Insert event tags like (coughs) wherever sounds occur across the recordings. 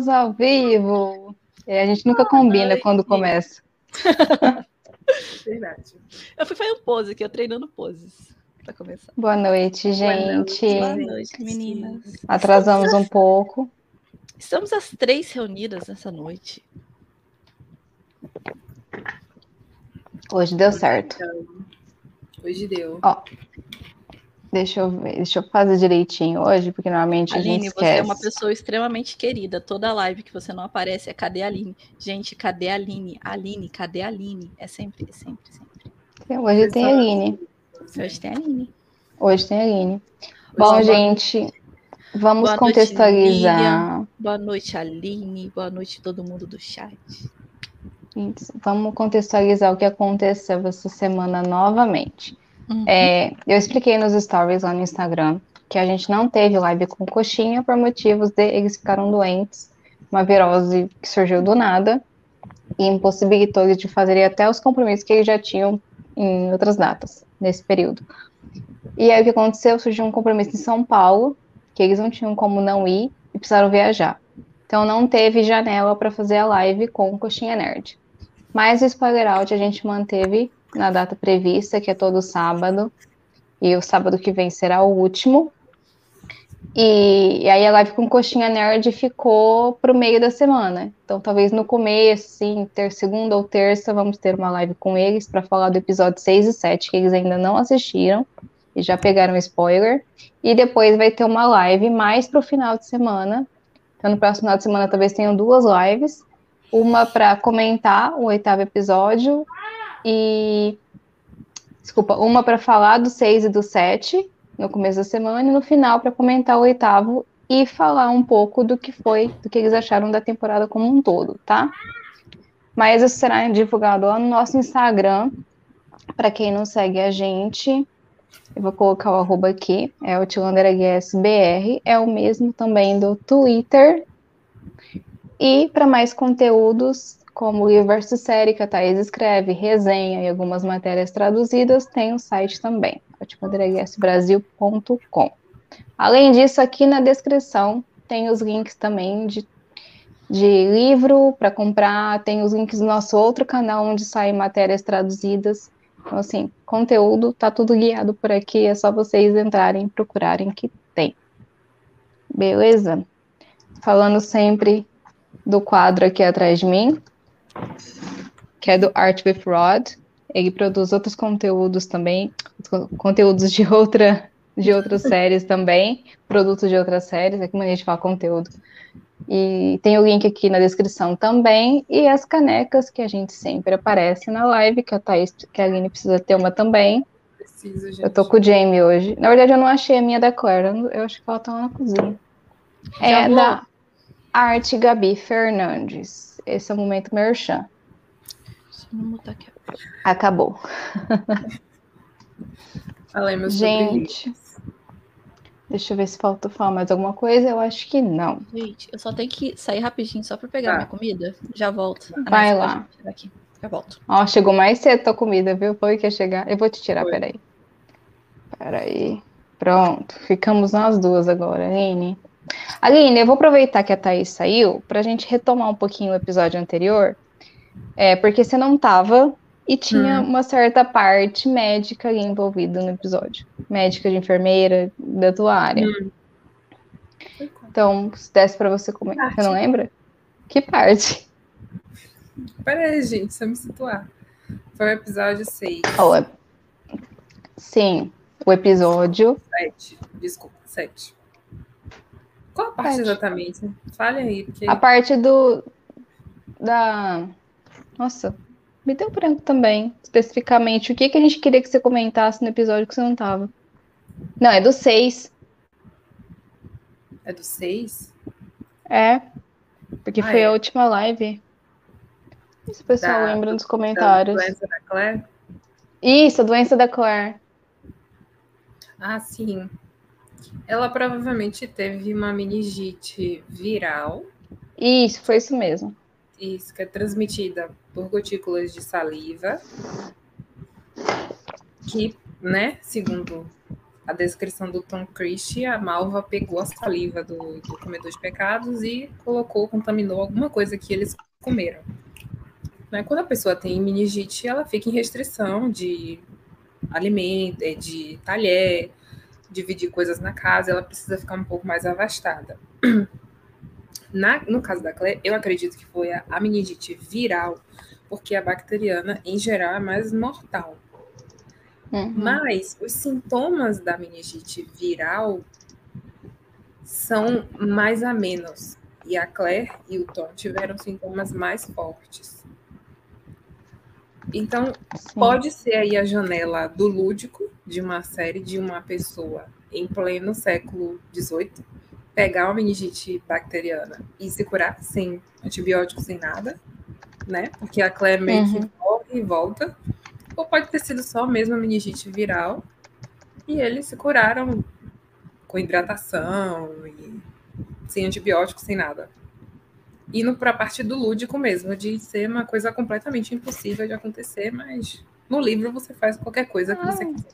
Estamos ao vivo. É, a gente nunca combina quando começa. (laughs) Verdade. Eu fui fazer um pose aqui, eu treinando poses para começar. Boa noite, gente. Boa noite, meninas. Atrasamos um pouco. Estamos as três reunidas nessa noite. Hoje deu certo. Hoje deu. Ó, deixa eu ver, deixa eu fazer direitinho hoje, porque normalmente a gente Aline, esquece. você é uma pessoa extremamente querida. Toda live que você não aparece é cadê a Aline? Gente, cadê a Aline? Aline, cadê a Aline? É sempre, é sempre, sempre. Hoje tem a Aline. Hoje tem a Aline. Hoje tem a Aline. Hoje Bom, gente, vamos Boa noite, contextualizar. Lilian. Boa noite, Aline. Boa noite, todo mundo do chat. Isso, Vamos contextualizar o que aconteceu essa semana novamente. Uhum. É, eu expliquei nos stories lá no Instagram que a gente não teve live com coxinha por motivos de eles ficaram doentes, uma virose que surgiu do nada e impossibilitou eles de fazerem até os compromissos que eles já tinham em outras datas nesse período. E aí o que aconteceu? Surgiu um compromisso em São Paulo, que eles não tinham como não ir e precisaram viajar. Então não teve janela para fazer a live com Coxinha Nerd. Mas o spoiler out a gente manteve na data prevista, que é todo sábado. E o sábado que vem será o último. E, e aí a live com Coxinha Nerd ficou pro meio da semana. Então talvez no começo, sim, ter segunda ou terça, vamos ter uma live com eles para falar do episódio 6 e 7, que eles ainda não assistiram e já pegaram spoiler. E depois vai ter uma live mais pro final de semana. Então no próximo final de semana talvez tenham duas lives. Uma para comentar o oitavo episódio e desculpa, uma para falar do 6 e do 7 no começo da semana e no final para comentar o oitavo e falar um pouco do que foi, do que eles acharam da temporada como um todo, tá? Mas isso será divulgado lá no nosso Instagram. Para quem não segue a gente, eu vou colocar o arroba aqui, é o TilanderHSBR, é o mesmo também do Twitter. E para mais conteúdos, como livro versus série, que a Thaís escreve, resenha e algumas matérias traduzidas, tem o site também, brasil.com. Além disso, aqui na descrição tem os links também de, de livro para comprar, tem os links do nosso outro canal onde saem matérias traduzidas. Então, assim, conteúdo tá tudo guiado por aqui, é só vocês entrarem e procurarem que tem. Beleza? Falando sempre do quadro aqui atrás de mim, que é do Art with Rod. Ele produz outros conteúdos também, co- conteúdos de outra de outras (laughs) séries também, produtos de outras séries, é como a gente fala conteúdo. E tem o link aqui na descrição também, e as canecas que a gente sempre aparece na live, que a Thaís, que a Aline precisa ter uma também. Preciso, gente. Eu tô com o Jamie hoje. Na verdade, eu não achei a minha da Claire, eu acho que ela tá lá na cozinha. É vou. da Arte Gabi Fernandes. Esse é o momento merchan. Deixa eu mutar aqui. Acabou. Falemos sobre Gente, deixa eu ver se falta falar mais alguma coisa. Eu acho que não. Gente, eu só tenho que sair rapidinho só para pegar Tá. minha comida. Já volto. Vai lá. Aqui. Já volto. Ó, chegou mais cedo tua comida, viu? Foi que ia chegar. Eu vou te tirar, Foi. peraí. Peraí. Pronto. Ficamos nós duas agora, Aline. Aline, eu vou aproveitar que a Thaís saiu pra gente retomar um pouquinho o episódio anterior. É, porque você não tava e tinha uma certa parte médica envolvida no episódio. Médica de enfermeira da tua área. Então, se desse pra você comentar. Você não lembra? Que parte? Pera aí, gente, só me situar. Foi o episódio 6. Ó, é- Sim, o episódio 7. Desculpa, 7. Qual a parte exatamente? Fale aí, porque. A parte do. Da. Nossa, me deu branco também. Especificamente, o que, que a gente queria que você comentasse no episódio que você não tava? Não, é do 6. É do 6? É. Porque Ah, foi é? a última live. Se o pessoal Da- lembra nos Da comentários. doença da Claire? Isso, a doença da Claire. Ah, sim. Ela provavelmente teve uma meningite viral. Isso, foi isso mesmo. Isso, que é transmitida por gotículas de saliva. Que, né, segundo a descrição do Tom Christie, a malva pegou a saliva do, do comedor de pecados e colocou, contaminou alguma coisa que eles comeram. Né? Quando a pessoa tem meningite, ela fica em restrição de alimento, é, de talher, dividir coisas na casa, ela precisa ficar um pouco mais avastada. (clears throat) Na, no caso da Claire, eu acredito que foi a, meningite viral, porque a bacteriana, em geral, é mais mortal. Uhum. Mas os sintomas da meningite viral são mais a menos. E a Claire e o Tom tiveram sintomas mais fortes. Então, Sim. pode ser aí a janela do lúdico de uma série de uma pessoa em pleno século XVIII pegar uma meningite bacteriana e se curar sem antibiótico, sem nada, né? Porque a Claire meio uhum. que corre e volta. Ou pode ter sido só mesmo a meningite viral e eles se curaram com hidratação e sem antibiótico, sem nada. Indo para a parte do lúdico mesmo, de ser uma coisa completamente impossível de acontecer, mas no livro você faz qualquer coisa que ah, você quiser.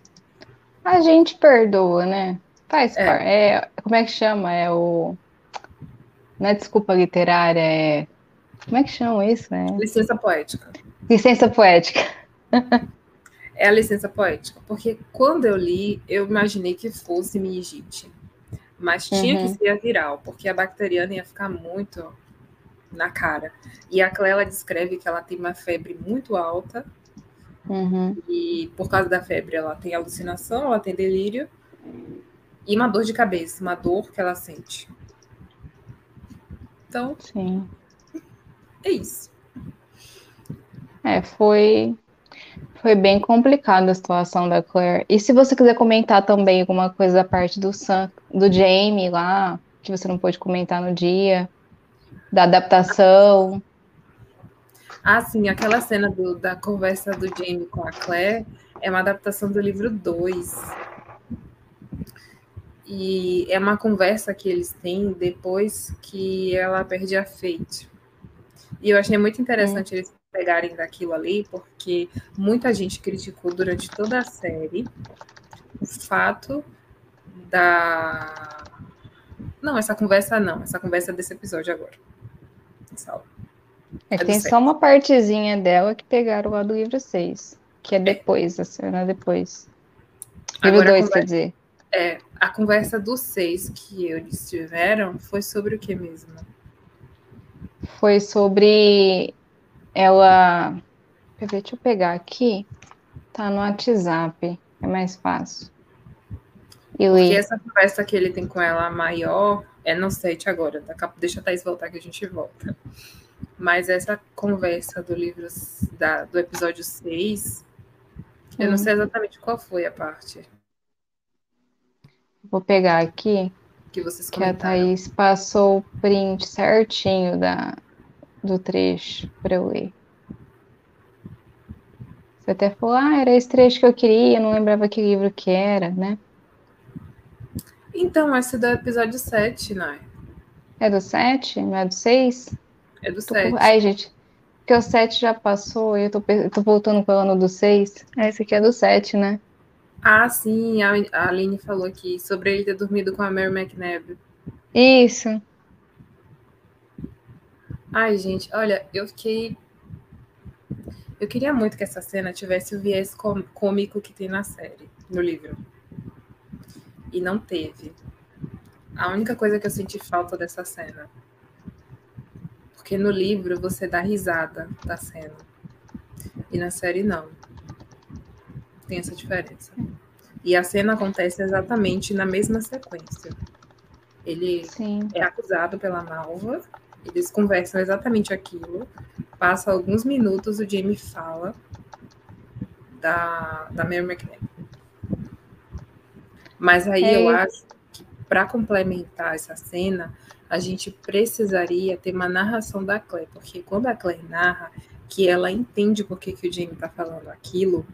A gente perdoa, né? Faz é. parte. É, como é que chama? É o. Não é desculpa literária, é. Como é que chama isso, né? Licença poética. Licença poética. é a licença poética. Porque quando eu li, eu imaginei que fosse meningite. Mas tinha uhum. que ser a viral, porque a bacteriana ia ficar muito na cara. E a Clélia descreve que ela tem uma febre muito alta. Uhum. E por causa da febre, ela tem alucinação, ela tem delírio. E uma dor de cabeça, uma dor que ela sente. Então, Sim. é isso. É, foi foi bem complicada a situação da Claire. E se você quiser comentar também alguma coisa da parte do Sam, do Jamie lá, que você não pôde comentar no dia, da adaptação. Ah, sim, aquela cena do, da conversa do Jamie com a Claire é uma adaptação do livro 2. E é uma conversa que eles têm depois que ela perde a Fate. E eu achei muito interessante hum. eles pegarem daquilo ali, porque muita gente criticou durante toda a série o fato da. Não, essa conversa não, essa conversa é desse episódio agora. É, é tem só uma partezinha dela que pegaram lá do livro 6, que é depois, é. a cena depois. Livro 2, quer dizer. É, a conversa dos seis que eles tiveram foi sobre o que mesmo? Foi sobre ela. Deixa eu pegar aqui. Tá no WhatsApp. É mais fácil. E Porque essa conversa que ele tem com ela maior é no set agora. Deixa a Thaís voltar que a gente volta. Mas essa conversa do livro da, do episódio 6, eu não uhum. sei exatamente qual foi a parte. Vou pegar aqui. Que vocês Que a Thaís passou o print certinho da, do trecho para eu ler. Você até falou, ah, era esse trecho que eu queria, eu não lembrava que livro que era, né? Então, esse é do episódio 7, né? É do 7? Não é do 6? É do 7. Ai, gente, porque o 7 já passou e eu tô, tô voltando para o ano do 6. Esse aqui é do 7, né? Ah, sim, a, a Aline falou aqui sobre ele ter dormido com a Mary McNabb. Isso. Ai, gente, olha, eu fiquei. Eu queria muito que essa cena tivesse o viés cômico que tem na série, no livro. E não teve. A única coisa que eu senti falta dessa cena. Porque no livro você dá risada da cena. E na série não. Tem essa diferença. E a cena acontece exatamente na mesma sequência. Ele Sim. é acusado pela Malva, eles conversam exatamente aquilo. Passa alguns minutos, o Jamie fala da, da Mary McNabb. Mas aí é. eu acho que para complementar essa cena, a gente precisaria ter uma narração da Claire, porque quando a Claire narra que ela entende por que, que o Jamie está falando aquilo,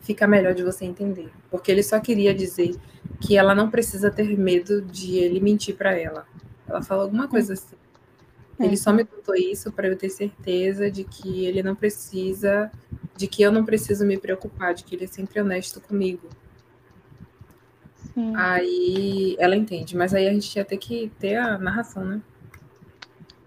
fica melhor de você entender. Porque ele só queria dizer que ela não precisa ter medo de ele mentir para ela. Ela falou alguma coisa assim. É. Ele só me contou isso para eu ter certeza de que ele não precisa, de que eu não preciso me preocupar, de que ele é sempre honesto comigo. Sim. Aí ela entende, mas aí a gente ia ter que ter a narração, né?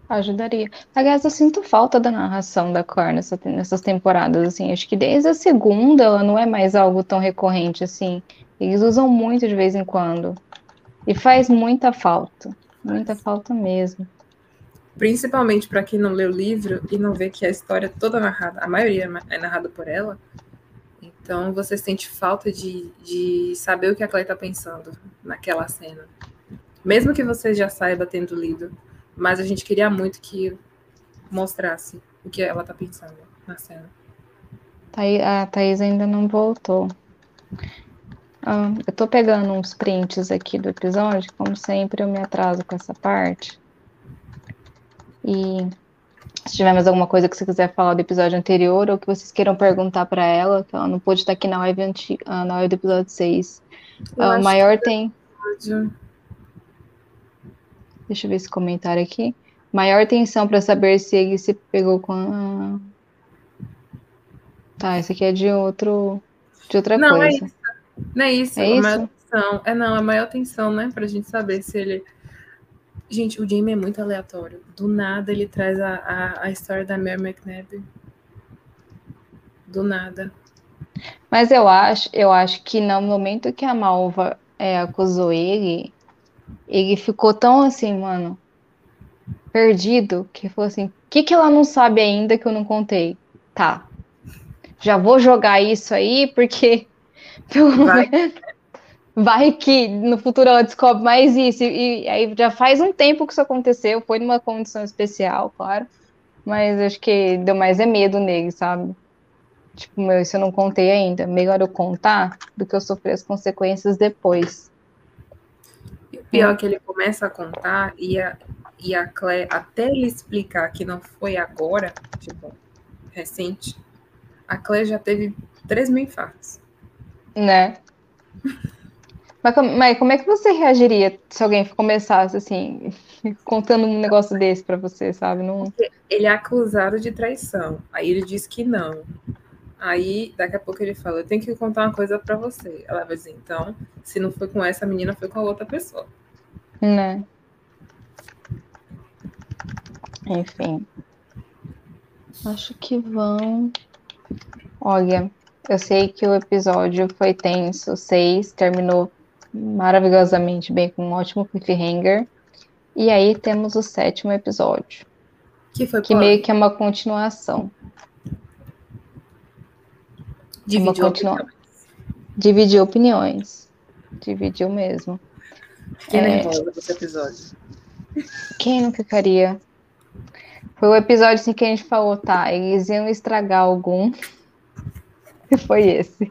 Ajudaria. Aliás, eu sinto falta da narração da Claire nessa, nessas temporadas, assim. Acho que desde a segunda ela não é mais algo tão recorrente, assim. Eles usam muito de vez em quando. E faz muita falta. Muita falta mesmo. Principalmente para quem não lê o livro e não vê que a história é toda narrada, a maioria é narrada por ela. Então você sente falta de, de saber o que a Claire está pensando naquela cena. Mesmo que você já saiba tendo lido. Mas a gente queria muito que mostrasse o que ela tá pensando na cena. A Thaís ainda não voltou. Ah, eu tô pegando uns prints aqui do episódio, como sempre eu me atraso com essa parte. E se tiver mais alguma coisa que você quiser falar do episódio anterior ou que vocês queiram perguntar para ela, que ela não pôde estar aqui na live, anti... Ah, na live do episódio 6. Ah, o maior tem. Deixa eu ver esse comentário aqui. Maior tensão para saber se ele se pegou com a... Tá, esse aqui é de outro de outra não, coisa. É isso. Não é isso. É a isso? maior tensão. É não, a maior tensão, né? Pra gente saber se ele. Gente, o Jamie é muito aleatório. Do nada ele traz a, a, a história da Mary McNabb. Do nada. Mas eu acho, eu acho que no momento que a Malva é, acusou ele, ele ficou tão assim, mano, perdido, que falou assim: o que, que ela não sabe ainda que eu não contei? Tá. Já vou jogar isso aí, porque (laughs) pelo Vai. menos vai que no futuro ela descobre mais isso. E, e aí já faz um tempo que isso aconteceu, foi numa condição especial, claro. Mas acho que deu mais é medo nele, sabe? Tipo, meu, isso eu não contei ainda. Melhor eu contar do que eu sofrer as consequências depois. E o pior é que ele começa a contar e a, e a Claire, até ele explicar que não foi agora, tipo, recente, a Claire já teve 3 mil infartos. Né? Mas, como- mas como é que você reagiria se alguém começasse assim, (laughs) contando um negócio desse pra você, sabe? Não... Ele é acusado de traição. Aí ele diz que não. Aí, daqui a pouco ele fala, eu tenho que contar uma coisa pra você. Ela vai dizer, então, se não foi com essa menina, foi com a outra pessoa. Né? Enfim. Acho que vão. Olha, eu sei que o episódio foi tenso, seis, terminou maravilhosamente bem, com um ótimo cliffhanger. E aí temos o sétimo episódio, Que foi que meio que é uma continuação. dividiu uma continua- opinião. Dividiu opiniões. Dividiu mesmo. Fiquei É. nervosa desse episódio. Quem não ficaria? Foi o episódio assim que a gente falou, tá, eles iam estragar algum. (laughs) E foi esse.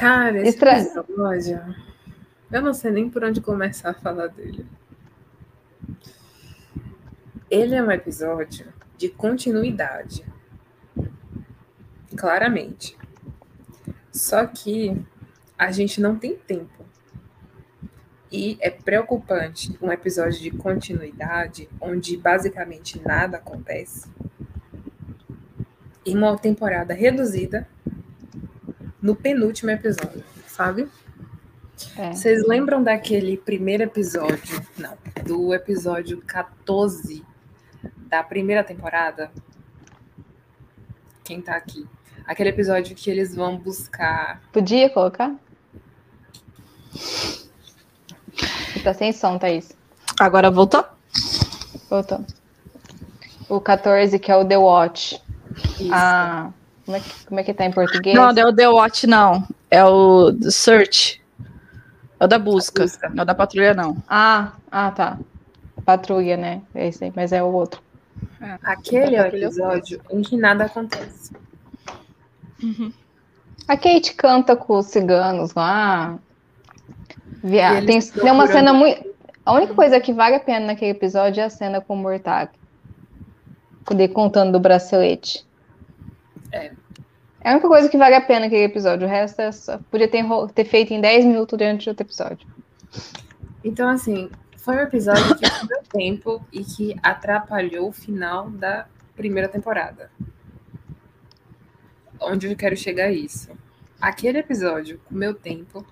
Cara, esse Estra- episódio, eu não sei nem por onde começar a falar dele. Ele é um episódio de continuidade. Claramente. Só que a gente não tem tempo. E é preocupante um episódio de continuidade onde basicamente nada acontece. Em uma temporada reduzida no penúltimo episódio, sabe? É. Vocês lembram daquele primeiro episódio? Não, do episódio 14 da primeira temporada? Quem tá aqui? Aquele episódio que eles vão buscar. Podia colocar? Tá sem som, Thaís. Agora voltou? Voltou. O 14, que é o The Watch. Isso. Ah, como é que, como é que tá em português? Não, é o The Watch, não. É o The Search. É o da busca. busca. Não é o da patrulha, não. Ah, ah, tá. Patrulha, né? É esse aí, mas é o outro. Aquele é o Patrulha episódio em que nada acontece. A Kate canta com os ciganos lá. Via... Tem, tem uma cena muito. A única coisa que vale a pena naquele episódio é a cena com o Mortag. Poder contando do bracelete. É. É a única coisa que vale a pena naquele episódio. O resto é só... podia ter, ter feito em 10 minutos durante outro episódio. Então, assim, foi um episódio que deu tempo e que atrapalhou o final da primeira temporada. Onde eu quero chegar a isso? aquele episódio com meu tempo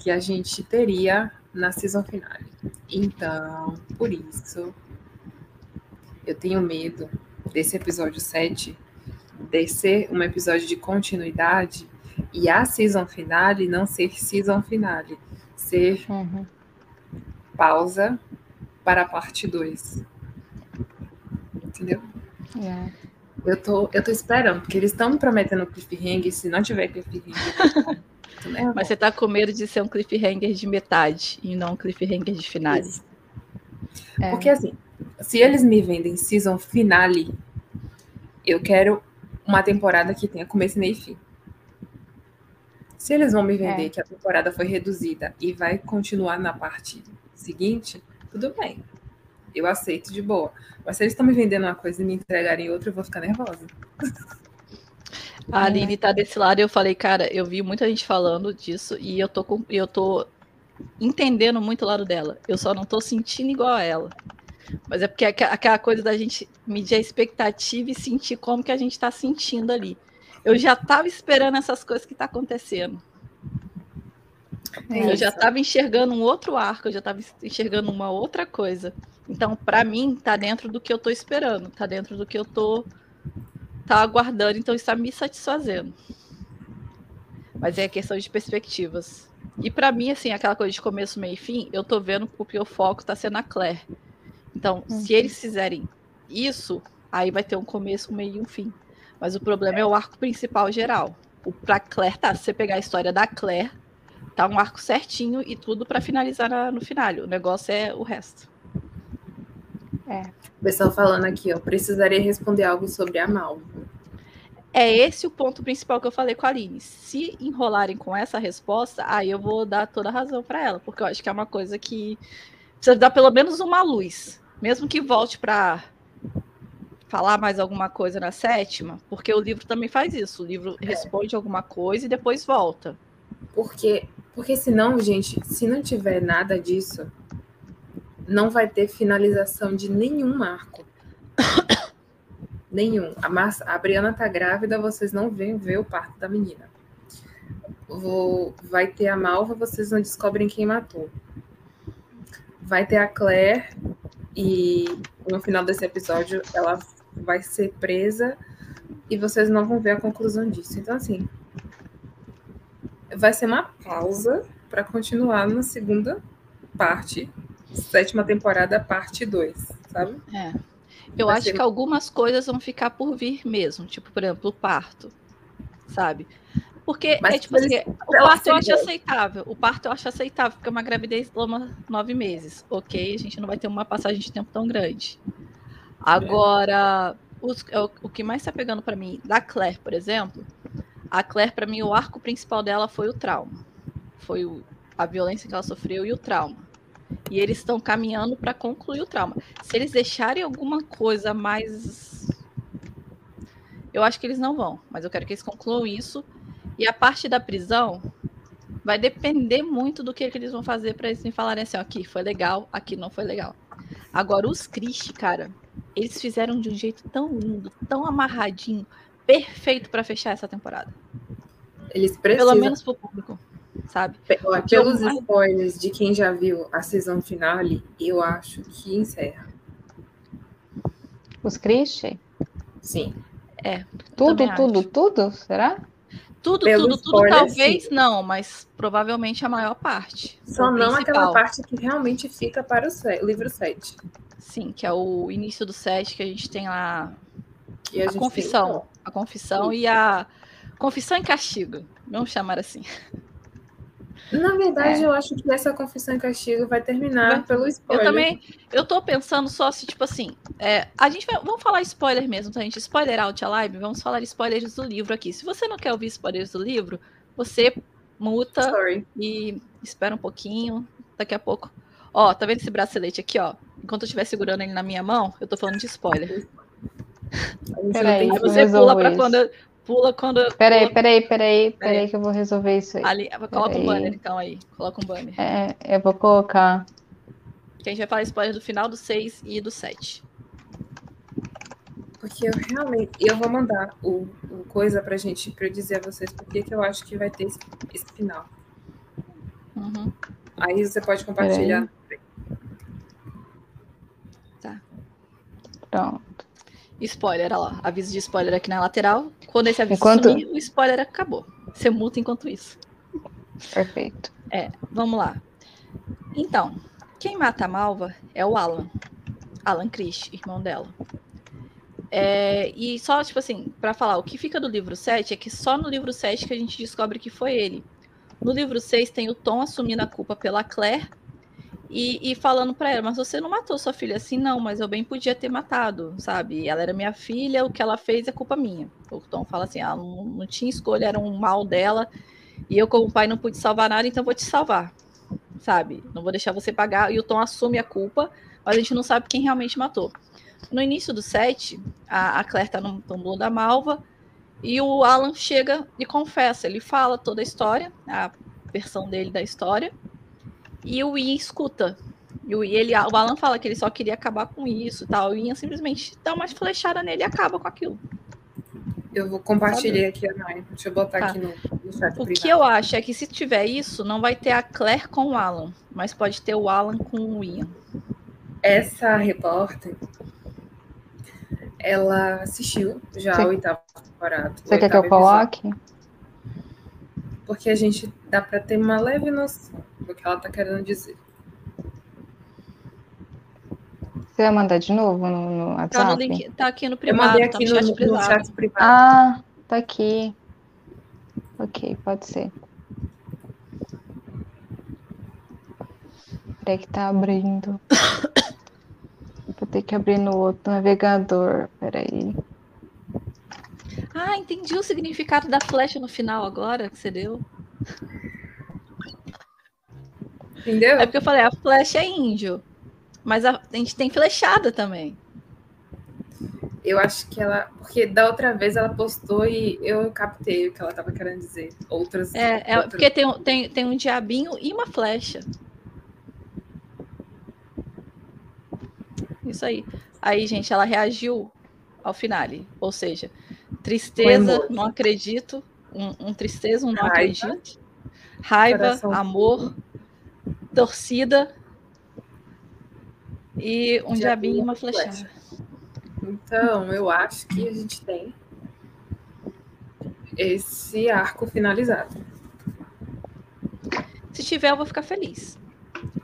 que a gente teria na season finale. Então, por isso, eu tenho medo desse episódio 7 de ser um episódio de continuidade e a season finale não ser season finale, ser uhum. pausa para a parte 2. Entendeu? É. Eu tô, eu tô esperando, porque eles estão me prometendo cliffhanger, se não tiver cliffhanger. (laughs) Mas você tá com medo de ser um cliffhanger de metade e não um cliffhanger de finale. É. Porque assim, se eles me vendem season finale, eu quero uma temporada que tenha começo, meio e fim. Se eles vão me vender é. que a temporada foi reduzida e vai continuar na parte seguinte, tudo bem. Eu aceito de boa. Mas se eles estão me vendendo uma coisa e me entregarem outra, eu vou ficar nervosa. A Aline tá desse lado e eu falei, cara, eu vi muita gente falando disso e eu tô, com, eu tô entendendo muito o lado dela. Eu só não tô sentindo igual a ela. Mas é porque é aquela coisa da gente medir a expectativa e sentir como que a gente está sentindo ali. Eu já estava esperando essas coisas que tá acontecendo. É eu já estava enxergando um outro arco, eu já estava enxergando uma outra coisa. Então, para mim, tá dentro do que eu estou esperando, tá dentro do que eu tô tá aguardando, então está me satisfazendo. Mas é questão de perspectivas. E para mim, assim, aquela coisa de começo, meio e fim, eu tô vendo porque o foco tá sendo a Claire. Então, uhum. se eles fizerem isso, aí vai ter um começo, um meio e um fim. Mas o problema é o arco principal geral. O pra Claire, tá? Se você pegar a história da Claire, tá um arco certinho e tudo para finalizar na, no final. O negócio é o resto. É. O pessoal falando aqui, ó, precisaria responder algo sobre a Mal. É esse o ponto principal que eu falei com a Aline. Se enrolarem com essa resposta, aí eu vou dar toda a razão para ela, porque eu acho que é uma coisa que precisa dar pelo menos uma luz mesmo que volte para falar mais alguma coisa na sétima, porque o livro também faz isso. O livro é. responde alguma coisa e depois volta. Porque, porque senão, gente, se não tiver nada disso, não vai ter finalização de nenhum arco. nenhum. A, Mar a Briana tá grávida, vocês não vêm ver o parto da menina. Vou, vai ter a Malva, vocês não descobrem quem matou. Vai ter a Claire, e no final desse episódio ela vai ser presa e vocês não vão ver a conclusão disso. Então, assim, vai ser uma pausa para continuar na segunda parte, sétima temporada, parte 2, sabe? É. Eu vai acho ser... que algumas coisas vão ficar por vir mesmo, tipo, por exemplo, o parto, sabe? Porque Mas é tipo assim, o parto eu acho aceitável. O parto eu acho aceitável, porque é uma gravidez toma nove meses. Ok, a gente não vai ter uma passagem de tempo tão grande. Agora, os, é o, o, que mais está pegando para mim, da Claire, por exemplo, a Claire, para mim, o arco principal dela foi o trauma. Foi o, a violência que ela sofreu e o trauma. E eles estão caminhando para concluir o trauma. Se eles deixarem alguma coisa mais. Eu acho que eles não vão, mas eu quero que eles concluam isso e a parte da prisão vai depender muito do que, que eles vão fazer para eles me falarem assim, ó, aqui foi legal, aqui não foi legal. Agora, os Christie, cara, eles fizeram de um jeito tão lindo, tão amarradinho, perfeito para fechar essa temporada. Eles precisam. Pelo menos pro público, sabe? Pelos eu... spoilers de quem já viu a season finale, eu acho que encerra. Os Christie? Sim. É. Tudo, tudo, acho. tudo? Será? Tudo, Pelo tudo, tudo, talvez sim. não, mas provavelmente a maior parte. Só não principal. aquela parte que realmente fica para o livro 7. Sim, que é o início do 7, que a gente tem lá a, a confissão. Tem... A confissão e a confissão em castigo. Vamos chamar assim. Na verdade, é. eu acho que essa confissão e castigo vai terminar vai. pelo spoiler. Eu também, eu tô pensando só se, tipo assim, é, a gente vai, vamos falar spoiler mesmo, tá, gente? Spoiler out a live, vamos falar spoilers do livro aqui. Se você não quer ouvir spoilers do livro, você muta Sorry. e espera um pouquinho, daqui a pouco. Ó, tá vendo esse bracelete aqui, ó? Enquanto eu estiver segurando ele na minha mão, eu tô falando de spoiler. Peraí, aí você pula pra quando, Pula quando. Peraí, peraí, peraí, peraí, que eu vou resolver isso aí. Ali, coloca um banner então aí. Coloca um banner. É, eu vou colocar. Que a gente vai falar spoiler do final do 6 e do 7. Porque eu realmente. Eu vou mandar o, o coisa pra gente, pra eu dizer a vocês porque que eu acho que vai ter esse, esse final. Uhum. Aí você pode compartilhar. Tá. Pronto. Spoiler, olha lá. Aviso de spoiler aqui na lateral. Quando esse aviso Enquanto... sumir, o spoiler acabou. Você multa enquanto isso. Perfeito. É, vamos lá. Então, quem mata a Malva é o Alan. Alan Christ, irmão dela. É, e só, tipo assim, para falar, o que fica do livro 7 é que só no livro 7 que a gente descobre que foi ele. No livro 6 tem o Tom assumindo a culpa pela Claire e, e falando para ela, mas você não matou sua filha assim, não, mas eu bem podia ter matado, sabe? Ela era minha filha, o que ela fez é culpa minha. O Tom fala assim, ela não, não tinha escolha, era um mal dela, e eu, como pai, não pude salvar nada, então vou te salvar, sabe? Não vou deixar você pagar. E o Tom assume a culpa, mas a gente não sabe quem realmente matou. No início do set, a, a Claire tá no túmulo da Malva, e o Alan chega e confessa, ele fala toda a história, a versão dele da história, e o Ian escuta. E o, ele, o Alan fala que ele só queria acabar com isso tal. O Ian simplesmente dá uma flechada nele e acaba com aquilo. Eu vou compartilhar aqui a Nine. Deixa eu botar tá. aqui no, no chat. O privado. que eu acho é que se tiver isso, não vai ter a Claire com o Alan, mas pode ter o Alan com o Ian. Essa repórter, ela assistiu já Sim. o oitavo temporada. Você quer que eu coloque? Porque a gente dá para ter uma leve noção do que ela está querendo dizer. Você vai mandar de novo no, no WhatsApp? Tá, no link, tá aqui no privado. Eu mandei aqui tá no, no, no, chat privado. Ah, tá aqui. Ok, pode ser. Peraí que tá abrindo. (coughs) Vou ter que abrir no outro navegador. Peraí. Ah, entendi o significado da flecha no final agora que você deu. Entendeu? É porque eu falei, a flecha é índio. Mas a, a gente tem flechada também. Eu acho que ela. Porque da outra vez ela postou e eu captei o que ela estava querendo dizer. Outras. É, é outras... porque tem, tem, tem um diabinho e uma flecha. Isso aí. Aí, gente, ela reagiu ao finale. Ou seja, tristeza, não acredito. Um, um tristeza, um não Raiva. acredito. Raiva, Coração amor, torcida e um diabinho e uma flechada. Então, eu acho que a gente tem esse arco finalizado. Se tiver, eu vou ficar feliz.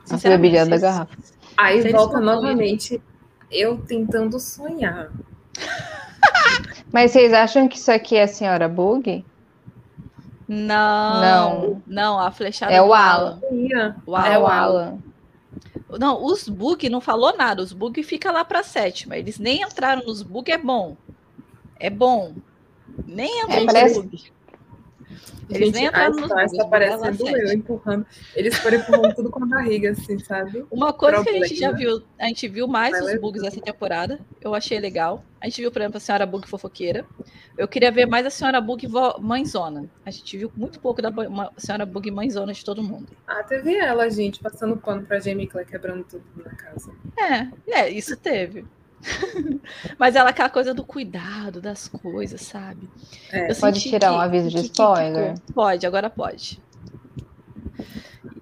A da garrafa. Aí volta novamente eu tentando sonhar. (laughs) Mas vocês acham que isso aqui é a senhora Bug? Não. Não. Não, a flechada é o Alan. Alan. É o Alan. Não, os bug não falou nada. Os bug fica lá para sétima. Eles nem entraram nos bug, é bom. É bom. Nem entraram é, nos parece... bug. Eles Gente, nem entraram nos. Tá parecendo eu empurrando. Eles foram empurrando tudo com a barriga, assim, sabe? Uma coisa Problema. que a gente já viu, a gente viu mais Vai os bugs essa temporada. Eu achei legal. A gente viu, por exemplo, a senhora bug fofoqueira. Eu queria ver mais a senhora bug mãezona. A gente viu muito pouco da senhora bug mãezona de todo mundo. Ah, teve ela, gente, passando pano pra Jamie Clay quebrando tudo na casa. É, é, isso teve. Mas ela aquela coisa do cuidado das coisas, sabe? É, pode tirar que, um aviso de spoiler? Que, que, pode, agora pode.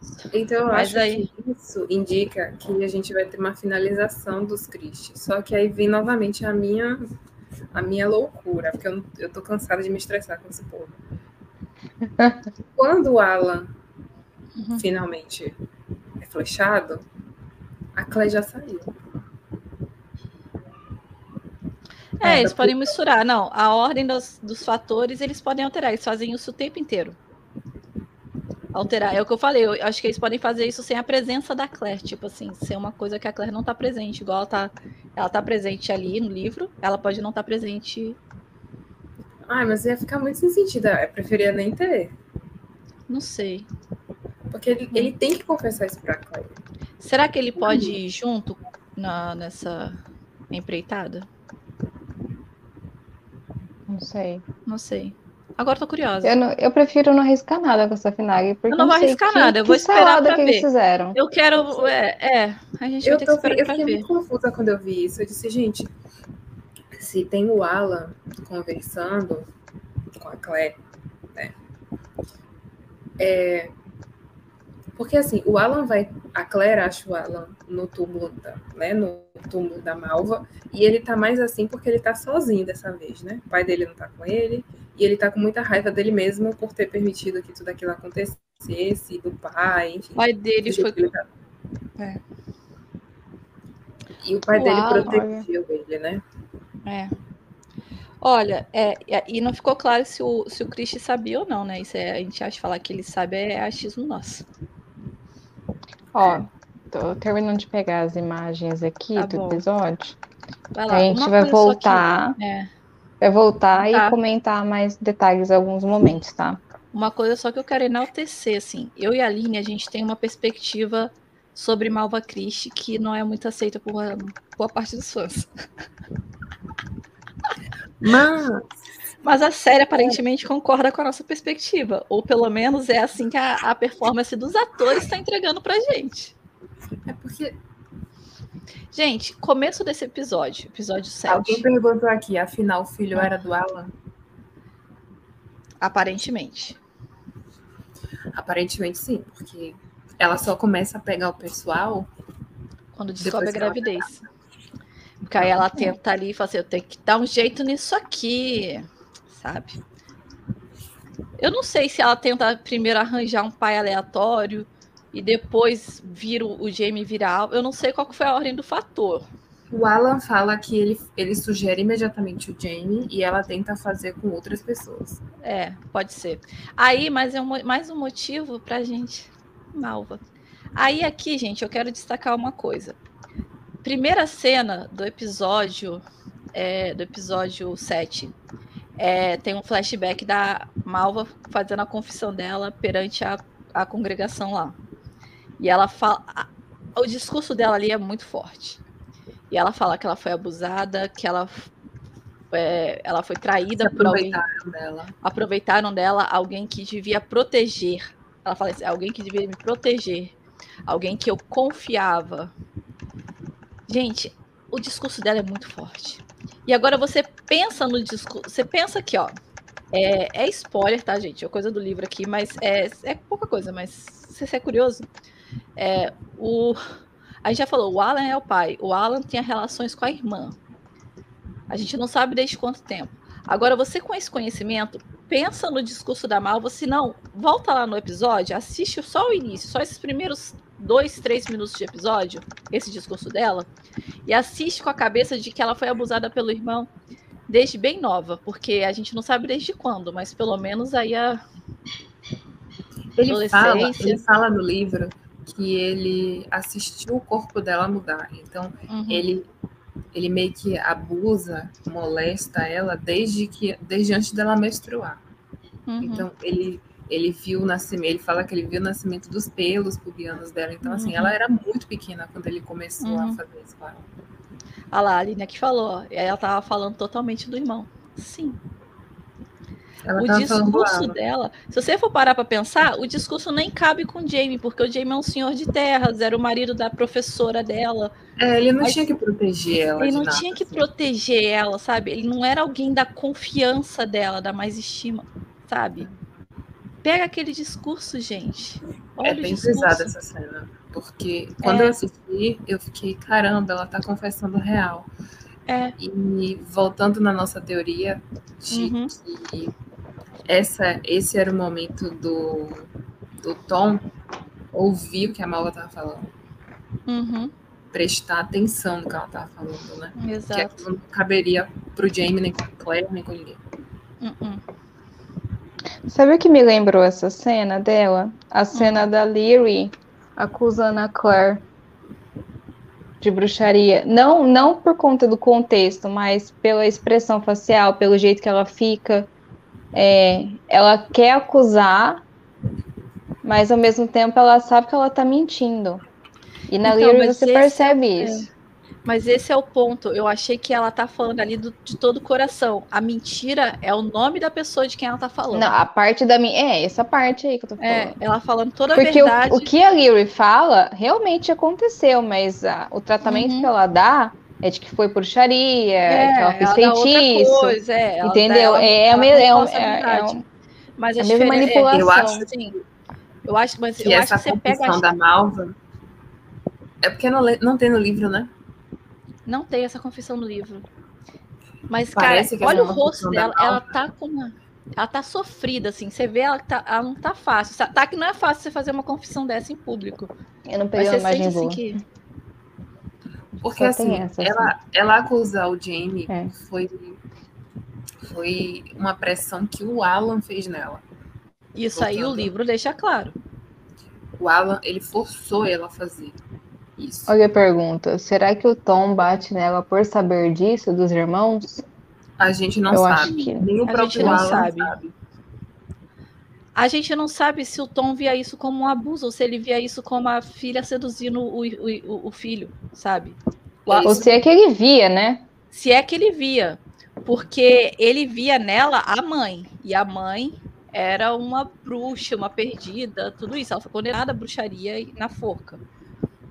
Isso. Então eu Mas acho aí... que isso indica que a gente vai ter uma finalização dos Christie. Só que aí vem novamente a minha a minha loucura, porque eu, eu tô cansada de me estressar com esse povo. (laughs) Quando o Alan uhum. finalmente é flechado, a Clay já saiu. É, eles podem misturar. Não, a ordem dos, dos fatores eles podem alterar. Eles fazem isso o tempo inteiro. Alterar. É o que eu falei. Eu acho que eles podem fazer isso sem a presença da Claire. Tipo assim, ser uma coisa que a Claire não está presente. Igual ela tá, ela tá presente ali no livro, ela pode não estar tá presente. Ai, mas ia ficar muito sem sentido. Eu preferia nem ter. Não sei. Porque ele, ele tem que confessar isso pra Claire. Será que ele pode ir junto na, nessa empreitada? Não sei. Não sei. Agora tô curiosa. Eu, não, eu prefiro não arriscar nada com essa Finag. Porque eu não vou arriscar que, nada, eu vou esperar pra que ver. Eles fizeram. Eu quero. É, é a gente eu vai ter que esperar eu fiquei muito confusa quando eu vi isso. Eu disse, gente, se tem o Alan conversando com a Claire, né? É, porque assim, o Alan vai. A Claire acha o Alan no túmulo da, né, no túmulo da Malva, e ele tá mais assim porque ele tá sozinho dessa vez, né? O pai dele não tá com ele, e ele tá com muita raiva dele mesmo por ter permitido que tudo aquilo acontecesse, do pai, enfim. O pai dele foi. Tá. É. E o pai o dele Alan, protegeu ele, né? É. Olha, é, e não ficou claro se o, se o Christie sabia ou não, né? Isso é, a gente acha falar que ele sabe é achismo nosso. Ó, tô terminando de pegar as imagens aqui tá do bom. episódio. Lá, a gente vai voltar. Que, é. Vai voltar tá. e comentar mais detalhes em alguns momentos, tá? Uma coisa só que eu quero enaltecer, assim, eu e a Aline, a gente tem uma perspectiva sobre Malva Christie que não é muito aceita por boa parte dos fãs. Mas... Mas a série aparentemente concorda com a nossa perspectiva. Ou pelo menos é assim que a, a performance dos atores está entregando pra gente. É porque. Gente, começo desse episódio, episódio 7. Alguém perguntou aqui, afinal o filho era do Alan? Aparentemente. Aparentemente sim, porque ela só começa a pegar o pessoal quando descobre a gravidez. Porque aí ela tenta ali e fala assim: eu tenho que dar um jeito nisso aqui, sabe? Eu não sei se ela tenta primeiro arranjar um pai aleatório e depois vira o Jamie virar. Eu não sei qual foi a ordem do fator. O Alan fala que ele, ele sugere imediatamente o Jamie e ela tenta fazer com outras pessoas. É, pode ser. Aí, mas é um, mais um motivo pra gente. Malva. Aí aqui, gente, eu quero destacar uma coisa primeira cena do episódio é, do episódio 7 é, tem um flashback da Malva fazendo a confissão dela perante a, a congregação lá. E ela fala. A, o discurso dela ali é muito forte. E ela fala que ela foi abusada, que ela, é, ela foi traída por alguém. Dela. Aproveitaram dela alguém que devia proteger. Ela fala assim, alguém que devia me proteger. Alguém que eu confiava. Gente, o discurso dela é muito forte. E agora você pensa no discurso. Você pensa aqui, ó. É, é spoiler, tá, gente? É coisa do livro aqui, mas é, é pouca coisa, mas se você é curioso, é, o, a gente já falou, o Alan é o pai. O Alan tinha relações com a irmã. A gente não sabe desde quanto tempo. Agora, você com esse conhecimento, pensa no discurso da Malva, se não, volta lá no episódio, assiste só o início, só esses primeiros dois, três minutos de episódio, esse discurso dela, e assiste com a cabeça de que ela foi abusada pelo irmão desde bem nova, porque a gente não sabe desde quando, mas pelo menos aí a ele fala, ele fala no livro que ele assistiu o corpo dela mudar. Então, uhum. ele ele meio que abusa, molesta ela desde que desde antes dela menstruar. Uhum. Então, ele ele viu o nascimento, ele fala que ele viu o nascimento dos pelos pubianos dela. Então, assim, uhum. ela era muito pequena quando ele começou uhum. a fazer isso com ela. Ah lá, a Aline que falou, ela tava falando totalmente do irmão. Sim. Ela o discurso dela, se você for parar para pensar, o discurso nem cabe com o Jamie, porque o Jamie é um senhor de terras, era o marido da professora dela. É, ele não tinha que proteger ela. Ele não nada, tinha que assim. proteger ela, sabe? Ele não era alguém da confiança dela, da mais estima, sabe? Pega aquele discurso, gente. Olha é bem pesada essa cena. Porque quando é. eu assisti, eu fiquei, caramba, ela tá confessando real. É. E voltando na nossa teoria de uhum. que essa, esse era o momento do, do Tom ouvir o que a Malva tava falando. Uhum. Prestar atenção no que ela tava falando, né? Exato. Que não caberia pro Jamie, nem com a Claire, nem com ninguém. Uhum. Sabe o que me lembrou essa cena dela? A cena uhum. da Leary acusando a Claire de bruxaria. Não, não por conta do contexto, mas pela expressão facial, pelo jeito que ela fica. É, ela quer acusar, mas ao mesmo tempo ela sabe que ela tá mentindo. E na então, Leary você percebe é... isso. Mas esse é o ponto. Eu achei que ela tá falando ali do, de todo o coração. A mentira é o nome da pessoa de quem ela tá falando. Não, a parte da minha. É, essa parte aí que eu tô é, falando. É, ela falando toda a Porque verdade. Porque o, o, que a Leary fala realmente aconteceu, mas a, o tratamento uhum. que ela dá é de que foi bruxaria, é, que ela fez feitiço. Coisa, é, entendeu? Ela, é, ela, é, ela é, é, mas a, a mesma manipulação. eu acho, assim, eu acho, mas que eu essa acho que você pega da Malva é porque não, não tem no livro, né? Não tem essa confissão no livro. Mas, Parece cara, olha o rosto dela, ela tá com uma. Ela tá sofrida, assim. Você vê, ela, tá, ela não tá fácil. Tá que não é fácil você fazer uma confissão dessa em público. Eu não peguei a imagem boa. Assim, que... Porque assim, essa, ela, assim. ela acusar o Jamie é. foi, foi uma pressão que o Alan fez nela. Isso aí o livro deixa claro. O Alan, ele forçou ela a fazer. Isso. Olha a pergunta: será que o Tom bate nela por saber disso dos irmãos? A gente não Eu sabe. Que... Nem o a próprio não Alan sabe. sabe. A gente não sabe se o Tom via isso como um abuso ou se ele via isso como a filha seduzindo o, o, o filho, sabe? Ou se é que ele via, né? Se é que ele via. Porque ele via nela a mãe. E a mãe era uma bruxa, uma perdida, tudo isso. Ela foi condenada à bruxaria na forca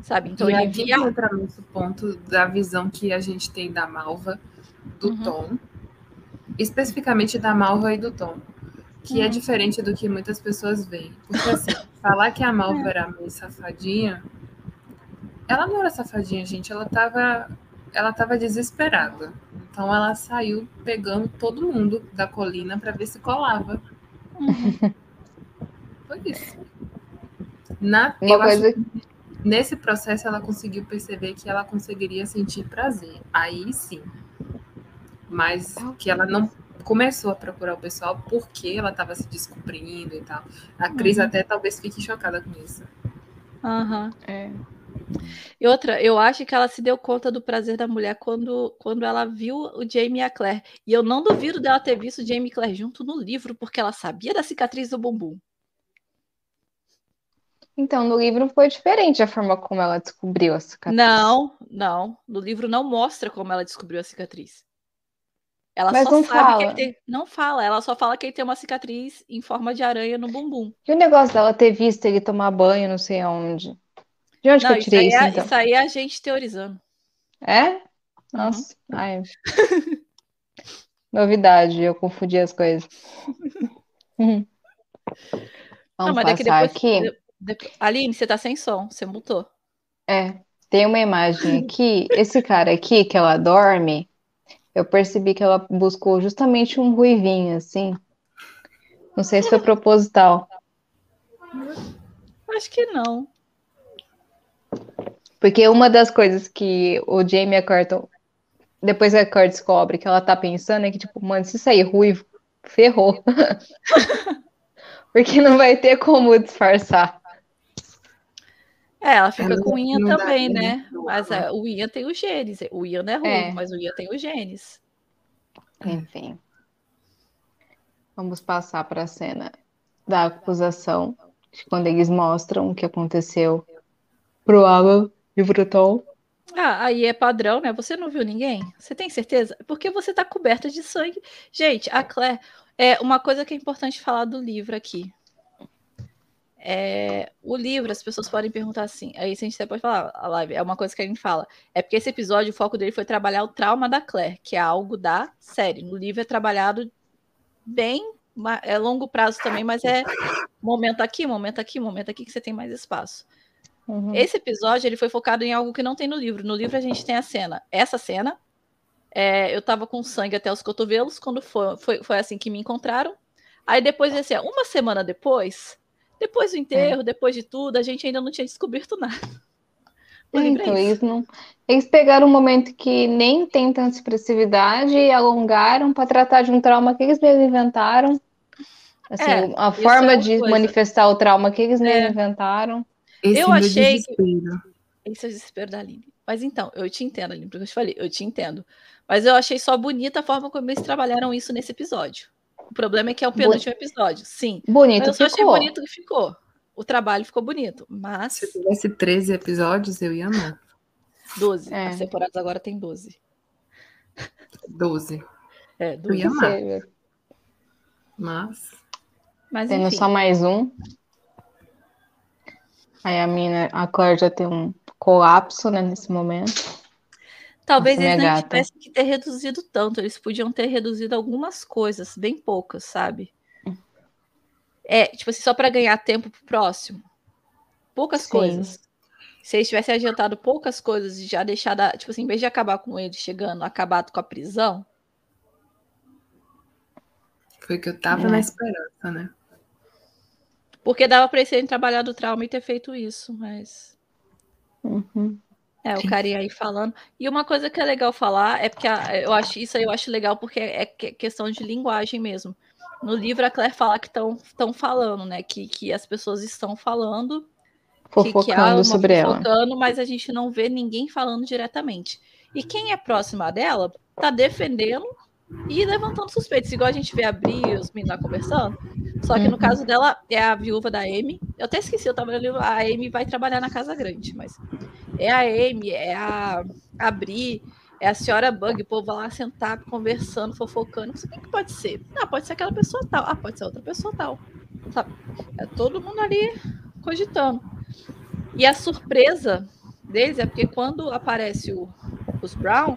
sabe? Então e ele via... entra nesse ponto da visão que a gente tem da Malva, do uhum. Tom, especificamente da Malva e do Tom, que é uhum. é diferente do que muitas pessoas veem. Porque assim, (laughs) falar que a Malva era meio safadinha, ela não era safadinha, gente, ela tava ela tava desesperada. Então ela saiu pegando todo mundo da colina para ver se colava. Uhum. Foi isso. Na, Uma coisa acho... Nesse processo, ela conseguiu perceber que ela conseguiria sentir prazer. Aí sim. Mas que ela não começou a procurar o pessoal porque ela estava se descobrindo e tal. A Cris uhum. até talvez fique chocada com isso. Aham. Uhum. É. E outra, eu acho que ela se deu conta do prazer da mulher quando, quando ela viu o Jamie e a Claire. E eu não duvido dela ter visto o Jamie e Claire junto no livro, porque ela sabia da cicatriz do bumbum. Então, no livro foi diferente a forma como ela descobriu a cicatriz. Não, não. No livro não mostra como ela descobriu a cicatriz. Ela Mas só não sabe fala. que ele tem. Não fala, ela só fala que ele tem uma cicatriz em forma de aranha no bumbum. E o negócio dela ter visto ele tomar banho, não sei aonde. De onde não, que eu tirei isso? Isso, aí, é, então? isso aí é a gente teorizando. É? Nossa. Uhum. Ai. (laughs) Novidade, eu confundi as coisas. (laughs) Vamos não, passar depois, aqui. Aline, você tá sem som, você mutou. É, tem uma imagem aqui. Esse cara aqui, que ela dorme, eu percebi que ela buscou justamente um ruivinho, assim. Não sei se foi proposital. Acho que não. Porque uma das coisas que o Jamie Curtin, depois que a Curtin descobre que ela tá pensando é que, tipo, mano, se sair ruivo, ferrou. (laughs) Porque não vai ter como disfarçar. É, ela fica ela com o Ian também, né? Mas é, o Ian tem os genes. O Ian não é ruim, é. mas o Ian tem os genes. Enfim. Vamos passar para a cena da acusação, quando eles mostram o que aconteceu pro Alan e pro Tom. Ah, aí é padrão, né? Você não viu ninguém? Você tem certeza? Porque você tá coberta de sangue. Gente, a Claire. É uma coisa que é importante falar do livro aqui. É, o livro, as pessoas podem perguntar assim, aí se a gente até pode falar, a live, é uma coisa que a gente fala. É porque esse episódio, o foco dele foi trabalhar o trauma da Claire, que é algo da série. No livro é trabalhado bem, é longo prazo também, mas é momento aqui, momento aqui, momento aqui que você tem mais espaço. Uhum. Esse episódio ele foi focado em algo que não tem no livro. No livro a gente tem a cena, essa cena. É, eu tava com sangue até os cotovelos quando foi, foi, foi assim que me encontraram. Aí depois, assim, uma semana depois, depois do enterro, é. depois de tudo, a gente ainda não tinha descoberto nada. É, então, eles, não... eles pegaram um momento que nem tem tanta expressividade e alongaram para tratar de um trauma que eles mesmos inventaram. Assim, é, a forma é de coisa. manifestar o trauma que eles mesmos é. inventaram. Esse eu achei desespero. que. Esse é o desespero da Aline. Mas então, eu te entendo, Aline, porque eu te falei, eu te entendo. Mas eu achei só bonita a forma como eles trabalharam isso nesse episódio. O problema é que é o penúltimo episódio, sim. Bonito mas eu ficou. achei bonito que ficou. O trabalho ficou bonito, mas... Se tivesse 13 episódios, eu ia amar. 12. É. As temporadas agora tem 12. 12. É, 12. Eu ia amar. Mas... Mas, Tendo só mais um. Aí a mina, a Claire já tem um colapso, né, nesse momento. Talvez eles não tivessem que ter reduzido tanto, eles podiam ter reduzido algumas coisas, bem poucas, sabe? É, tipo assim, só para ganhar tempo pro próximo. Poucas Sim. coisas. Se eles tivessem adiantado poucas coisas e já deixado, tipo assim, em vez de acabar com ele chegando, acabado com a prisão. Foi que eu tava é. na esperança, né? Porque dava para eles terem trabalhado o trauma e ter feito isso, mas. Uhum. É, o carinha aí falando. E uma coisa que é legal falar é porque a, eu acho isso aí eu acho legal porque é, questão de linguagem mesmo. No livro a Claire fala que estão falando, né? Que, que as pessoas estão falando fofocando que, sobre fofocando, ela. Mas a gente não vê ninguém falando diretamente. E quem é próxima dela tá defendendo e levantando suspeitos, igual a gente vê abrir os meninos lá conversando. Só que uhum. no caso dela é a viúva da Amy. Eu até esqueci, eu tava lendo, a Amy vai trabalhar na Casa Grande, mas é a Amy, é a, a Bri, é a senhora Bug, o povo lá sentar conversando, fofocando. Não sei quem que pode ser. Ah, pode ser aquela pessoa tal. Ah, pode ser outra pessoa tal. Sabe? É todo mundo ali cogitando. E a surpresa deles é porque quando aparece o, os Brown,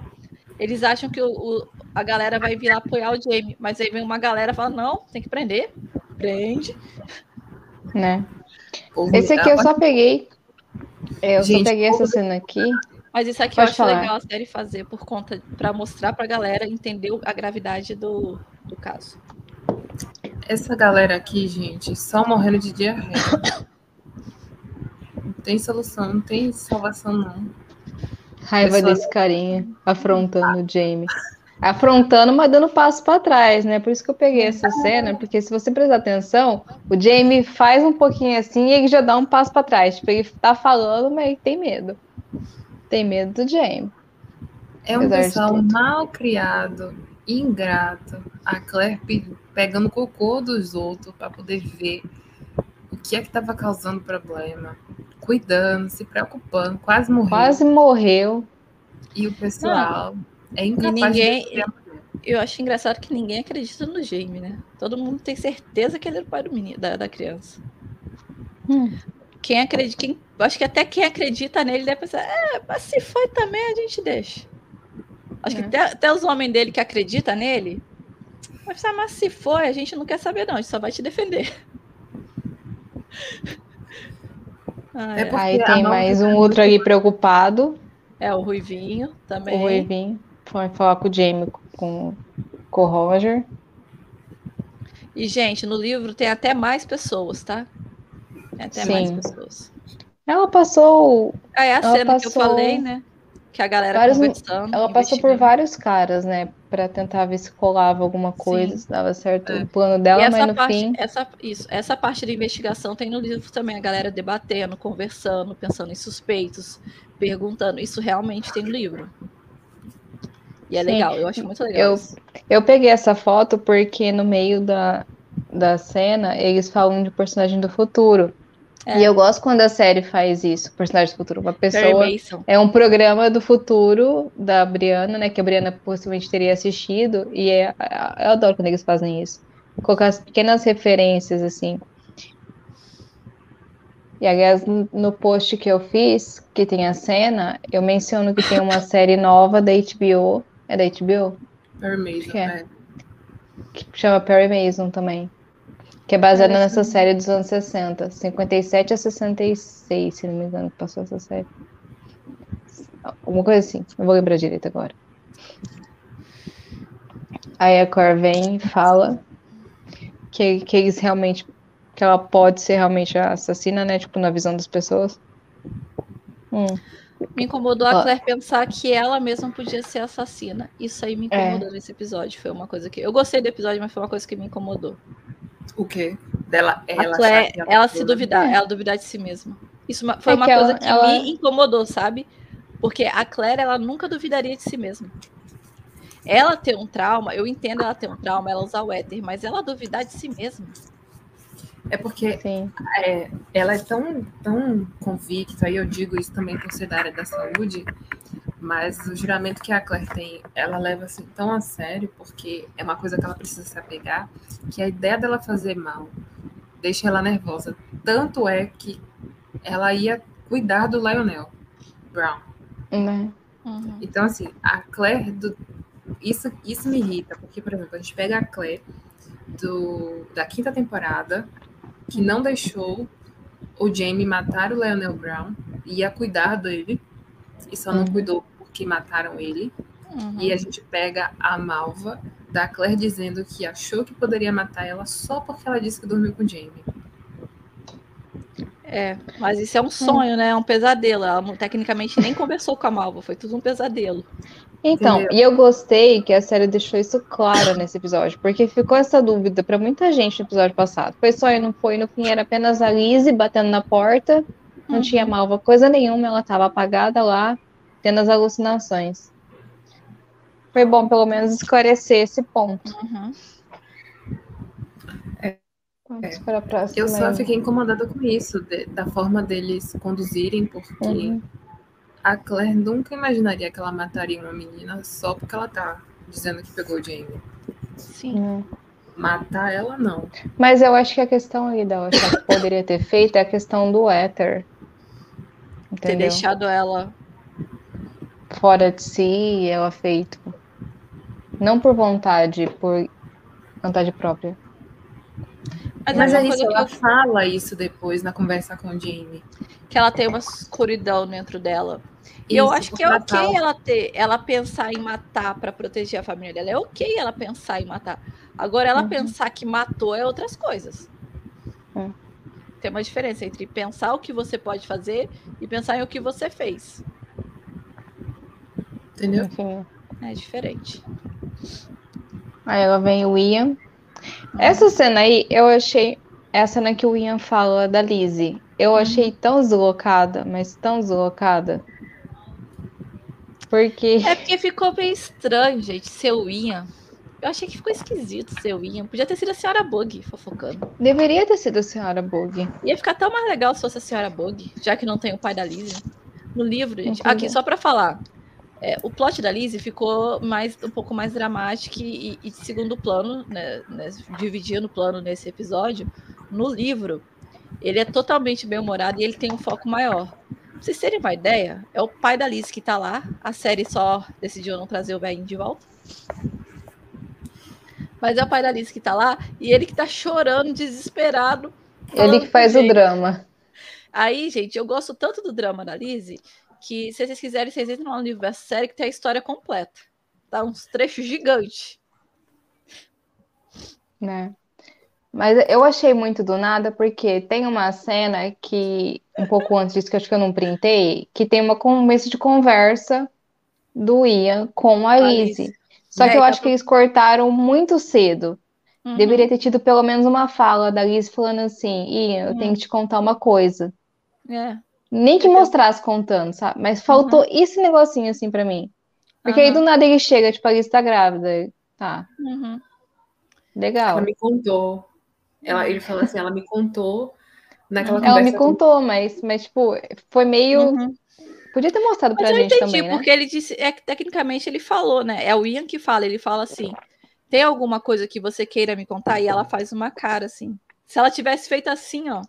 eles acham que o, o, a galera vai vir lá apoiar o Jamie, mas aí vem uma galera e fala: não, tem que prender, prende. Né? Esse aqui eu só peguei. Eu Gente, só peguei essa cena aqui. Mas isso aqui Pode eu acho falar. legal a série fazer por conta para mostrar para a galera entender a gravidade do, do caso. Essa galera aqui, gente, só morrendo de diarreia. (coughs) tem solução, não tem salvação, não. Raiva Pessoa... desse carinha afrontando o Jamie. Afrontando, mas dando passo para trás, né? Por isso que eu peguei essa cena, porque se você prestar atenção, o Jamie faz um pouquinho assim e ele já dá um passo para trás. Tipo, ele tá falando, mas ele tem medo. Tem medo do Jamie. É um pessoal mal criado, ingrato. A Claire pegando cocô dos outros para poder ver o que é que estava causando problema cuidando, se preocupando, quase morreu. Quase morreu. E o pessoal Não. É incapaz ninguém, de Eu acho engraçado que ninguém acredita no Jamie, né? Todo mundo tem certeza que ele é o pai do menino, da, da criança. Hum. Quem acredita, quem, acho que até quem acredita nele deve pensar, é, mas se foi também, a gente deixa. Acho é. que até, até, os homens dele que acreditam nele, vai pensar, mas se foi, a gente não quer saber, não, a gente só vai te defender. (laughs) Ah, é Aí tem mais um outro ali preocupado. É o Ruivinho também. O Ruivinho. Foi falar com o Jamie, com, com o Roger. E, gente, no livro tem até mais pessoas, tá? Tem até Sim. mais pessoas. Ela passou. Ah, é a cena passou... que eu falei, né? Que a galera vários, conversando. Ela passou por vários caras, né? Para tentar ver se colava alguma coisa, Sim. se dava certo é. o plano dela, mas no parte, fim. Essa, isso, essa parte da investigação tem no livro também, a galera debatendo, conversando, pensando em suspeitos, perguntando. Isso realmente tem no livro. E é Sim. legal, eu acho muito legal. Eu, eu peguei essa foto porque no meio da, da cena eles falam de personagem do futuro. É. E eu gosto quando a série faz isso, personagem do futuro. Uma pessoa. É um programa do futuro da Briana, né? Que a Briana possivelmente teria assistido. E é, eu adoro quando eles fazem isso. Colocar as pequenas referências, assim. E aliás, no post que eu fiz, que tem a cena, eu menciono que tem uma (laughs) série nova da HBO. É da HBO? Perry Mason, é. é. Que chama Perry Mason também que é baseada Parece nessa série dos anos 60, 57 a 66, se não me engano, que passou essa série. Alguma coisa assim, não vou lembrar direito agora. Aí a Cor vem e fala que, que eles realmente, que ela pode ser realmente a assassina, né, tipo, na visão das pessoas. Hum. Me incomodou a Claire pensar que ela mesma podia ser assassina. Isso aí me incomodou é. nesse episódio. Foi uma coisa que. Eu gostei do episódio, mas foi uma coisa que me incomodou. O quê? Dela, ela, Claire, ela, ela se duvidar, ela duvidar de si mesma. Isso foi é uma coisa ela, que ela... me incomodou, sabe? Porque a Claire, ela nunca duvidaria de si mesma. Ela ter um trauma, eu entendo ela ter um trauma, ela usar o éter, mas ela duvidar de si mesma. É porque é, ela é tão, tão convicta, e eu digo isso também por ser da área da saúde, mas o juramento que a Claire tem, ela leva assim tão a sério, porque é uma coisa que ela precisa se apegar, que a ideia dela fazer mal deixa ela nervosa. Tanto é que ela ia cuidar do Lionel Brown. Né? Uhum. Então, assim, a Claire, do... isso, isso me irrita, porque, por exemplo, a gente pega a Claire do... da quinta temporada, que não deixou o Jamie matar o Lionel Brown, ia cuidar dele, e só não uhum. cuidou porque mataram ele. Uhum. E a gente pega a Malva da Claire dizendo que achou que poderia matar ela só porque ela disse que dormiu com o Jamie. É, mas isso é um sonho, né? É um pesadelo. Ela tecnicamente nem conversou com a Malva, foi tudo um pesadelo. Então, Entendeu? e eu gostei que a série deixou isso claro nesse episódio, porque ficou essa dúvida para muita gente no episódio passado. Foi sonho, não foi? No fim era apenas a Lizzie batendo na porta, não uhum. tinha Malva coisa nenhuma, ela estava apagada lá, tendo as alucinações. Foi bom pelo menos esclarecer esse ponto. Uhum. Vamos para a próxima. Eu só fiquei incomodada com isso, de, da forma deles conduzirem, porque uhum. A Claire nunca imaginaria que ela mataria uma menina só porque ela tá dizendo que pegou o Jamie. Sim. Uhum. Matar ela, não. Mas eu acho que a questão aí da que poderia ter feito é a questão do éter. Entendeu? Ter deixado ela fora de si, ela feito. Não por vontade, por vontade própria. Mas, Mas é isso, ela eu... fala isso depois na conversa com o Jamie. Que ela tem uma escuridão dentro dela. E isso, eu acho que é ok ela ter, ela pensar em matar para proteger a família dela. É ok ela pensar em matar. Agora, ela uhum. pensar que matou é outras coisas. Uhum. Tem uma diferença entre pensar o que você pode fazer e pensar em o que você fez. Entendeu? Enfim. É diferente. Aí ela vem o Ian, essa cena aí, eu achei. É a cena que o Ian fala da Lizzie. Eu uhum. achei tão deslocada, mas tão deslocada. Porque. É porque ficou bem estranho, gente, seu Ian. Eu achei que ficou esquisito seu Ian. Podia ter sido a senhora Bug fofocando. Deveria ter sido a senhora Bug. Ia ficar tão mais legal se fosse a senhora Bug, já que não tem o pai da Lizzie. No livro, gente. Aqui, só para falar. É, o plot da Lizzie ficou mais, um pouco mais dramático e, e de segundo plano, né, né, dividindo o plano nesse episódio. No livro, ele é totalmente bem-humorado e ele tem um foco maior. Pra vocês terem uma ideia, é o pai da Liz que tá lá. A série só decidiu não trazer o velhinho de volta. Mas é o pai da Liz que tá lá e ele que tá chorando, desesperado. Ele que faz o drama. Aí, gente, eu gosto tanto do drama da Liz que se vocês quiserem, vocês entram no universo série que tem a história completa. Tá uns trechos gigantes. Né? Mas eu achei muito do nada, porque tem uma cena que, um pouco antes disso, que eu acho que eu não printei, que tem uma começo de conversa do Ian com a Lizzie. Só é, que eu acho que eles cortaram muito cedo. Uhum. Deveria ter tido pelo menos uma fala da Liz falando assim, Ian, eu uhum. tenho que te contar uma coisa. É. Nem que mostrasse contando, sabe? Mas faltou uhum. esse negocinho assim para mim. Porque uhum. aí do nada ele chega, tipo, a Alice tá grávida. Tá. Uhum. Legal. Ela me contou. Ela, ele falou assim, ela me contou naquela ela conversa. Ela me contou, com... mas, mas, tipo, foi meio. Uhum. Podia ter mostrado pra mas gente entendi, também, né? Porque ele disse, é que tecnicamente ele falou, né? É o Ian que fala, ele fala assim: tem alguma coisa que você queira me contar? E ela faz uma cara assim. Se ela tivesse feito assim, ó.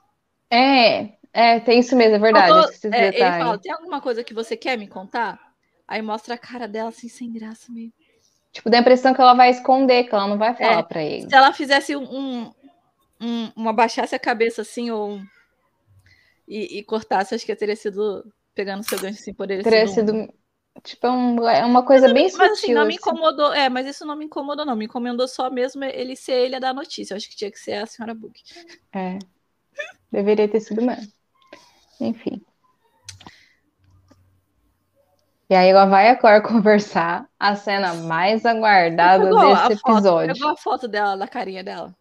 É, é, tem isso mesmo, é verdade. é, ele fala, tem alguma coisa que você quer me contar? Aí mostra a cara dela assim, sem graça mesmo. Tipo, dá a impressão que ela vai esconder, que ela não vai falar é, pra ele. Se ela fizesse um, um, uma baixasse a cabeça assim, ou e, e, cortasse, acho que teria sido pegando seu gancho assim, poderia teria sido. Um... Tipo, é, um, é uma coisa mas, bem mas, sutil. Mas assim, não me assim. incomodou. É, mas isso não me incomodou, não. Me incomodou só mesmo ele ser ele a dar notícia. Eu acho que tinha que ser a senhora Book. É. Deveria ter sido mesmo. Enfim. E aí ela vai a Cor (laughs) conversar a cena mais aguardada desse episódio. Pegou a foto dela, da carinha dela.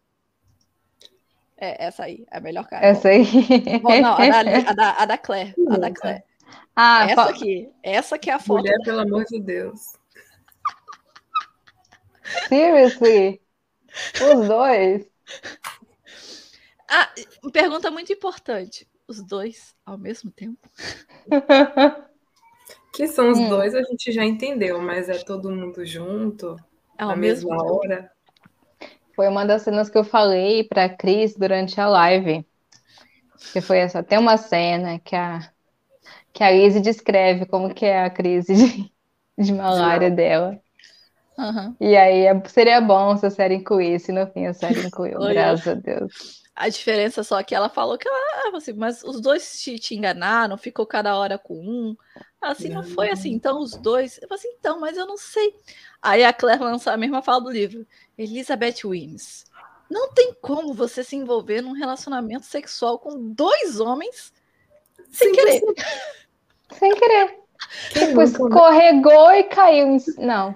É, essa aí, a melhor cara. Essa aí? (laughs) Bom, não, a da, (laughs) a da, a da Claire. A da Claire. Ah, essa aqui. Essa que é a foto. Mulher, pelo amor de Deus. Seriously? Os dois? Ah, pergunta muito importante os dois ao mesmo tempo? (laughs) que são os hum. dois, a gente já entendeu, mas é todo mundo junto, é na mesma tempo. hora. Foi uma das cenas que eu falei para Cris durante a live. Que foi essa. Tem uma cena que a, que a Izzy descreve como que é a crise de, de malária Não. dela. Aham. E aí é- seria bom se a série incluísse, no fim a série incluiu, graças a Deus. A diferença só que ela falou que ela, assim, mas os dois te, te enganaram, ficou cada hora com um. Assim, não foi assim. Então, os dois. Eu falei assim, então, mas eu não sei. Aí a Claire lançou a mesma fala do livro. Elizabeth Wins. Não tem como você se envolver num relacionamento sexual com dois homens sem querer. (laughs) Sem querer. Depois nunca, né? escorregou e caiu em... Não.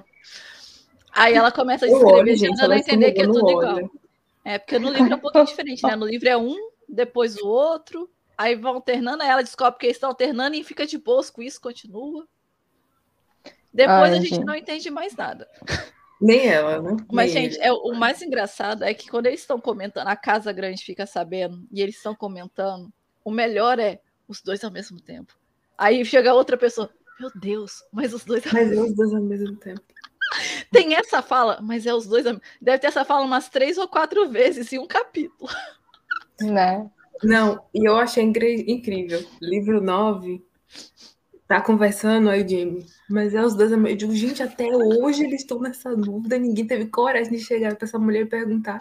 Aí ela começa a descrever, olho, se entender que é tudo no igual. É, porque no livro é um pouquinho diferente, né? No livro é um, depois o outro, aí vão alternando, aí ela descobre que eles estão alternando e fica de boas com isso, continua. Depois Ai, a gente gente. não entende mais nada. Nem ela, né? Mas, Nem gente, é, o mais engraçado é que quando eles estão comentando, a Casa Grande fica sabendo, e eles estão comentando, o melhor é os dois ao mesmo tempo. Aí chega outra pessoa, meu Deus, mas os dois. Mas é os dois ao mesmo tempo. Tem essa fala, mas é os dois. Deve ter essa fala umas três ou quatro vezes em um capítulo. Né? Não, e eu achei incrível. Livro 9, tá conversando aí o Jamie. Mas é os dois. Eu digo, gente, até hoje eles estão nessa dúvida. Ninguém teve coragem de chegar pra essa mulher e perguntar.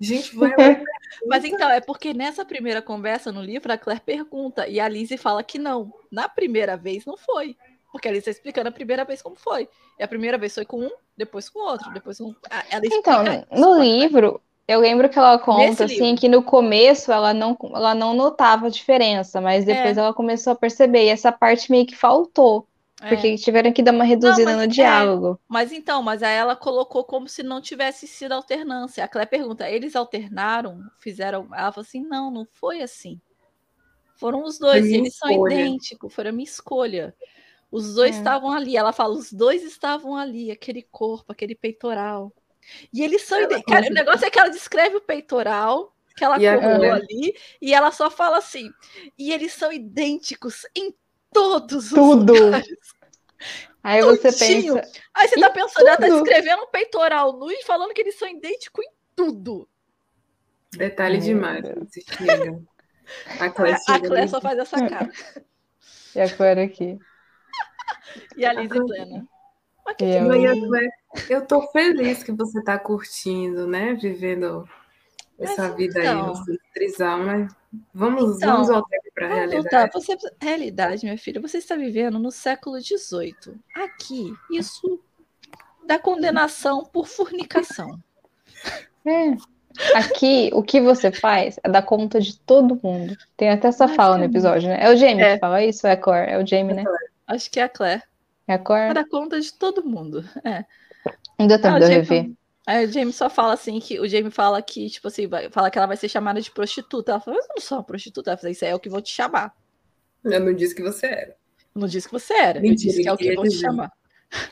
Gente, vai lá. (laughs) Mas então, é porque nessa primeira conversa no livro, a Claire pergunta e a Lizzie fala que não. Na primeira vez não foi. Porque a Lizzie está explicando a primeira vez como foi. E a primeira vez foi com um, depois com outro, depois com. a- Ela Então, no né? livro, eu lembro que ela conta Nesse assim livro. que no começo ela não, ela não notava a diferença, mas depois É. ela começou a perceber, e essa parte meio que faltou, É. porque tiveram que dar uma reduzida mas no é. diálogo. Mas então, mas aí ela colocou como se não tivesse sido alternância. A Claire pergunta: eles alternaram? Fizeram. Ela falou assim: não, não foi assim. Foram os dois, e eles são idênticos, foi a minha escolha. Os dois É. estavam ali. Ela fala: os dois estavam ali, aquele corpo, aquele peitoral. E eles são Ela idênticos. Cara, o negócio é que ela descreve o peitoral que ela mulher? ali, e ela só fala assim: e eles são idênticos em todos os Tudo. lugares. Aí você Tudinho. pensa, Aí você tá pensando, ela tá tudo. descrevendo um peitoral nu e falando que eles são idênticos em tudo. Detalhe demais. A (laughs) ali. só faz essa cara. (laughs) e agora aqui? E a Lizzie plena. Eu- e a eu tô feliz que você tá curtindo, né? Vivendo essa Mas vida então- aí no trisal, mas vamos, Então, vamos voltar aqui pra Vamos realidade. voltar. Você, realidade, minha filha, você está vivendo no século XVIII. Aqui, isso dá condenação por fornicação. É. Aqui, o que você faz é dar conta de todo mundo. Tem até essa fala no episódio, né? É o Jamie É. que fala isso? É a Claire? É o Jamie, né? Acho que é a Claire. É a Claire? Dar conta de todo mundo. É. Deu tempo Ah, eu o rever. Jamie- Aí o Jamie só fala assim que o Jamie fala que, tipo assim, vai, fala que ela vai ser chamada de prostituta. Ela fala, mas eu não sou uma prostituta. Ela fala, isso aí é o que vão te chamar. Eu não disse que você era. Eu não disse que você era. eu Mentira, disse que é o que vão te chamar.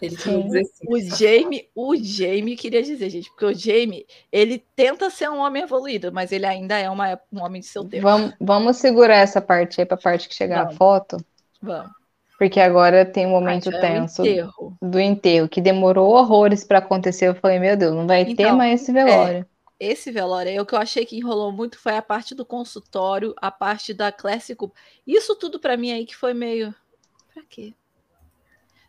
Ele (laughs) queria dizer. O Jamie, o Jamie queria dizer, gente, porque o Jamie, ele tenta ser um homem evoluído, mas ele ainda é uma- um homem de seu tempo. Vamos, vamos segurar essa parte aí pra parte que chegar a Vamos. foto, Vamos. Porque agora tem um momento Ai, é tenso enterro. do enterro, que demorou horrores pra acontecer. Eu falei, meu Deus, não vai ter Então, mais esse velório. Esse velório aí, o que eu achei que enrolou muito foi a parte do consultório, a parte da culpa. Isso tudo pra mim aí que foi meio. Pra quê?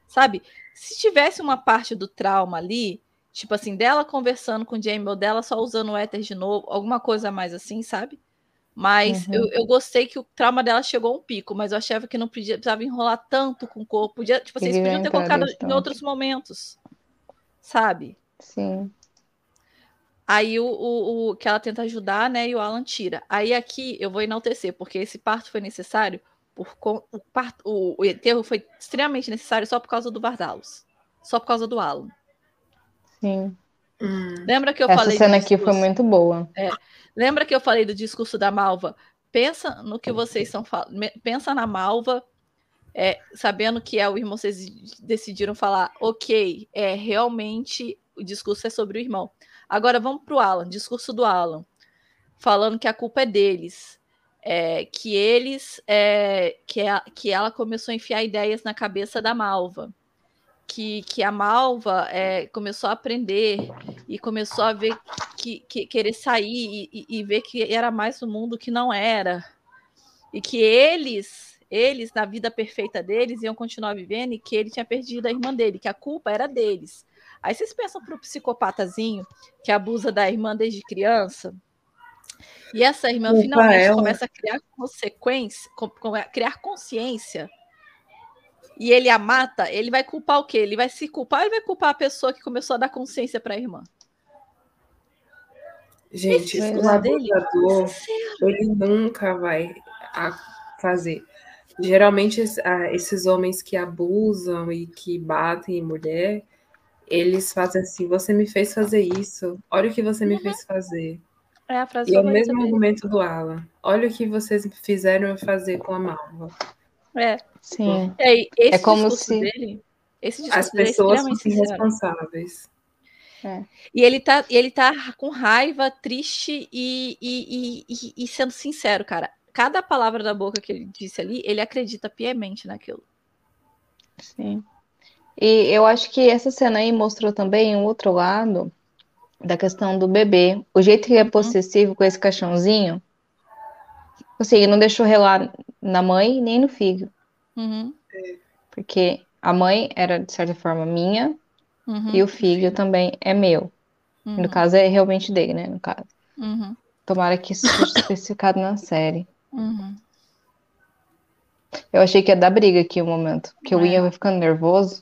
Sabe? Se tivesse uma parte do trauma ali, tipo assim, dela conversando com o Jamie ou dela só usando o éter de novo, alguma coisa mais assim, sabe? Mas Uhum. eu, eu gostei que o trauma dela chegou a um pico, mas eu achava que não podia, precisava enrolar tanto com o corpo. Podia, tipo assim, eles já podiam ter colocado em outros momentos. Sabe? Sim. Aí o, o, o- que ela tenta ajudar, né? E o Alan tira. Aí aqui eu vou enaltecer, porque esse parto foi necessário. Por, o, parto, o, o enterro foi extremamente necessário só por causa do Vardalos. Só por causa do Alan. Sim. Hum. Lembra que eu Essa falei do cena aqui foi discurso? muito boa. Lembra que eu falei do discurso da Malva? Pensa no que vocês estão falando. Pensa na Malva, é, sabendo que é o irmão, vocês decidiram falar, ok, é realmente o discurso é sobre o irmão. Agora vamos para o Alan, discurso do Alan, falando que a culpa é deles. é, que eles. é, que, a- que ela começou a enfiar ideias na cabeça da Malva. Que, que a Malva é, começou a aprender e começou a ver que, que- querer sair e, e- ver que era mais do mundo que não era. E que eles eles, na vida perfeita deles, iam continuar vivendo e que ele tinha perdido a irmã dele, que a culpa era deles. Aí vocês pensam pro psicopatazinho que abusa da irmã desde criança, e essa irmã culpa finalmente ela. começa a criar consequência, criar consciência, e ele a mata, ele vai culpar o quê? Ele vai se culpar e vai culpar a pessoa que começou a dar consciência para a irmã. Gente, o abusador, ele nunca vai fazer. Geralmente, esses homens que abusam e que batem em mulher, eles fazem assim: você me fez fazer isso, olha o que você me uhum. fez fazer. É a frase e é o mesmo dele. argumento do Alan. Olha o que vocês fizeram eu fazer com a Malva. É. Sim. É, é como se dele, as é pessoas fossem responsáveis. É. E ele tá, ele tá com raiva, triste e, e, e, e, sendo sincero, cara. Cada palavra da boca que ele disse ali, ele acredita piamente naquilo. Sim. E eu acho que essa cena aí mostrou também um outro lado da questão do bebê. O jeito que ele é uhum. possessivo com esse caixãozinho, assim, não deixou relar na mãe nem no filho. Uhum. Porque a mãe era, de certa forma, minha, Uhum, e o filho também é meu. Uhum. No caso, é realmente dele, né? No caso. Uhum. Tomara que isso seja (coughs) especificado na série. Uhum. Eu achei que ia dar briga aqui um momento. Porque é. o Ian vai ficando nervoso.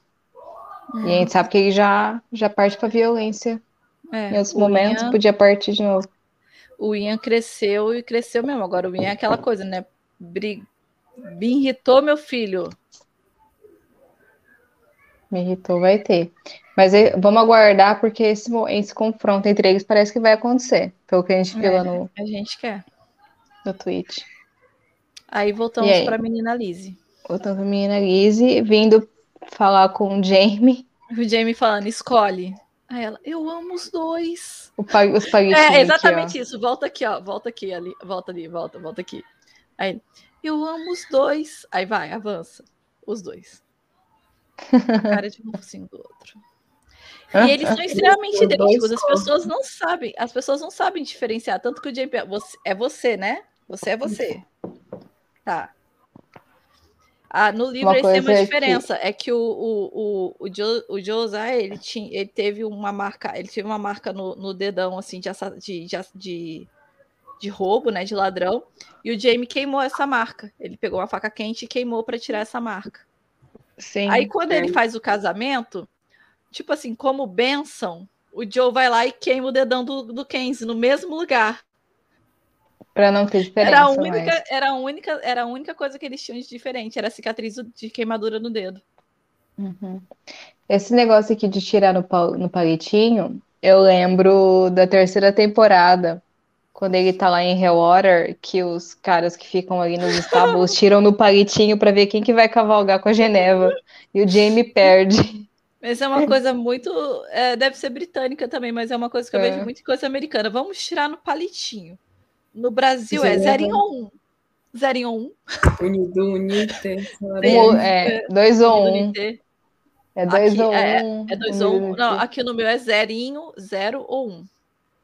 E a gente uhum. sabe que ele já, já parte pra violência. É, em outros momentos, Ian... podia partir de novo. O Ian cresceu e cresceu mesmo. Agora o Ian é aquela coisa, né? Brig... Me irritou meu filho. Me irritou, vai ter. Mas vamos aguardar, porque esse, esse confronto entre eles parece que vai acontecer. Pelo que a gente viu é, lá no. A gente quer. No tweet. Aí voltamos para a menina Lizzie. Voltamos para a menina Lizzie, vindo falar com o Jamie. O Jamie falando, escolhe. Aí ela, eu amo os dois. O pai, os paguetinhos. É, exatamente isso. Volta aqui, ó. Volta aqui, ali. Volta ali, volta, volta aqui. Aí, eu amo os dois. Aí vai, avança. Os dois. A cara de um focinho do outro. E (laughs) eles são extremamente idênticos. As pessoas não sabem, as pessoas não sabem diferenciar. Tanto que o JP você, é você, né? Você é você. Tá. Ah, no livro uma tem uma é diferença. Que... É que o, o, o, o, jo, o José, ele, tinha, ele teve uma marca, ele teve uma marca no, no dedão assim de, de, de, de roubo, né? De ladrão. E o Jamie queimou essa marca. Ele pegou uma faca quente e queimou para tirar essa marca. Sim, Aí quando ele faz o casamento, tipo assim, como benção, o Joe vai lá e queima o dedão do, do Kenzie no mesmo lugar. Para não ter diferença. Era a, única, era, a única, era a única coisa que eles tinham de diferente, era a cicatriz de queimadura no dedo. Uhum. Esse negócio aqui de tirar no, no palitinho, eu lembro da terceira temporada, quando ele tá lá em Hellwater, que os caras que ficam ali nos estábulos (laughs) tiram no palitinho para ver quem que vai cavalgar com a Geneva. E o Jamie perde. Mas é uma coisa muito. É, deve ser britânica também, mas é uma coisa que eu é. vejo muito em coisa americana. Vamos tirar no palitinho. No Brasil é zerinho ou um. Zerinho ou um. Unido, unite. É, dois ou um. É dois aqui, ou é, um. É dois ou um. Não, aqui no meu é zerinho, zero ou um.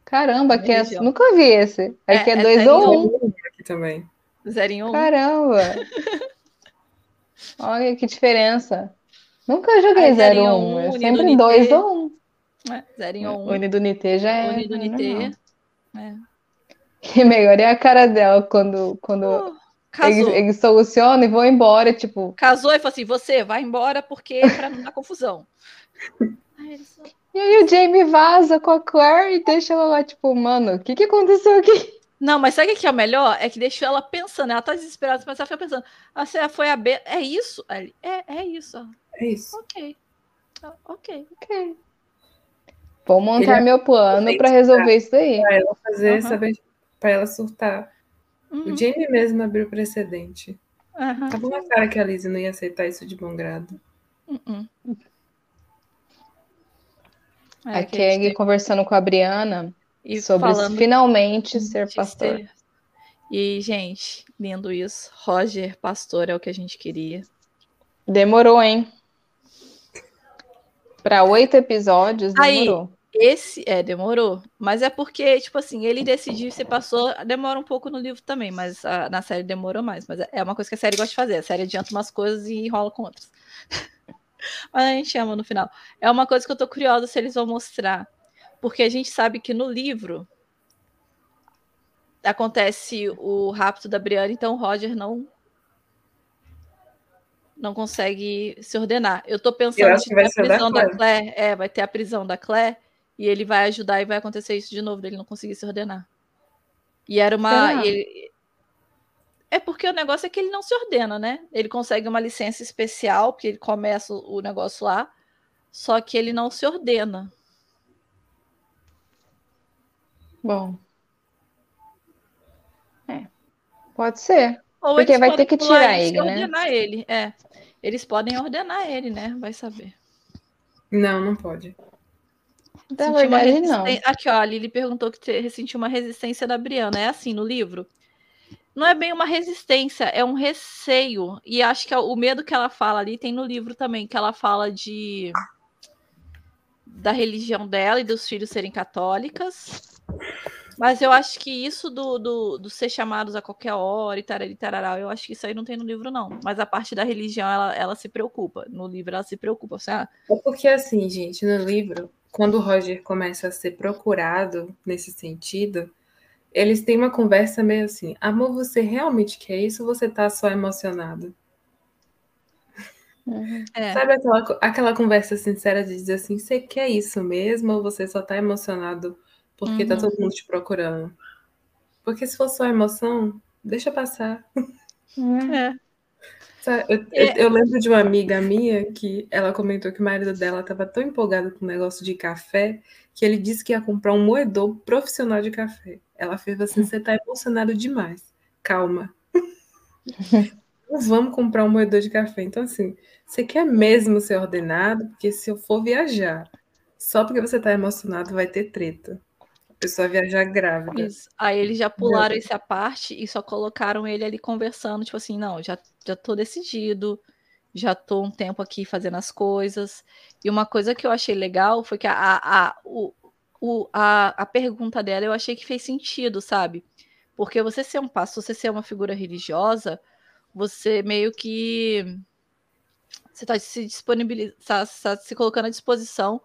Caramba, aqui é, nunca vi esse. Aqui é, é, é dois ou um. Aqui também. Zerinho ou um. Caramba. (laughs) Olha que diferença. Nunca joguei 0 1, um, é sempre 2 ou 1. Um. É, 0 em 1. Um. Unidunité já é. Unidunité. É. E melhor é a cara dela quando, quando uh, eles, eles, solucionam e vão embora, tipo. Casou e falou assim: você vai embora porque pra não dar confusão. (laughs) E aí o Jamie vaza com a Claire e deixa ela lá, tipo, mano, o que, que aconteceu aqui? Não, mas sabe o que é o melhor? É que deixou ela pensando, ela tá desesperada, mas ela fica pensando, ah, você foi a B. É isso? É, é isso. É isso. Ok. Ah, ok. Ok. Vou montar Ele meu plano para resolver isso daí. Ela fazer, uhum. saber, para ela surtar. Uhum. O Jamie mesmo abriu precedente. Uhum. Tava uma cara que a Lizzie não ia aceitar isso de bom grado. Uhum. É, a Kelly conversando com a Briana e sobre finalmente ser pastor. E, gente, lindo isso. Roger, pastor, é o que a gente queria. Demorou, hein? Para oito episódios, demorou. Aí, esse é demorou, mas é porque tipo assim ele decidiu se passou demora um pouco no livro também, mas a, na série demorou mais. Mas é uma coisa que a série gosta de fazer. A série adianta umas coisas e enrola com outras. (laughs) mas a gente ama no final. É uma coisa que eu tô curiosa se eles vão mostrar, porque a gente sabe que no livro acontece o rapto da Brianna, então o Roger não não consegue se ordenar. Eu tô pensando eu que vai a prisão da Claire. É, vai ter a prisão da Claire e ele vai ajudar e vai acontecer isso de novo, dele não conseguir se ordenar. E era uma. Ele... É porque o negócio é que ele não se ordena, né? Ele consegue uma licença especial, porque ele começa o negócio lá, só que ele não se ordena. Bom. É. Pode ser. Ou Porque vai ter que tirar ele, né? ordenar ele, é. Eles podem ordenar ele, né? Vai saber. Não, não pode. Da verdade, não. Aqui, ó, a Lili perguntou que sentiu uma resistência da Briana. É assim no livro? Não é bem uma resistência, é um receio. E acho que é o medo que ela fala ali tem no livro também, que ela fala de da religião dela e dos filhos serem católicas. Mas eu acho que isso do, do, do, ser chamados a qualquer hora e tarari, tarará, eu acho que isso aí não tem no livro, não. Mas a parte da religião, ela, ela se preocupa. No livro, ela se preocupa. Assim, ah, é porque, assim, gente, no livro, quando o Roger começa a ser procurado nesse sentido, eles têm uma conversa meio assim: amor, você realmente quer isso ou você tá só emocionado? Uhum. É. Sabe aquela, aquela conversa sincera de dizer assim: você quer isso mesmo ou você só tá emocionado? porque tá uhum. tá todo mundo te procurando. Porque se for só emoção, deixa passar. É. Eu, eu, eu, lembro de uma amiga minha que ela comentou que o marido dela estava tão empolgado com o negócio de café que ele disse que ia comprar um moedor profissional de café. Ela fez assim: você tá emocionado demais. Calma. (laughs) Não vamos comprar um moedor de café. Então, assim, você quer mesmo ser ordenado? Porque se eu for viajar, só porque você tá emocionado, vai ter treta pessoa viajar grávida. Isso. Aí eles já pularam essa parte e só colocaram ele ali conversando, tipo assim, não, já, já tô decidido, já tô um tempo aqui fazendo as coisas. E uma coisa que eu achei legal foi que a, a, a, o, o, a, a pergunta dela eu achei que fez sentido, sabe? Porque você ser um pastor, você ser uma figura religiosa, você meio que você está se disponibilizando, tá, tá se colocando à disposição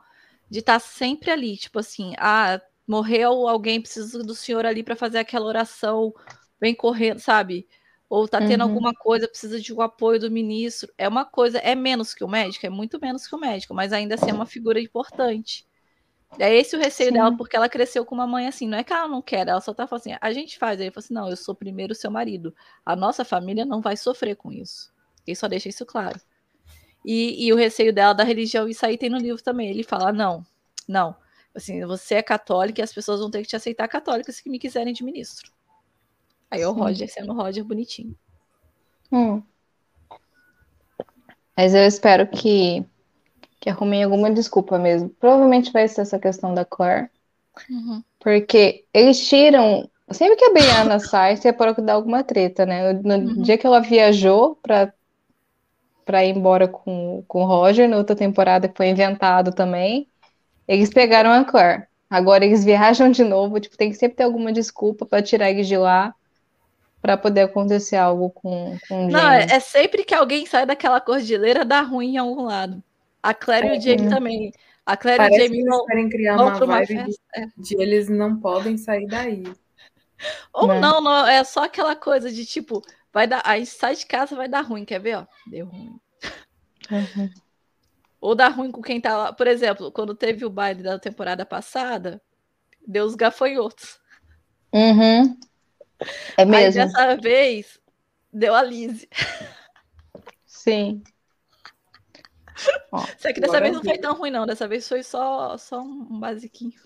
de estar tá sempre ali, tipo assim, ah, morreu alguém, precisa do senhor ali para fazer aquela oração, vem correndo, sabe? Ou tá tendo uhum. alguma coisa, precisa de um apoio do ministro. É uma coisa, é menos que o médico, é muito menos que o médico, mas ainda assim é uma figura importante. É esse o receio Sim. dela, porque ela cresceu com uma mãe assim. Não é que ela não quer, ela só tá falando assim: a gente faz. Aí ele falou assim: não, eu sou primeiro seu marido. A nossa família não vai sofrer com isso. Ele só deixa isso claro. E, e o receio dela da religião, isso aí tem no livro também. Ele fala: não, não Assim, você é católica e as pessoas vão ter que te aceitar católica se me quiserem de ministro. Aí é o Roger sendo o Roger bonitinho. Hum. Mas eu espero que, que arrumem alguma desculpa mesmo. Provavelmente vai ser essa questão da Claire. Uhum. Porque eles tiram. Sempre que a Brianna (laughs) sai, você pode dar alguma treta, né? No uhum. dia que ela viajou pra, pra ir embora com, com o Roger, na outra temporada que foi inventado também. Eles pegaram a Claire. Agora eles viajam de novo, tipo, tem que sempre ter alguma desculpa para tirar eles de lá para poder acontecer algo com, com o Não, é, é sempre que alguém sai daquela cordilheira, dá ruim em algum lado. A Claire é, e o Jamie é. também. A Claire Parece e o Jamie que vão, querem criar uma vibe uma de, é. de, eles não podem sair daí. Ou não. não, não, é só aquela coisa de tipo, vai dar, a gente sai de casa, vai dar ruim, quer ver, ó? Deu ruim. Uhum. Ou dá ruim com quem tá lá. Por exemplo, quando teve o baile da temporada passada, deu os gafanhotos. Uhum. É mesmo. Aí dessa vez, deu a Lise. Sim. Ó, Só que dessa vez não foi tão ruim, não. Dessa vez foi só, só um basiquinho.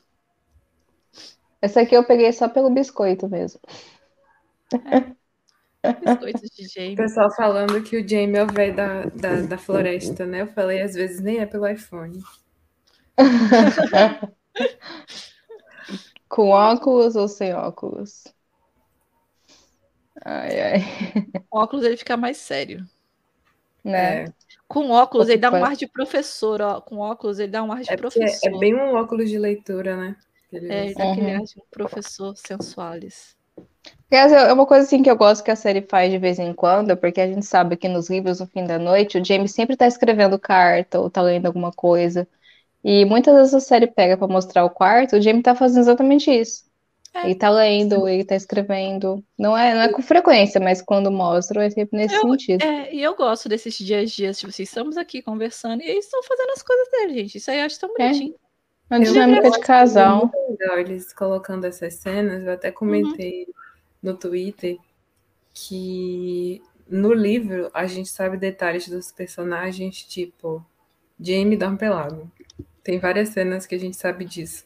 Essa aqui eu peguei só pelo biscoito mesmo. É. Biscoitos de Jamie. O pessoal falando que o Jamie é o velho da, da, da, floresta, né? Eu falei, às vezes nem é pelo iPhone. (laughs) Com óculos ou sem óculos? Ai, ai. Com óculos ele fica mais sério. Né? É. Com óculos, ele dá um ar de professor, ó. Com óculos, ele dá um ar de é professor. É bem um óculos de leitura, né? Ele é, ele dá uhum. aquele ar de um professor sensuales. É uma coisa assim que eu gosto que a série faz de vez em quando, porque a gente sabe que nos livros no fim da noite, o James sempre tá escrevendo carta ou tá lendo alguma coisa. E muitas vezes a série pega para mostrar o quarto, o Jamie tá fazendo exatamente isso. É. Ele tá lendo, ele tá escrevendo. Não é, não é com frequência, mas quando mostram é sempre nesse eu, sentido. É, e eu gosto desses dias a dias, tipo assim, estamos aqui conversando e eles estão fazendo as coisas dele, gente. Isso aí eu acho tão é. bonitinho. É. Uma dinâmica de casal. É legal eles colocando essas cenas, eu até comentei uhum. No Twitter que no livro a gente sabe detalhes dos personagens, tipo, Jamie dorme pelado. Tem várias cenas que a gente sabe disso,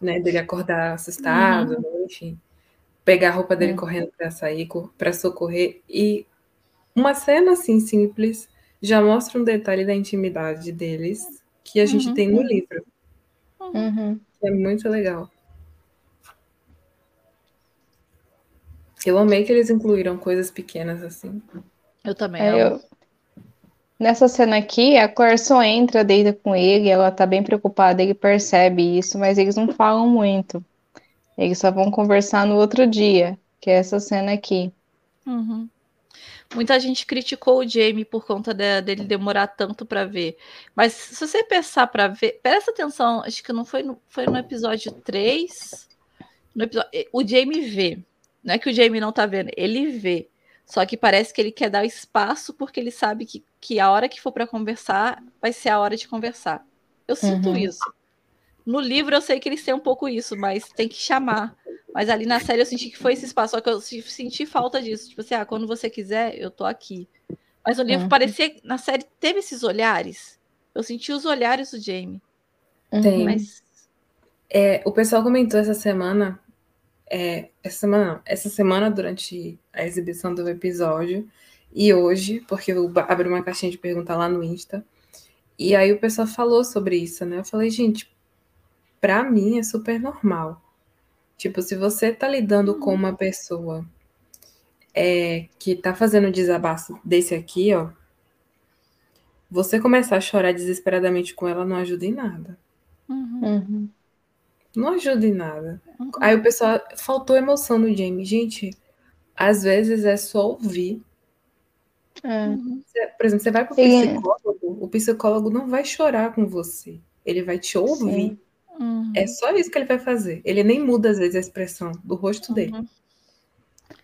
né? Dele acordar assustado, uhum. enfim, pegar a roupa dele uhum. correndo para sair, para socorrer e uma cena assim simples já mostra um detalhe da intimidade deles que a gente uhum. tem no livro. Uhum. É muito legal. Eu amei que eles incluíram coisas pequenas assim. Eu também. É, eu, Nessa cena aqui, a Claire só entra, deita com ele, ela tá bem preocupada, ele percebe isso, mas eles não falam muito. Eles só vão conversar no outro dia, que é essa cena aqui. Uhum. Muita gente criticou o Jamie por conta de, dele demorar tanto para ver. Mas se você pensar para ver, presta atenção, acho que não foi no, foi no episódio 3. No episódio, o Jamie vê. Não é que o Jamie não tá vendo, ele vê. Só que parece que ele quer dar espaço porque ele sabe que, que a hora que for para conversar vai ser a hora de conversar. Eu sinto uhum. isso. No livro eu sei que eles têm um pouco isso, mas tem que chamar. Mas ali na série eu senti que foi esse espaço, só que eu senti falta disso. Tipo assim, ah, quando você quiser, eu tô aqui. Mas no livro uhum. parecia, na série teve esses olhares. Eu senti os olhares do Jamie. Tem. Mas... É, o pessoal comentou essa semana é, essa semana, essa semana durante a exibição do episódio e hoje, porque eu abri uma caixinha de pergunta lá no Insta. E aí o pessoal falou sobre isso, né? Eu falei, gente, pra mim é super normal. Tipo, se você tá lidando com uma pessoa é, que tá fazendo um desabafo desse aqui, ó, você começar a chorar desesperadamente com ela não ajuda em nada. Uhum. Uhum. Não ajuda em nada. Uhum. Aí o pessoal. Faltou emoção no Jamie. Gente, às vezes é só ouvir. É. Por exemplo, você vai para o psicólogo, o psicólogo não vai chorar com você. Ele vai te ouvir. Uhum. É só isso que ele vai fazer. Ele nem muda, às vezes, a expressão do rosto uhum. dele.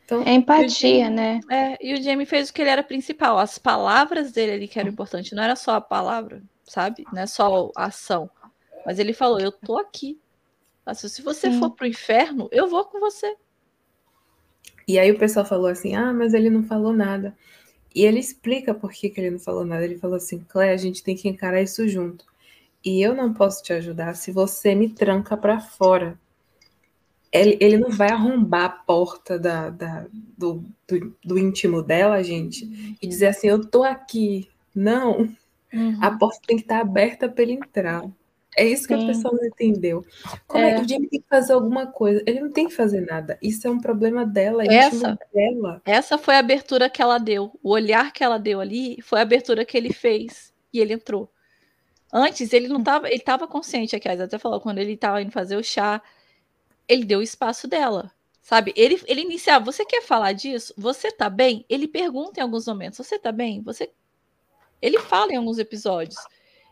Então, é empatia, Jamie, né? É, e o Jamie fez o que ele era principal. As palavras dele ali que eram importantes. Não era só a palavra, sabe? Não é só a ação. Mas ele falou: Eu tô aqui. Se você Sim. for pro inferno, eu vou com você. E aí o pessoal falou assim: ah, mas ele não falou nada. E ele explica por que, que ele não falou nada. Ele falou assim: Clé, a gente tem que encarar isso junto. E eu não posso te ajudar se você me tranca para fora. Ele, ele não vai arrombar a porta da, da do, do, do, íntimo dela, gente, e dizer assim: eu tô aqui. Não. Uhum. A porta tem que estar aberta para ele entrar. É isso que Sim. a pessoa não entendeu. Como é. é. que o Jamie tem que fazer alguma coisa? Ele não tem que fazer nada. Isso é um problema dela. Essa, dela. essa foi a abertura que ela deu. O olhar que ela deu ali foi a abertura que ele fez. E ele entrou. Antes, ele não estava. Ele estava consciente, aqui, até falou, quando ele estava indo fazer o chá, ele deu o espaço dela. Sabe? Ele, ele iniciava, você quer falar disso? Você tá bem? Ele pergunta em alguns momentos, você tá bem? Você. Ele fala em alguns episódios.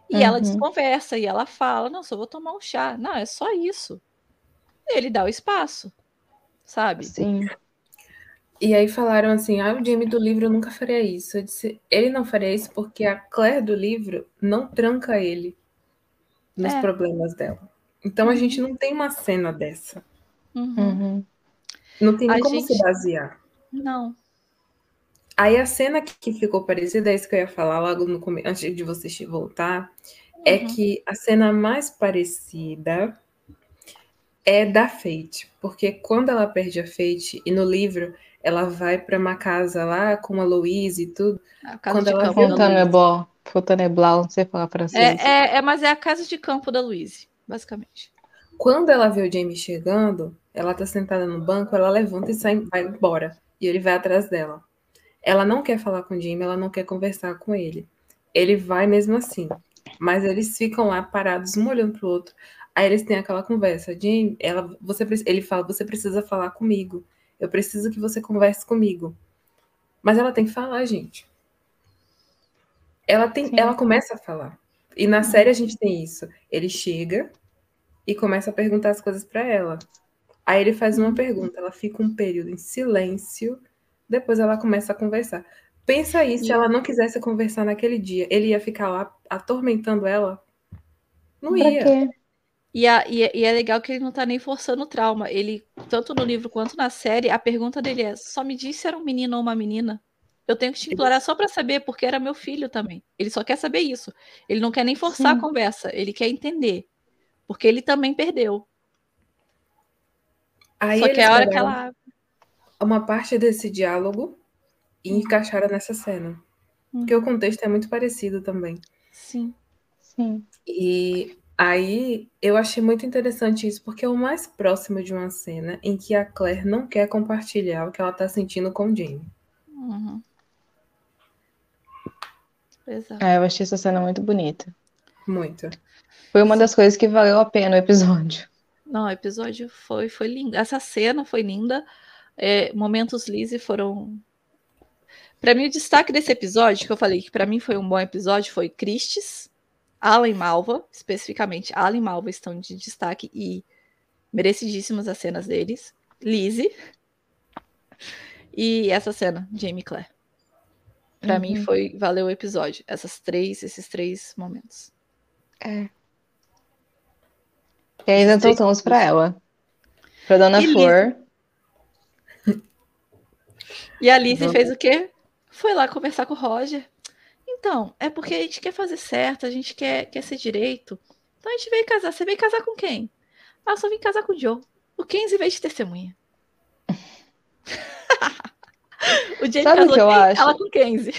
E uhum. ela desconversa e ela fala: Não, só vou tomar um chá. Não, é só isso. Ele dá o espaço, sabe? Sim. E aí falaram assim: Ah, o Jamie do livro nunca faria isso. Eu disse: Ele não faria isso porque a Claire do livro não tranca ele nos é. problemas dela. Então a uhum. gente não tem uma cena dessa. Uhum. uhum. Não tem como gente... se basear. Não. Aí a cena que ficou parecida, é isso que eu ia falar logo no começo, antes de você voltar, é uhum. é que a cena mais parecida é da Fate, porque quando ela perde a Fate e no livro ela vai para uma casa lá com a Louise e tudo, quando ela Fontainebleau, Fontainebleau, não sei falar francês. É, é, é, mas é a casa de campo da Louise, basicamente. Quando ela vê o Jamie chegando, ela tá sentada no banco, ela levanta e sai, vai embora. E ele vai atrás dela. Ela não quer falar com o Jimmy, ela não quer conversar com ele. ele vai mesmo assim. Mas eles ficam lá parados, um olhando pro outro. Aí eles têm aquela conversa. Jane, ela, você, ele fala, você precisa falar comigo. Eu preciso que você converse comigo. Mas ela tem que falar, gente. Ela tem, ela começa a falar. E na série a gente tem isso. Ele chega e começa a perguntar as coisas para ela. Aí ele faz uma pergunta, ela fica um período em silêncio, depois ela começa a conversar. Pensa aí, se ela não quisesse conversar naquele dia, ele ia ficar lá atormentando ela? Não pra ia. Quê? E, a, e, e, é legal que ele não tá nem forçando o trauma. Ele, tanto no livro quanto na série, a pergunta dele é: só me disse se era um menino ou uma menina. Eu tenho que te implorar só para saber, porque era meu filho também. Ele só quer saber isso. Ele não quer nem forçar Sim. a conversa, ele quer entender. Porque ele também perdeu. Aí Só que é a hora que ela uma parte desse diálogo e hum. encaixaram nessa cena. Hum. Porque o contexto é muito parecido também. Sim. Sim. E aí eu achei muito interessante isso, porque é o mais próximo de uma cena em que a Claire não quer compartilhar o que ela tá sentindo com o Jamie. Uhum. Exato. É, eu achei essa cena muito bonita. Muito. Foi uma das coisas que valeu a pena o episódio. Não, o episódio foi, foi lindo. Essa cena foi linda. É, momentos Lizzie foram. Para mim, o destaque desse episódio, que eu falei que para mim foi um bom episódio, foi Christies, Alan e Malva, especificamente Alan e Malva estão de destaque e merecidíssimas as cenas deles. Lizzie. E essa cena, Jamie Clare. Para uhum. mim foi valeu o episódio, essas três, esses três momentos. É. E ainda voltamos para ela. Para Dona e Flor. E a Alice fez o quê? Foi lá conversar com o Roger. Então, é porque a gente quer fazer certo, a gente quer, quer ser direito. Então a gente veio casar. Você veio casar com quem? Ah, eu só vim casar com o Joe. O Kenzie veio de testemunha. (laughs) o Jane Sabe o que eu acho? Ela com Kenzie.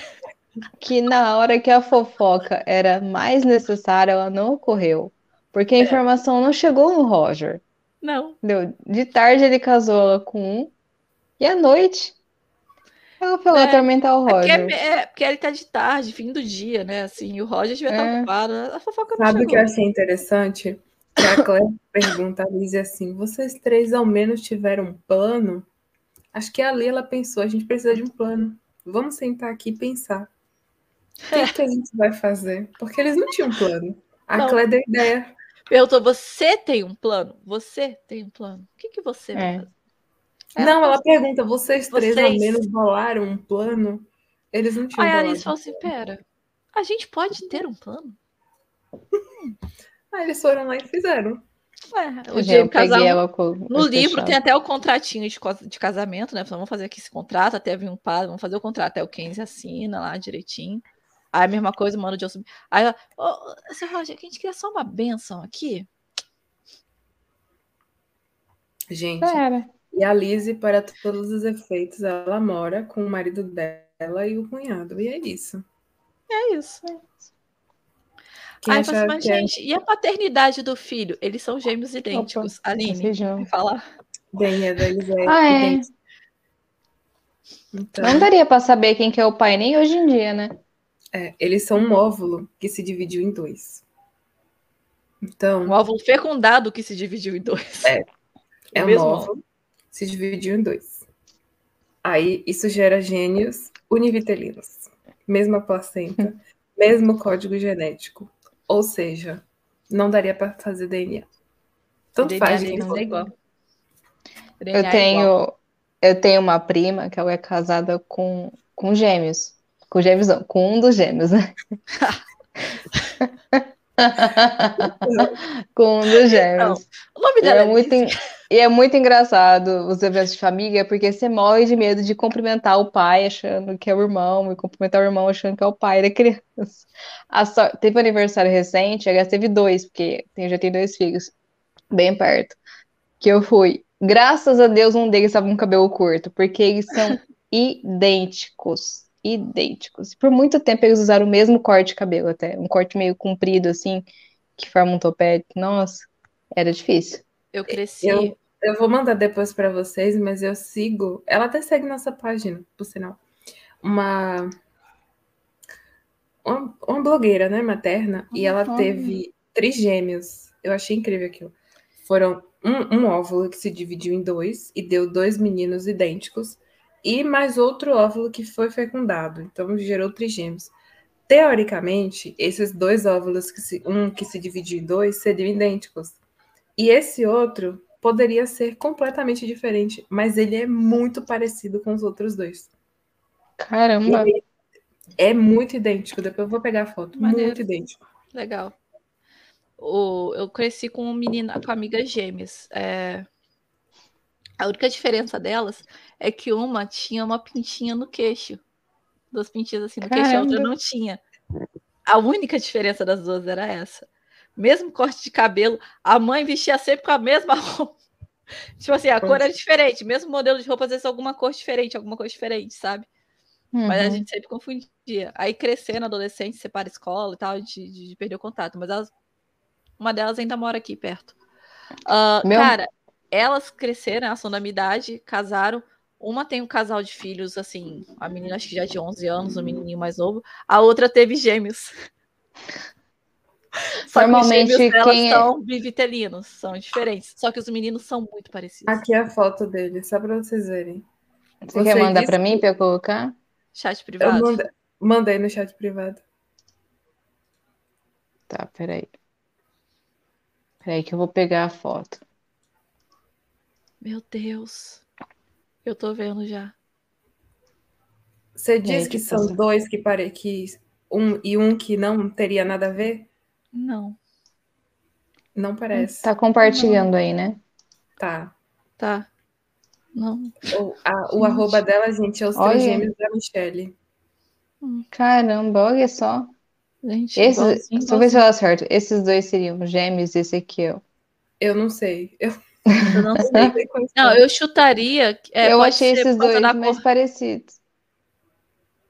Que na hora que a fofoca era mais necessária, ela não ocorreu. Porque a é. informação não chegou no Roger. Não. Deu. De tarde ele casou ela com um. E à noite ela foi lá é, atormentar o Roger. É porque, é, porque ele tá de tarde, fim do dia, né? Assim, o Roger devia estar é. ocupado. A fofoca não Sabe o que eu achei interessante? Que a Claire (laughs) pergunta a Liz assim: vocês três ao menos tiveram um plano? Acho que ali ela pensou: a gente precisa de um plano. Vamos sentar aqui e pensar. O que, que a gente vai fazer? Porque eles não tinham plano. A não. Claire deu ideia. Perguntou: você tem um plano? Você tem um plano? O que, que você vai é. Fazer? não, ela pergunta: vocês três vocês... ao menos bolaram um plano? Eles não tinham. Aí a Alice falou assim: pera, a gente pode ter um plano? Aí eles foram lá e fizeram. É, o Diego casava. no livro tem até o contratinho de, de casamento, né? Vamos fazer aqui esse contrato, até vir um padre, vamos fazer o contrato. Até o Kenzie assina lá direitinho. Aí a mesma coisa, mano, eu subir. Aí ela, oh, seu Roger, a gente queria só uma benção aqui. Gente, Pera. E a Lizzie, para todos os efeitos, ela mora com o marido dela e o cunhado. E é isso. É isso. É isso. Ai, mas, mas é gente, e a paternidade do filho? Eles são gêmeos idênticos. Opa, Aline, vai falar. Bem, a deles é ah, é. Então... Não daria para saber quem que é o pai nem hoje em dia, né? É, eles são um óvulo que se dividiu em dois. Então. Um óvulo fecundado que se dividiu em dois. É. (laughs) É um óvulo se dividiu em dois. Aí isso gera gênios univitelinos. Mesma placenta, (laughs) mesmo código genético. Ou seja, não daria para fazer DNA. Tanto DNA faz. Não é igual. eu é tenho, igual. eu tenho uma prima que ela é casada com, com gêmeos. Com gêmeos não, com um dos gêmeos, né? (laughs) (laughs) com um dos gêmeos. Não, o nome dela é, é muito (laughs) E é muito engraçado os eventos de família, porque você morre de medo de cumprimentar o pai achando que é o irmão, e cumprimentar o irmão achando que é o pai da criança. So... Teve um aniversário recente, aliás, teve dois, porque eu já tenho dois filhos, bem perto, que eu fui. Graças a Deus, um deles estava com cabelo curto, porque eles são (laughs) idênticos idênticos. Por muito tempo eles usaram o mesmo corte de cabelo até, um corte meio comprido assim, que forma um topete. Nossa, era difícil. Eu cresci. Eu, eu vou mandar depois para vocês, mas eu sigo. Ela até segue nossa página, por sinal. Uma uma, uma blogueira, né, materna, uhum. e ela teve trigêmeos. Eu achei incrível aquilo. Foram um, um óvulo que se dividiu em dois e deu dois meninos idênticos, e mais outro óvulo que foi fecundado, então gerou trigêmeos. Teoricamente, esses dois óvulos, que se, um que se dividiu em dois, seriam idênticos. E esse outro poderia ser completamente diferente, mas ele é muito parecido com os outros dois. Caramba! é muito idêntico. Depois eu vou pegar a foto. Maneiro. Muito idêntico. Legal. O, eu cresci com um menino, com amigas gêmeas. É... A única diferença delas é que uma tinha uma pintinha no queixo. Duas pintinhas assim no Caramba. queixo, a outra não tinha. A única diferença das duas era essa. Mesmo corte de cabelo, a mãe vestia sempre com a mesma (laughs) roupa. tipo assim, a cor era diferente, mesmo modelo de roupa, às vezes alguma cor diferente, alguma cor diferente, sabe? Uhum. Mas a uhum. gente sempre confundia. Aí crescendo, adolescente, separa escola e tal, de perder o contato. Mas elas, uma delas ainda mora aqui perto. Uh, Meu... Cara, elas cresceram, elas são da minha idade, casaram. Uma tem um casal de filhos, assim, a menina acho que já de 11 anos, o um menininho mais novo. A outra teve gêmeos. Normalmente que quem é são bivitelinos, são diferentes. Só que os meninos são muito parecidos. Aqui é a foto deles, só para vocês verem. Você, Você quer mandar para mim para eu colocar? Chat privado? Eu manda... mandei no chat privado. Tá, peraí. Peraí que eu vou pegar a foto. Meu Deus. Eu tô vendo já. Você diz que são dois que pare que um e um que não teria nada a ver? Não. Não parece. Tá compartilhando não. aí, né? Tá. Tá. Não. O, a, o arroba dela, gente, é os olha. três gêmeos da Michelle. Hum. Caramba, olha só. Gente, Esse, deixa eu ver se eu acerto. Esses dois seriam gêmeos, esse aqui, ó. Eu não sei. Eu, eu não sei. não, eu chutaria. É, eu achei esses dois mais parecidos.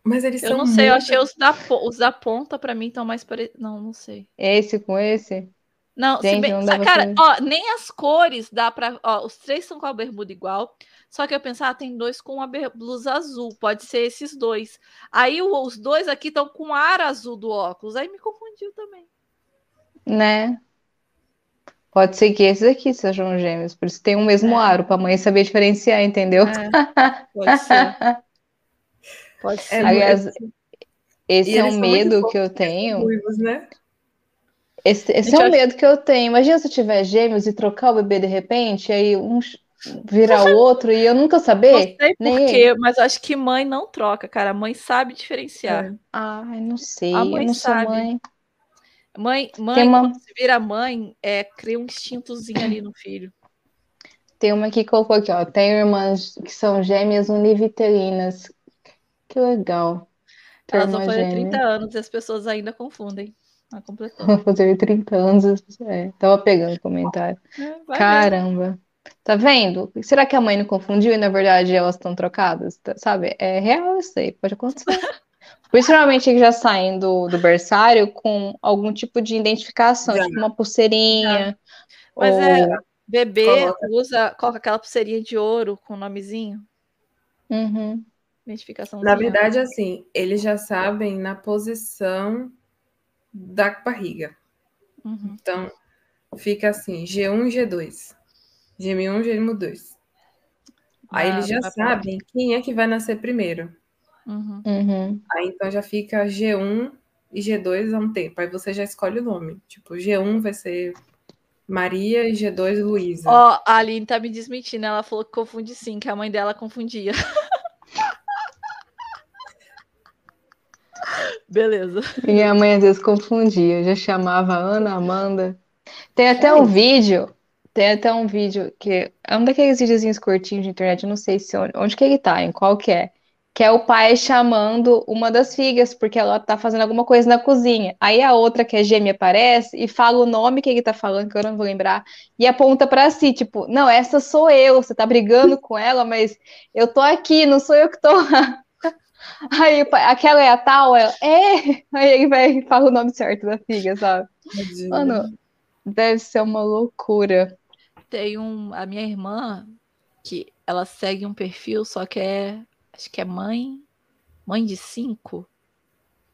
Mas eles eu são. Eu não sei, muito... eu achei os da, os da ponta, pra mim, estão mais parecidos. Não, não sei. Esse com esse? Não, Gente, bem, não cara, ó, nem as cores dá pra. Ó, os três são com a bermuda igual. Só que eu pensava, ah, tem dois com uma blusa azul, pode ser esses dois. Aí os dois aqui estão com ar azul do óculos, aí me confundiu também. Né? Pode ser que esses aqui sejam gêmeos, por isso tem o mesmo é. aro, para a mãe saber diferenciar, entendeu? É. Pode ser. (laughs) Pode ser. Aliás, esse é um medo que eu tenho. Ruivos, né? Esse, esse é um medo que eu tenho. Imagina se eu tiver gêmeos e trocar o bebê de repente, aí um virar o outro e eu nunca saber. Não sei porquê, mas acho que mãe não troca, cara. A mãe sabe diferenciar. É. Ai, não sei. A mãe eu não sabe. sou mãe. Mãe, mãe uma... quando se vira mãe, é, cria um instintozinho ali no filho. Tem uma que colocou aqui, ó. Tem irmãs que são gêmeas univitelinas. Que legal. Ter Elas vão fazer gêmea. 30 anos e as pessoas ainda confundem. Ah, Vou fazer 30 anos. É, tava pegando comentário. É, Caramba. Tá vendo? Será que a mãe não confundiu e na verdade elas estão trocadas? Tá, sabe? É real isso aí, pode acontecer. (laughs) Principalmente que já saem do, do berçário com algum tipo de identificação, já. tipo uma pulseirinha. Mas ou... é, bebê coloca. usa, coloca aquela pulseirinha de ouro com o nomezinho. Uhum. Identificação. Na verdade, assim, eles já sabem na posição da barriga. Uhum. Então, fica assim, G1 e G2. GM1 e GM2. Aí ah, eles já sabem quem é que vai nascer primeiro. Uhum. Uhum. Aí então já fica G1 e G2 a um tempo. Aí você já escolhe o nome. Tipo, G1 vai ser Maria e G2 Luísa. Ó, oh, a Aline tá me desmentindo. Ela falou que confunde sim, que a mãe dela confundia. (laughs) Beleza. Minha mãe às vezes confundia. Já chamava Ana Amanda. Tem até um vídeo tem até um vídeo que é um daqueles videozinhos curtinhos de internet, eu não sei se onde, onde que ele tá, em qual que é. Que é o pai chamando uma das filhas, porque ela tá fazendo alguma coisa na cozinha. Aí a outra, que é gêmea, aparece e fala o nome que ele tá falando, que eu não vou lembrar, e aponta para si, tipo, não, essa sou eu, você tá brigando com ela, mas eu tô aqui, não sou eu que tô (laughs) Aí pai, aquela é a tal, ela, é, aí ele vai e fala o nome certo da filha, sabe? Mano, deve ser uma loucura tem um. A minha irmã, que ela segue um perfil, só que é. Acho que é mãe. Mãe de cinco.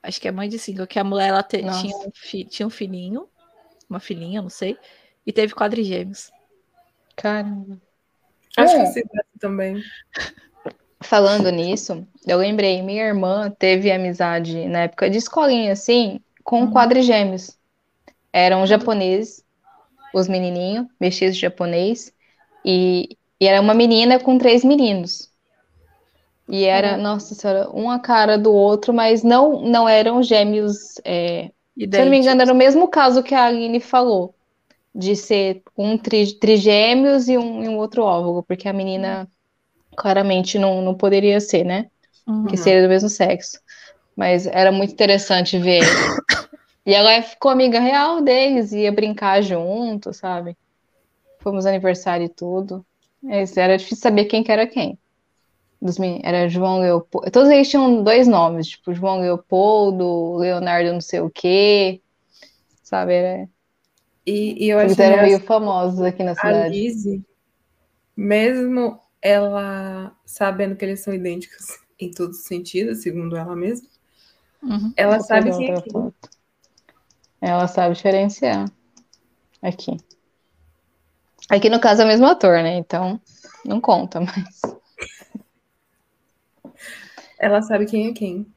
Acho que é mãe de single, que a mulher ela te, tinha, um fi, tinha um filhinho, uma filhinha, não sei, e teve quadrigêmeos. Caramba. Acho é. que sim também. Falando nisso, eu lembrei, minha irmã teve amizade na época de escolinha, assim, com uhum. quadrigêmeos. Eram japoneses, os menininhos, vestidos de japonês, e, e era uma menina com três meninos. E era, uhum. nossa senhora, um a cara do outro, mas não, não eram gêmeos. É, se eu não me engano, era o mesmo caso que a Aline falou, de ser um tri, trigêmeos e um, e um outro óvulo, porque a menina claramente não, não poderia ser, né? Uhum. Que seria do mesmo sexo. Mas era muito interessante ver. e ela ficou amiga real deles, ia brincar junto, sabe? Fomos aniversário e tudo. Mas era difícil saber quem que era quem dos era João Leopoldo. Todos eles tinham dois nomes, tipo João Leopoldo, Leonardo não sei o quê, sabe? Era... E, e eu acho que eram meio famosos aqui na cidade. A Lizzie, mesmo ela sabendo que eles são idênticos (laughs) em todos os sentidos, segundo ela mesma, uhum. ela Vou sabe quem é. Ela sabe diferenciar. Aqui. Aqui no caso é o mesmo ator, né? Então não conta, (laughs) mas. Ela sabe quem é quem.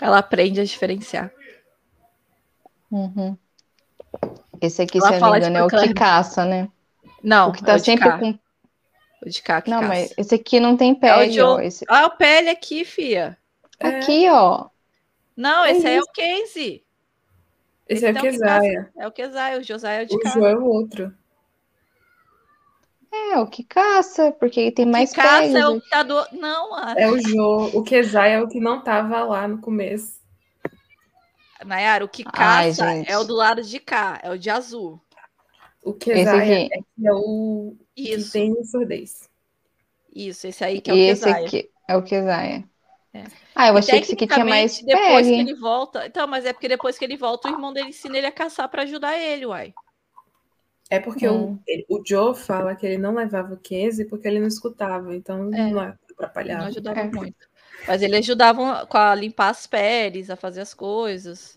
Ela aprende a diferenciar. Uhum. Esse aqui, Ela se eu não me engano, é o que caça, né? Não, o que tá é sempre cá. com. O de cá que Não, caça. mas esse aqui não tem pele, é o ó. Esse... Ah, o pele aqui, fia. Aqui, é. ó. Não, esse é, é o Casey. Esse, esse é o Kesaia. É o Kesaia, o Josiah é o de o cá. O João é o outro. É, o que caça, porque tem mais que caça pegas. é o que tá do... Não, a... É o Jô. O Kezai é o que não tava lá no começo. Nayara, o que caça Ai, é o do lado de cá, é o de azul. O Kezai é, é, o Isso. que tem surdez. Isso, esse aí que é o esse aqui é o Kezai. É. Ah, eu e achei que esse aqui tinha mais depois pegue. que ele volta. Então, mas é porque depois que ele volta, o irmão dele ensina ele a caçar para ajudar ele, uai. É porque hum. o, ele, o Joe fala que ele não levava o Casey porque ele não escutava, então é. não atrapalhava. Não ajudava é. muito. Mas ele ajudava a limpar as peles, a fazer as coisas.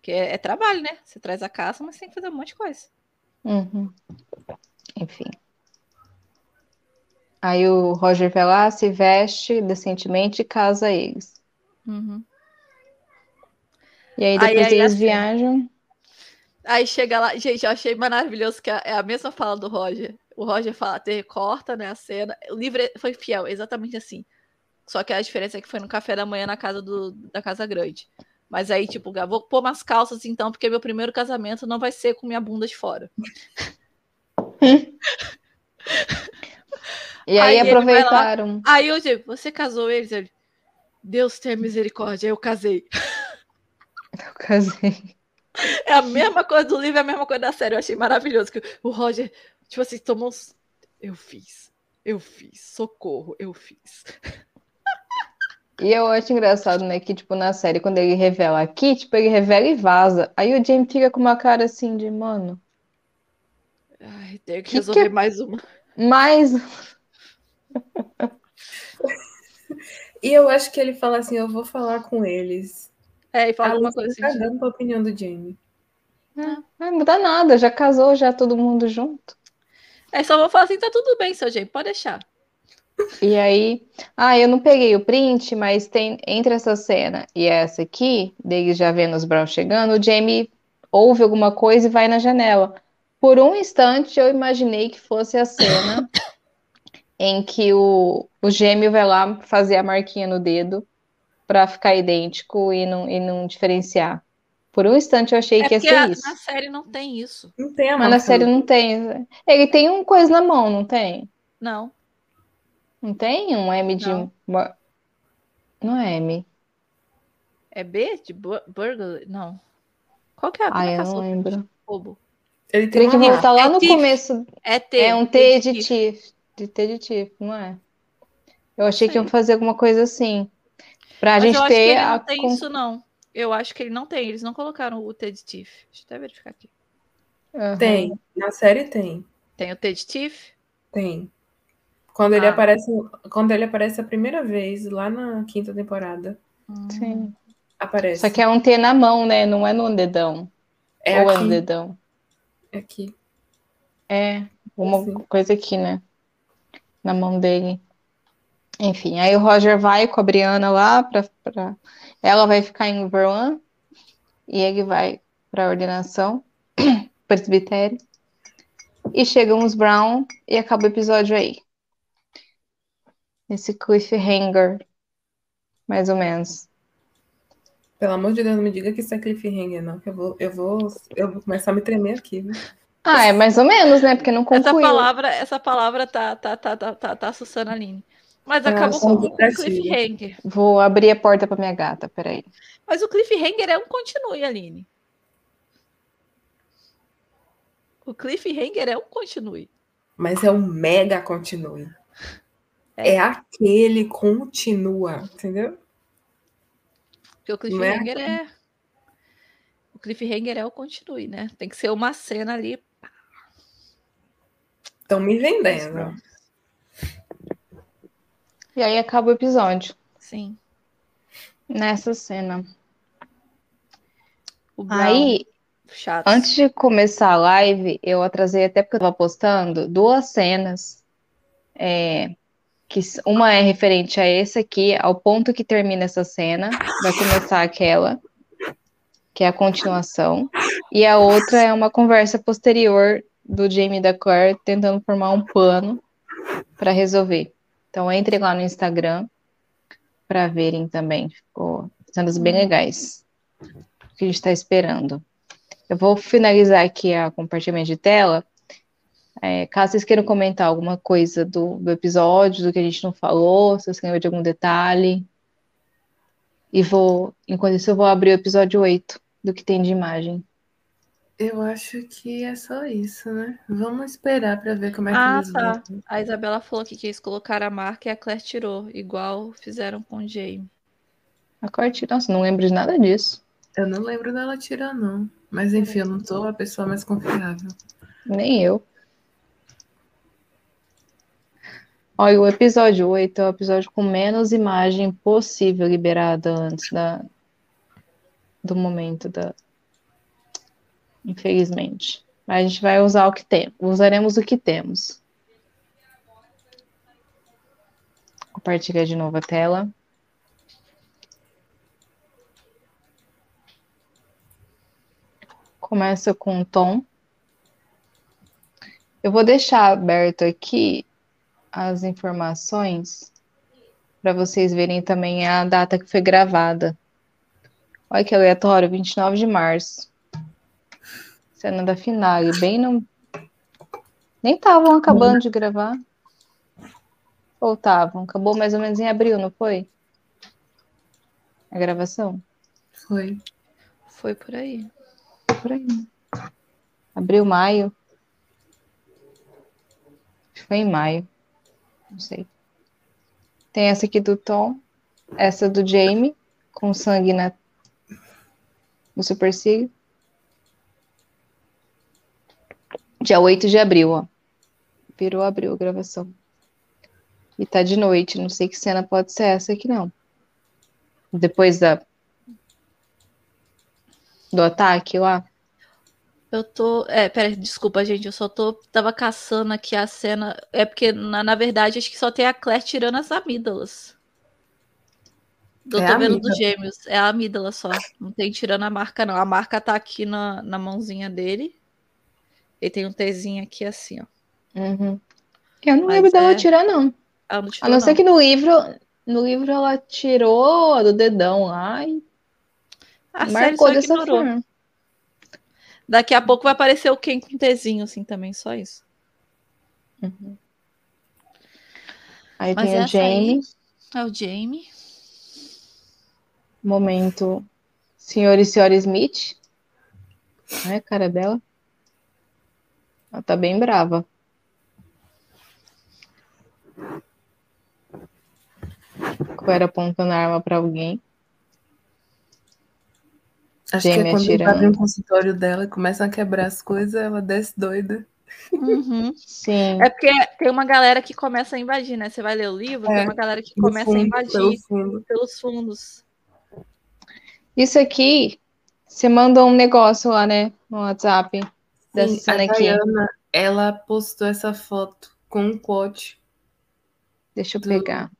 Que é, é, trabalho, né? Você traz a caça, mas tem que fazer um monte de coisa. Uhum. Enfim. Aí o Roger vai lá, se veste decentemente e casa eles. Uhum. E aí depois aí, aí, eles assim, viajam. Aí chega lá, gente, eu achei maravilhoso que é a mesma fala do Roger. O Roger fala, te corta, né, a cena. O livro foi fiel, exatamente assim. Só que a diferença é que foi no café da manhã na casa do, da Casa Grande. Mas aí, tipo, vou pôr umas calças então, porque meu primeiro casamento não vai ser com minha bunda de fora. (laughs) e aí, aí aproveitaram. Lá, aí eu digo, você casou eles? Ele, Deus tenha misericórdia, eu casei. Eu casei. É a mesma coisa do livro, é a mesma coisa da série. Eu achei maravilhoso. Que o Roger, tipo assim, tomou uns. Eu fiz. Eu fiz. Socorro, eu fiz. (laughs) E eu acho engraçado, né, que, tipo, na série, quando ele revela aqui, tipo, ele revela e vaza. Aí o Jamie fica com uma cara assim de, mano. Ai, tenho que, que resolver que é... mais uma. Mais. (laughs) e eu acho que ele fala assim: eu vou falar com eles. É, e fala alguma coisa assim. cagando pra opinião do Jamie. É, não vai mudar nada, já casou, já todo mundo junto. É, só vou falar assim, tá tudo bem, seu Jamie, pode deixar. E aí, ah, eu não peguei o print, mas tem entre essa cena e essa aqui, dele já vendo os Brown chegando, o Jamie ouve alguma coisa e vai na janela. Por um instante eu imaginei que fosse a cena (coughs) em que o, o gêmeo vai lá fazer a marquinha no dedo para ficar idêntico e não, e não diferenciar. Por um instante eu achei é que ia ser a, isso. Na série não tem isso. Não tem a Mas na série não tem. Ele tem um coisa na mão, não tem? Não. Não tem um M de. Não, não é M. É B de burger? Não. Qual que é a Ah, eu não lembro. Bobo. Ele tem, que voltar lá é no começo. É T. É um T de Tiff. De T de Tiff, não é? Eu achei que iam fazer alguma coisa assim. Pra Mas gente eu acho ter que ele não tem isso, não. Eu acho que ele não tem. Eles não colocaram o T de Tiff. Deixa eu até verificar aqui. Uhum. Tem. Na série tem. Tem o T de Tiff? Tem. Quando ah. ele aparece, quando ele aparece a primeira vez lá na quinta temporada. Sim. Aparece. Só que é um T na mão, né? Não é no dedão. É Ou aqui. é no dedão. É aqui. É, uma Sim. coisa aqui, né? Na mão dele. Enfim, aí o Roger vai com a Brianna lá pra, pra... Ela vai ficar em Verlan e ele vai pra ordenação, (clears throat) presbitério. E chegam os Brown e acaba o episódio aí. Esse cliffhanger, mais ou menos. Pelo amor de Deus, não me diga que isso é cliffhanger, não. Que eu vou, eu vou, eu vou começar a me tremer aqui, viu? Ah, é mais ou menos, né? Porque não Essa concluiu. palavra, essa palavra tá, tá, tá, tá, tá, tá assustando a Aline. Mas acabou com o negativos. cliffhanger. Vou abrir a porta pra minha gata, peraí. Mas o cliffhanger é um continue, Aline. O cliffhanger é um continue. Mas é um mega continue. É, aquele continua, entendeu? Porque o é? cliffhanger é. O cliffhanger é o continue, né? Tem que ser uma cena ali. Estão me vendendo. E aí acaba o episódio. Sim. Nessa cena. Aí, chato. antes de começar a live, eu atrasei até porque eu tava postando duas cenas. é, que uma é referente a esse aqui, ao ponto que termina essa cena. Vai começar aquela, que é a continuação. E a outra é uma conversa posterior do Jamie da Claire tentando formar um plano para resolver. Então entre lá no Instagram para verem também. Ficou cenas bem legais. Que a gente está esperando. Eu vou finalizar aqui a compartilhamento de tela. É, caso vocês queiram comentar alguma coisa do, do episódio, do que a gente não falou, se vocês lembram de algum detalhe. E vou, enquanto isso, eu vou abrir o episódio 8 do que tem de imagem. Eu acho que é só isso, né? Vamos esperar para ver como é que Ah, eles tá. vão. A Isabela falou que quis colocar a marca e a Claire tirou, igual fizeram com o Jamie. A corte, nossa, não lembro de nada disso. Eu não lembro dela tirar, não. Mas enfim, eu não sou a pessoa mais confiável. Nem eu. Olha, o episódio 8 é o episódio com menos imagem possível liberada antes da, do momento da. Infelizmente. Mas a gente vai usar o que temos. Usaremos o que temos. Compartilhar de novo a tela. Começa com o tom. Eu vou deixar aberto aqui as informações para vocês verem também a data que foi gravada. Olha que aleatório, 29 de março. Cena da finale, bem no. Nem estavam acabando de gravar. Ou estavam? Acabou mais ou menos em abril, não foi? A gravação? Foi. Foi por aí. Por aí. né? Abril, maio. Acho que foi em maio. Não sei. Tem essa aqui do Tom. Essa do Jamie. Com sangue na... no supercílio. Dia 8 de abril, ó. Virou abril a gravação. E tá de noite. Não sei que cena pode ser essa aqui, não. Depois da... do ataque lá. Eu tô. É, peraí, desculpa, gente. Eu só tô. Tava caçando aqui a cena. É porque, na, na verdade, acho que só tem a Claire tirando as amígdalas. Eu É tô vendo dos gêmeos. É a amígdala só. Não tem tirando a marca, não. A marca tá aqui na, na mãozinha dele. E tem um Tzinho aqui assim, ó. Uhum. Eu não Mas lembro dela é- tirar, não. Ah, não A tirou, não ser não. que no livro, no livro ela tirou do dedão lá e A marcou dessa ignorou. forma. Daqui a pouco vai aparecer o Ken com Tzinho, assim, também. Só isso. Aí Mas tem o essa aí- Jamie, É o Jamie. momento senhor e senhora Smith. Olha a cara dela. Ela tá bem brava. Claire apontando a arma pra alguém. Acho que é Jamie quando atirando. invadem o consultório dela e começam a quebrar as coisas, ela desce doida. Uhum. Sim. É porque tem uma galera que começa a invadir, né? Você vai ler o livro, É, tem uma galera que começa a fundo, invadir pelo fundo. pelos fundos. Isso aqui, você manda um negócio lá, né? No WhatsApp. Sim, cena a. Diana, ela postou essa foto com um quote. Deixa eu do- pegar.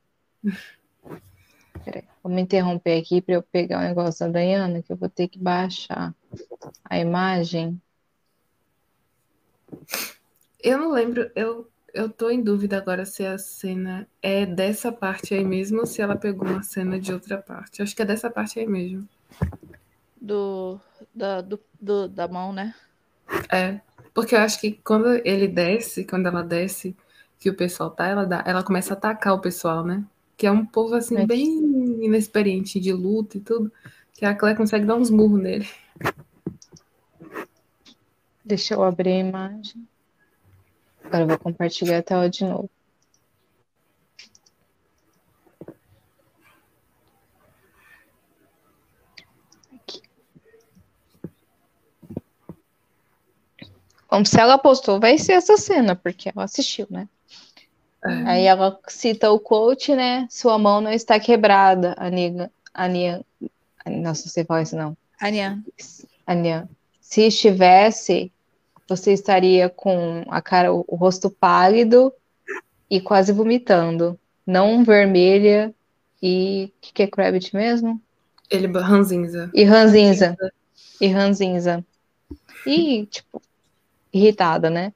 Peraí, vou me interromper aqui para eu pegar o negócio da Dayana, que eu vou ter que baixar a imagem. Eu não lembro, eu, eu tô em dúvida agora se a cena é dessa parte aí mesmo ou se ela pegou uma cena de outra parte. Acho que é dessa parte aí mesmo. Do, da, do, do- da mão, né? É, porque eu acho que quando ele desce, quando ela desce, que o pessoal tá, ela, dá, ela começa a atacar o pessoal, né? Que é um povo assim, É. bem inexperiente de luta e tudo, que a Claire consegue dar uns murros nele. Deixa eu abrir a imagem. Agora eu vou compartilhar a tela de novo. Como se ela postou, vai ser essa cena, porque ela assistiu, né? É. Aí ela cita o quote, né? Sua mão não está quebrada, Aniga. Ania. Nossa, não sei falar isso não. Anian. Ania. Se estivesse, você estaria com a cara, o, o rosto pálido e quase vomitando. Não vermelha e. O que, que é Kravitz mesmo? Ele ranzinza. E ranzinza. E ranzinza. E, tipo, irritada, né?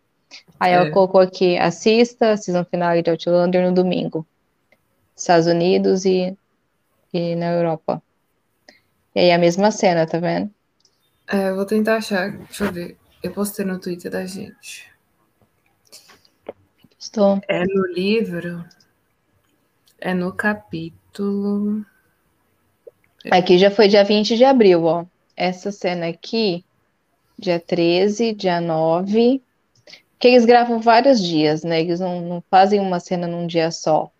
Aí ela É. colocou aqui, assista a season finale de Outlander no domingo. Estados Unidos e, e na Europa. E aí a mesma cena, tá vendo? É, eu vou tentar achar. Deixa eu ver. Eu postei no Twitter da gente. Estou. É no livro. É no capítulo. Aqui já foi dia 20 de abril, ó. Essa cena aqui, dia 13, dia 9. Que eles gravam vários dias, né? Eles não, não fazem uma cena num dia só.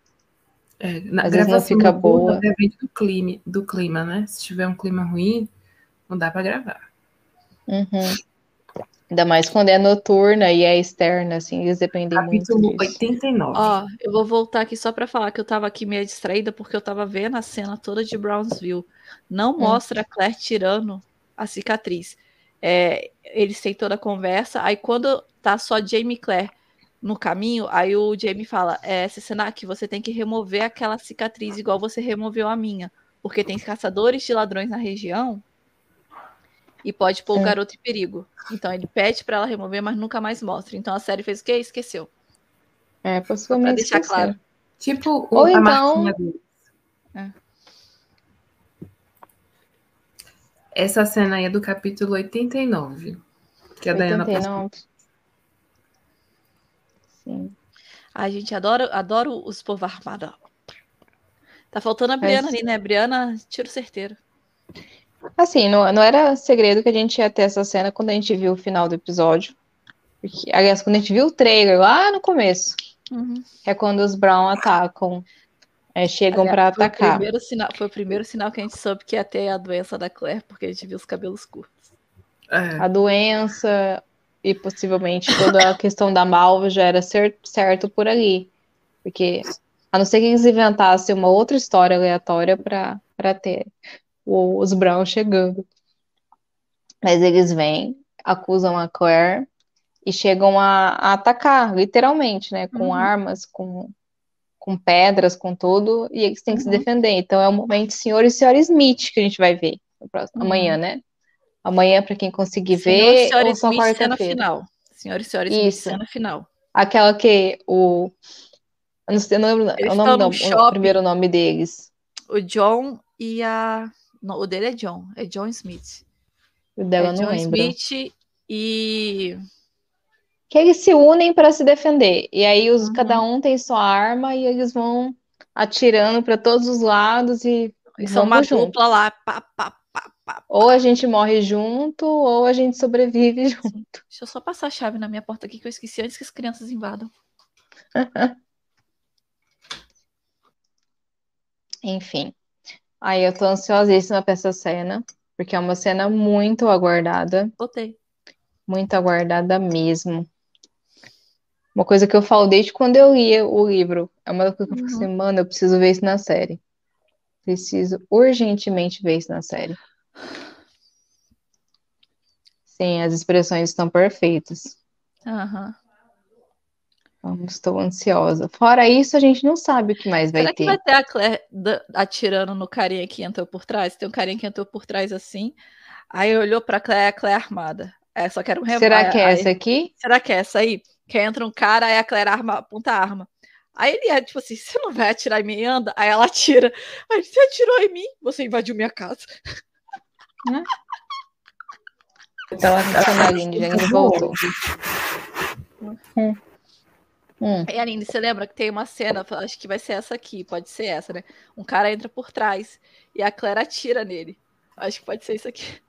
É, na Às vezes não gravação fica do boa. depende do clima, do clima, né? Se tiver um clima ruim, não dá pra gravar. Uhum. Ainda mais quando é noturna e é externa, assim, eles dependem Capítulo muito disso. 89. Ó, eu vou voltar aqui só pra falar que eu tava aqui meio distraída porque eu tava vendo a cena toda de Brownsville. Não mostra a Claire tirando a cicatriz. É, eles têm toda a conversa, aí quando tá só Jamie e Claire no caminho, aí o Jamie fala: é, Cesenac, você tem que remover aquela cicatriz igual você removeu a minha, porque tem caçadores de ladrões na região e pode pôr o É. garoto em perigo. Então ele pede pra ela remover, mas nunca mais mostra. Então a série fez o quê? Esqueceu. É, Pra possivelmente deixar esqueceu. claro. Tipo o, Ou então-. É. Essa cena aí é do capítulo 89. Que a Dayana postou. 89. Sim. A gente adora, adora os povos armados. Tá faltando a Mas- Briana ali, né? Briana, tiro certeiro. Assim, não, não era segredo que a gente ia ter essa cena quando a gente viu o final do episódio. Porque, aliás, quando a gente viu o trailer lá no começo, que é quando os Brown atacam, é, chegam o atacar. primeiro sinal- foi o primeiro sinal que a gente soube que ia ter a doença da Claire, porque a gente viu os cabelos curtos. É. A doença e possivelmente toda a questão da malva já era cer- certo por ali. Porque, a não ser que eles inventassem uma outra história aleatória pra ter o- os Brown chegando. Mas eles vêm, acusam a Claire e chegam a, a atacar, literalmente, né? Com Uhum. armas, com, com pedras, com tudo, e eles têm que se Uhum. defender. Então é o momento senhor e senhora Smith que a gente vai ver próximo- Uhum. amanhã, né? Amanhã, para quem conseguir Senhor ver, senhora ou só quarta-feira. final. Senhor e senhora Smith, Isso. cena final. Aquela que o. Eu não sei, não lembro Eles o nome, não, o primeiro nome deles. O John e a. Não, o dele é John, é John Smith. O dela é não John lembro. Smith e. Que eles se unem para se defender. E aí os, Uhum. cada um tem sua arma e eles vão atirando para todos os lados e e são uma junto. dupla lá. Pá, pá, pá. Ou a gente morre junto, ou a gente sobrevive junto. Deixa eu só passar a chave na minha porta aqui que eu esqueci antes que as crianças invadam. (laughs) Enfim. Aí eu tô ansiosíssima pra essa cena, porque é uma cena muito aguardada, Botei. muito aguardada mesmo. Uma coisa que eu falo desde quando eu li o livro. É uma coisa que eu fico Uhum. assim, mano, eu preciso ver isso na série. Preciso urgentemente ver isso na série. Sim, as expressões estão perfeitas. Aham. Estou ansiosa. Fora isso, a gente não sabe o que mais vai Será ter. que vai ter a Claire atirando no carinha que entrou por trás? Tem um carinha que entrou por trás assim. Aí olhou pra Claire, a Claire armada. É, só quero um rem- Será que é aí- essa aqui? Será que é essa aí? Que entra um cara, aí a Claire arma, aponta a arma. Aí ele é tipo assim: (laughs) você não vai atirar em mim e anda? Aí ela atira. Aí você atirou em mim, você invadiu minha casa. Então, ela Nossa, a tá voltou. Hum. Hum. Aí, Aline, você lembra que tem uma cena, acho que vai ser essa aqui, pode ser essa, né? Um cara entra por trás e a Claire atira nele. Acho que pode ser isso aqui.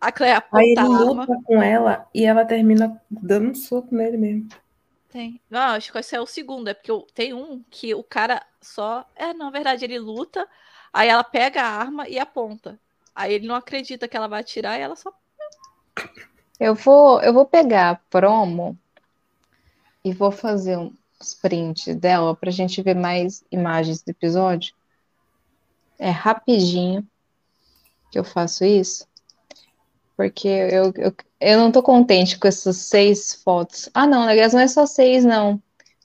A Claire aponta Aí ele a arma. luta com ela e ela termina dando um soco nele mesmo. Tem. Não, acho que esse é o segundo, é porque eu- tem um que o cara só. É, na verdade, ele luta, aí ela pega a arma e aponta. Aí ele não acredita que ela vai atirar e ela só. Eu vou, eu vou pegar a promo e vou fazer uns prints dela pra gente ver mais imagens do episódio. É rapidinho que eu faço isso. Porque eu, eu, eu não tô contente com essas seis fotos. Ah, não, aliás, não é só seis, não.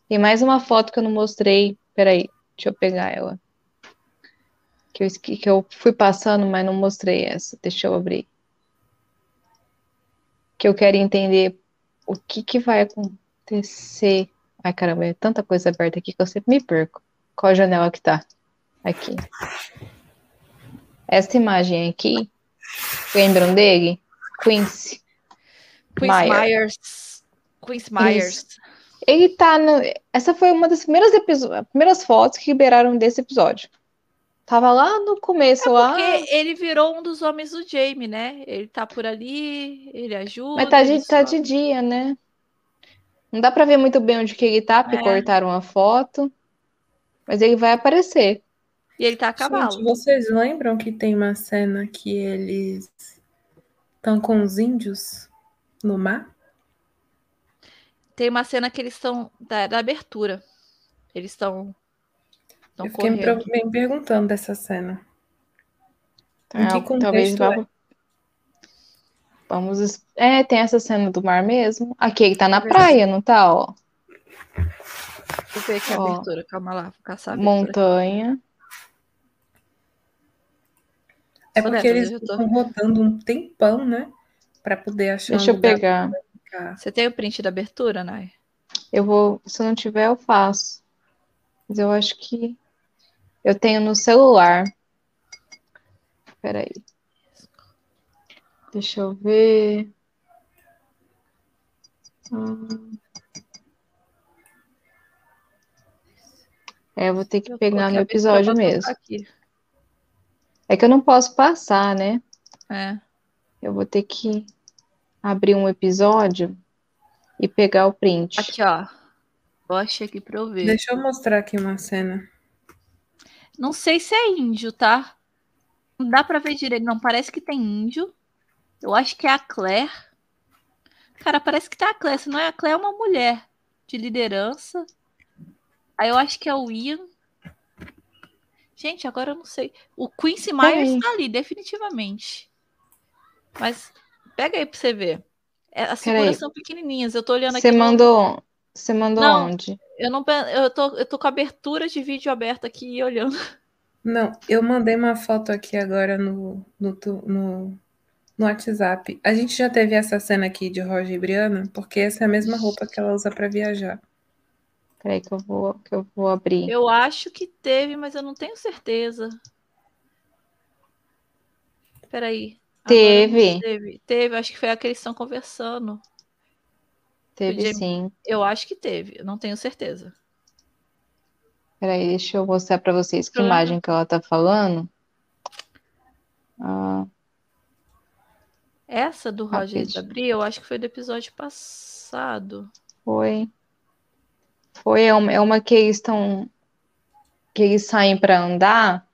Tem mais uma foto que eu não mostrei. Peraí, deixa eu pegar ela. Que eu, que eu fui passando, mas não mostrei essa. Deixa eu abrir. Que eu quero entender o que que vai acontecer. Ai, caramba, é tanta coisa aberta aqui que eu sempre me perco. Qual a janela que tá? Aqui. Essa imagem aqui, lembram dele? Quincy. Queen's Meyer. Myers. Queen's Myers. Ele tá no. Essa foi uma das primeiras, episo- primeiras fotos que liberaram desse episódio. Tava lá no começo, lá. Porque ele virou um dos homens do Jamie, né? Ele tá por ali, ele ajuda. Mas tá de, tá de dia, né? Não dá pra ver muito bem onde que ele tá, porque É. cortaram a foto. Mas ele vai aparecer. E ele tá a cavalo. Gente, vocês lembram que tem uma cena que eles estão com os índios no mar? Tem uma cena que eles estão da, da abertura. Eles estão Eu fiquei me, correndo. me perguntando dessa cena. Em que Ah, talvez vá. Vamos. es- É, tem essa cena do mar mesmo. Aqui ele tá na praia, não tá? Ó. Deixa eu ver aqui a abertura. Calma lá, vou caçar a abertura. Montanha. É Sou porque eles estão rodando um tempão, né? Pra poder achar Deixa um eu pegar. Você tem o print da abertura, Nai? Eu vou. Se não tiver, eu faço. Mas eu acho que. Eu tenho no celular. Peraí. Deixa eu ver. Hum. É, eu vou ter que Eu pegar no episódio mesmo. aqui. É que eu não posso passar, né? É. Eu vou ter que abrir um episódio e pegar o print. Aqui, ó. Achei aqui pra eu ver. Deixa eu mostrar aqui uma cena. Não sei se é índio, tá? Não dá pra ver direito, não. Parece que tem índio. Eu acho que é a Claire. Cara, parece que tá a Claire. Se não é a Claire, é uma mulher de liderança. Aí eu acho que é o Ian. Gente, agora eu não sei. O Quincy Myers Peraí. tá ali, definitivamente. Mas pega aí pra você ver. É, as Peraí. figuras são pequenininhas. Eu tô olhando aqui. Você mandou. Você mandou Não. onde? Eu não eu tô, eu tô com a abertura de vídeo aberta aqui e olhando. Não, eu mandei uma foto aqui agora no, no, no, no WhatsApp. A gente já teve essa cena aqui de Roger e Briana, porque essa é a mesma roupa que ela usa pra viajar. Peraí que eu vou, que eu vou abrir. Eu acho que teve, mas eu não tenho certeza. Peraí. Teve. Teve, teve. Acho que foi a que eles estão conversando. Teve podia- sim. Eu acho que teve, não tenho certeza. Peraí, deixa eu mostrar pra vocês que Uhum. imagem que ela tá falando. Ah, Essa do Roger e Rapidinho. Gabriel, eu acho que foi do episódio passado. foi. Foi é uma, é uma que eles estão. Que eles saem pra andar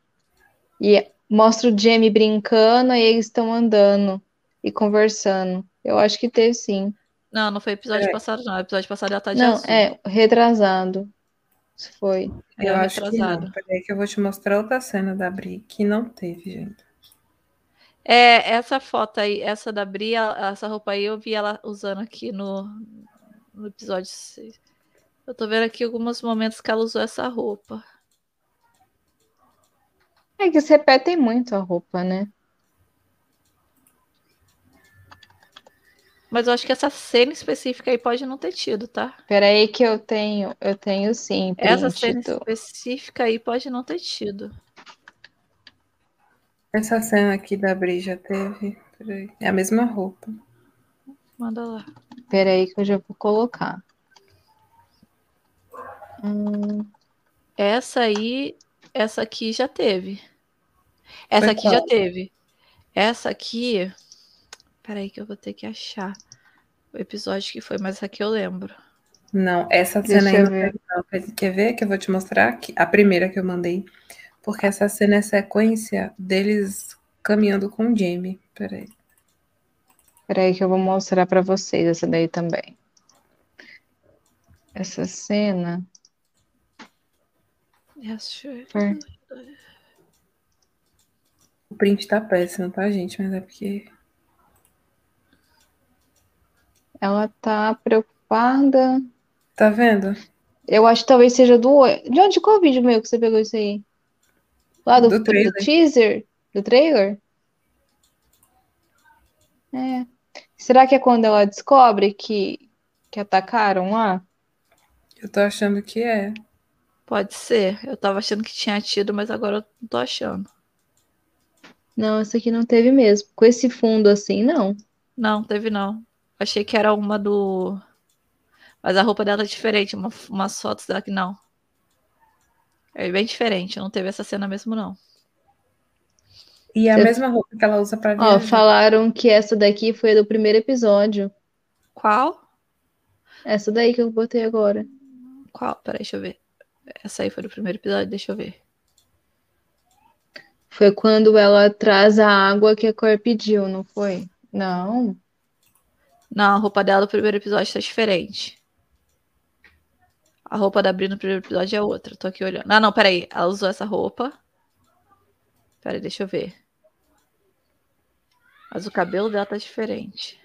e mostra o Jamie brincando e eles estão andando e conversando. Eu acho que teve sim. Não, não foi episódio É. passado, não. Episódio passado ela tá de Não, azul. é retrasado. Se foi. É, eu acho que retrasado. não. Peraí que eu vou te mostrar outra cena da Bri, que não teve, gente. É, essa foto aí, essa da Bria, essa roupa aí, eu vi ela usando aqui no, no episódio 6. Eu tô vendo aqui alguns momentos que ela usou essa roupa. É que se repetem muito a roupa, né? Mas eu acho que essa cena específica aí pode não ter tido, tá? Peraí que eu tenho, eu tenho sim. Essa cena específica aí pode não ter tido. Essa cena aqui da Bri já teve. Peraí. É a mesma roupa. Manda lá. Peraí que eu já vou colocar. Essa aí, essa aqui já teve. Essa Foi aqui qual? já teve. Essa aqui. Peraí que eu vou ter que achar o episódio que foi, mas essa aqui eu lembro. Não, essa cena aí não Quer ver que eu vou te mostrar? A primeira que eu mandei. Porque essa cena é sequência deles caminhando com o Jamie. Peraí. Peraí que eu vou mostrar para vocês essa daí também. Essa cena. O print tá péssimo, tá, gente? Mas é porque. Ela tá preocupada. Tá vendo? Eu acho que talvez seja do. De onde qual vídeo meu que você pegou isso aí? Lá do, do, do teaser? Do trailer? É. Será que é quando ela descobre que, que atacaram lá? Eu tô achando que é. Pode ser. Eu tava achando que tinha tido, mas agora eu não tô achando. Não, essa aqui não teve mesmo. Com esse fundo assim, não. Não, teve não. Achei que era uma do. Mas a roupa dela é diferente. Uma, umas fotos dela que não. É bem diferente, não teve essa cena mesmo, não. E é a mesma roupa que ela usa pra viajar. Ó, falaram que essa daqui foi a do primeiro episódio. Qual? Essa daí que eu botei agora. Qual? Peraí, deixa eu ver. Essa aí foi do primeiro episódio, deixa eu ver. Foi quando ela traz a água que a Cor pediu, não foi? Não. Não, a roupa dela do primeiro episódio tá diferente. A roupa da Bri no primeiro episódio é outra. Tô aqui olhando. Ah, não, peraí. Ela usou essa roupa. Peraí, deixa eu ver. Mas o cabelo dela tá diferente.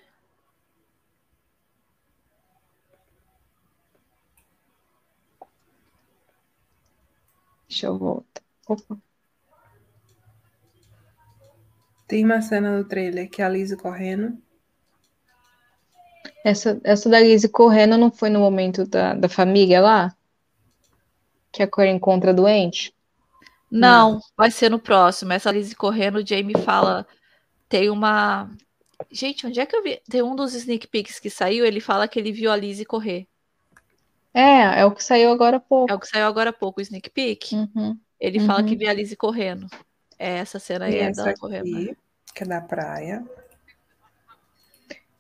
Deixa eu voltar. Opa. Tem uma cena no trailer que é a Lizzie correndo. Essa, essa da Lizzie correndo não foi no momento da, da família lá? Que a Cor encontra doente? Não, não, vai ser no próximo. Essa Lizzie correndo, o Jamie fala. Tem uma. Gente, onde é que eu vi? Tem um dos sneak peeks que saiu, ele fala que ele viu a Lizzie correr. É, é o que saiu agora há pouco. É o que saiu agora há pouco, o sneak peek. Uhum. Ele uhum. fala que viu a Lizzie correndo. É, essa cena aí e é dela correndo. Né? Que é da praia.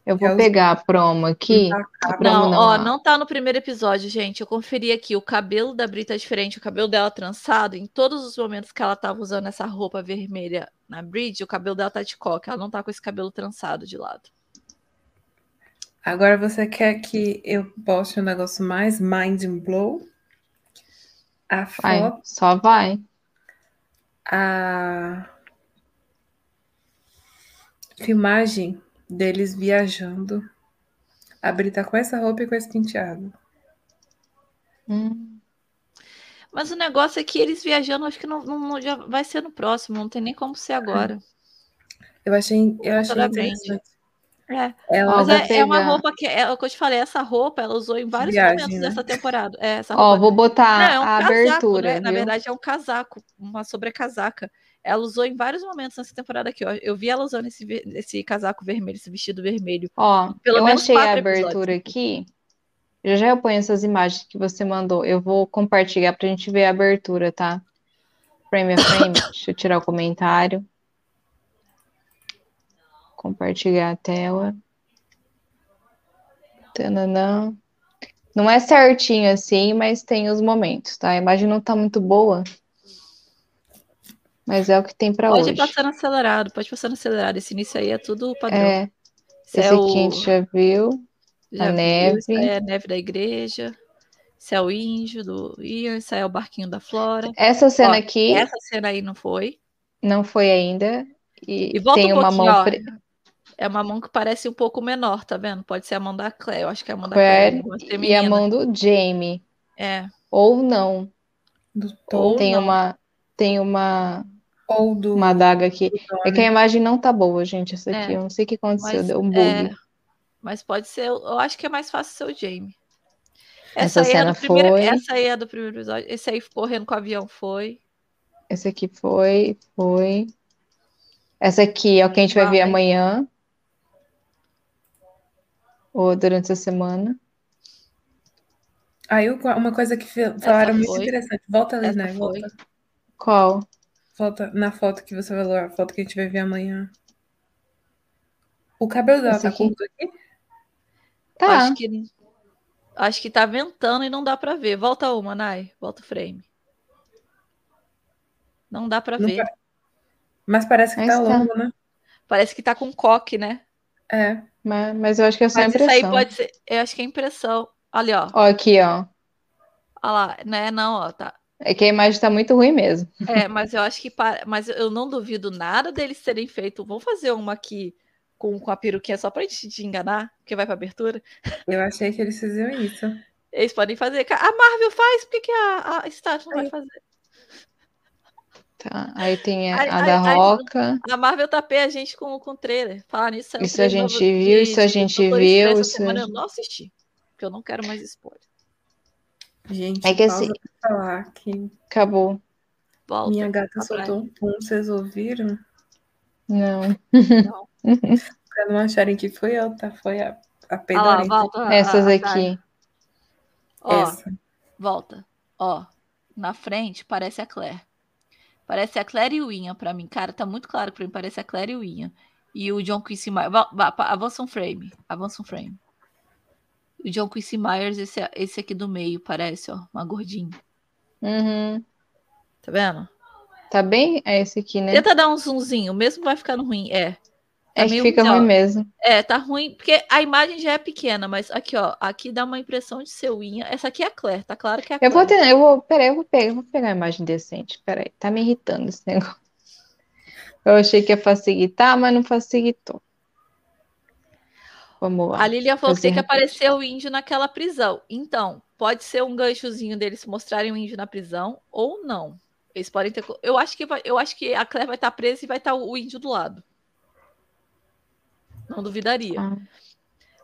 Eu vou pegar a promo aqui. A promo não, não, ó, não tá no primeiro episódio, gente. Eu conferi aqui. O cabelo da Brita é diferente. O cabelo dela trançado. Em todos os momentos que ela tava usando essa roupa vermelha na Bridge, o cabelo dela tá de coque. Ela não tá com esse cabelo trançado de lado. Agora você quer que eu poste um negócio mais mind blow? A foto. Vai, só vai. A filmagem deles viajando. A Bri tá com essa roupa e com esse penteado. Hum. Mas o negócio é que eles viajando, acho que não, não, já vai ser no próximo, não tem nem como ser agora. Eu achei, eu achei interessante. É, ela mas é, é, uma roupa que é o que eu te falei, essa roupa ela usou em vários Viagem, momentos né? dessa temporada. É, essa Ó, vou botar não, é um a casaco, abertura. Né? Na verdade, é um casaco, uma sobrecasaca. Ela usou em vários momentos nessa temporada aqui, ó. Eu vi ela usando esse, esse casaco vermelho, esse vestido vermelho. Ó, Pelo eu achei a abertura episódios. aqui. Já já eu ponho essas imagens que você mandou. Eu vou compartilhar pra gente ver a abertura, tá? Frame a frame. (coughs) Deixa eu tirar o comentário. Compartilhar a tela. Tananã. Não é certinho assim, mas tem os momentos, tá? A imagem não tá muito boa. Mas é o que tem para hoje. Pode passar no acelerado, pode passar no acelerado. Esse início aí é tudo padrão. É. Esse, esse é aqui o... a gente já viu. Já a viu, neve. é a neve da igreja. Esse é o índio do Ian, esse é o barquinho da Flora. Essa cena Ó, aqui. Essa cena aí não foi. Não foi ainda. e, e tem um uma mão. Ó, é uma mão que parece um pouco menor, tá vendo? Pode ser a mão da Claire. Eu acho que é a mão da Claire. Claire e a mão do Jamie. É. Ou não. Ou tem não. uma. Tem uma. Ou do. Uma adaga aqui. É que a imagem não tá boa, gente. Essa aqui. É. Eu não sei o que aconteceu. Mas, deu um bug. É, mas pode ser. Eu acho que é mais fácil ser o Jamie. Essa, essa cena é primeiro, foi. Essa aí é do primeiro episódio. Esse aí correndo com o avião foi. Esse aqui foi. Foi. Essa aqui é o que a gente vai ver amanhã. Ou durante a semana. Aí uma coisa que falaram muito interessante. Volta ali, né? Volta. Qual? Volta na foto que você falou, a foto que a gente vai ver amanhã. O cabelo dela Esse tá aqui? curto aqui? Tá. Acho que, acho que tá ventando e não dá pra ver. Volta uma, Nai. Volta o frame. Não dá pra não ver. Mas parece que Mas tá, tá longo, né? Parece que tá com coque, né? É. Mas, mas eu acho que é só mas impressão. Isso aí pode ser. Eu acho que é impressão. Olha, ó. Ó, aqui, ó. Olha lá, né? Não, ó, tá. É que a imagem tá muito ruim mesmo. É, mas eu acho que. Mas eu não duvido nada deles terem feito. Vamos fazer uma aqui com, com a peruquinha só pra gente te enganar, porque vai pra abertura. Eu achei que eles faziam isso. Eles podem fazer. A Marvel faz, por que, a, a Star não vai fazer? Tá, aí tem a, a da Roca. A Marvel tapei a gente com, com o trailer. Falar nisso. Isso a gente viu, isso a gente viu. Isso semana eu não assisti, porque eu não quero mais spoiler. Gente, é que assim, falar que acabou. Volta, Minha gata soltou um pum, vocês ouviram? Não. Não. (laughs) pra não acharem que foi eu, tá? Foi a, a. Ah, Essas aqui. Ó, Essa. volta. Ó, na frente parece a Claire. Parece a Claire e o Ian pra mim. Cara, tá muito claro pra mim. Parece a Claire e o Ian. E o John Quincy Myers. Avança um frame. Avança um frame. O John Quincy Myers, esse, esse aqui do meio, parece, ó. Uma gordinha. Uhum. Tá vendo? Tá bem? É esse aqui, né? Tenta dar um zoomzinho, mesmo vai ficando ruim. É. Tá é que fica ruim mesmo. É, tá ruim, porque a imagem já é pequena, mas aqui, ó, aqui dá uma impressão de ser o Inha. Essa aqui é a Claire, tá claro que é a Claire. Eu vou ter, eu vou, peraí, eu vou pegar, eu vou pegar a imagem decente. Peraí, tá me irritando esse (laughs) negócio. Eu achei que ia facilitar, mas não facilitou. Vamos lá. A Lilian falou que tem que aparecer o índio naquela prisão. Então, pode ser um ganchozinho deles mostrarem o índio na prisão ou não. Eles podem ter. Eu acho que, vai... eu acho que a Claire vai estar presa e vai estar o índio do lado. Não duvidaria. Ah.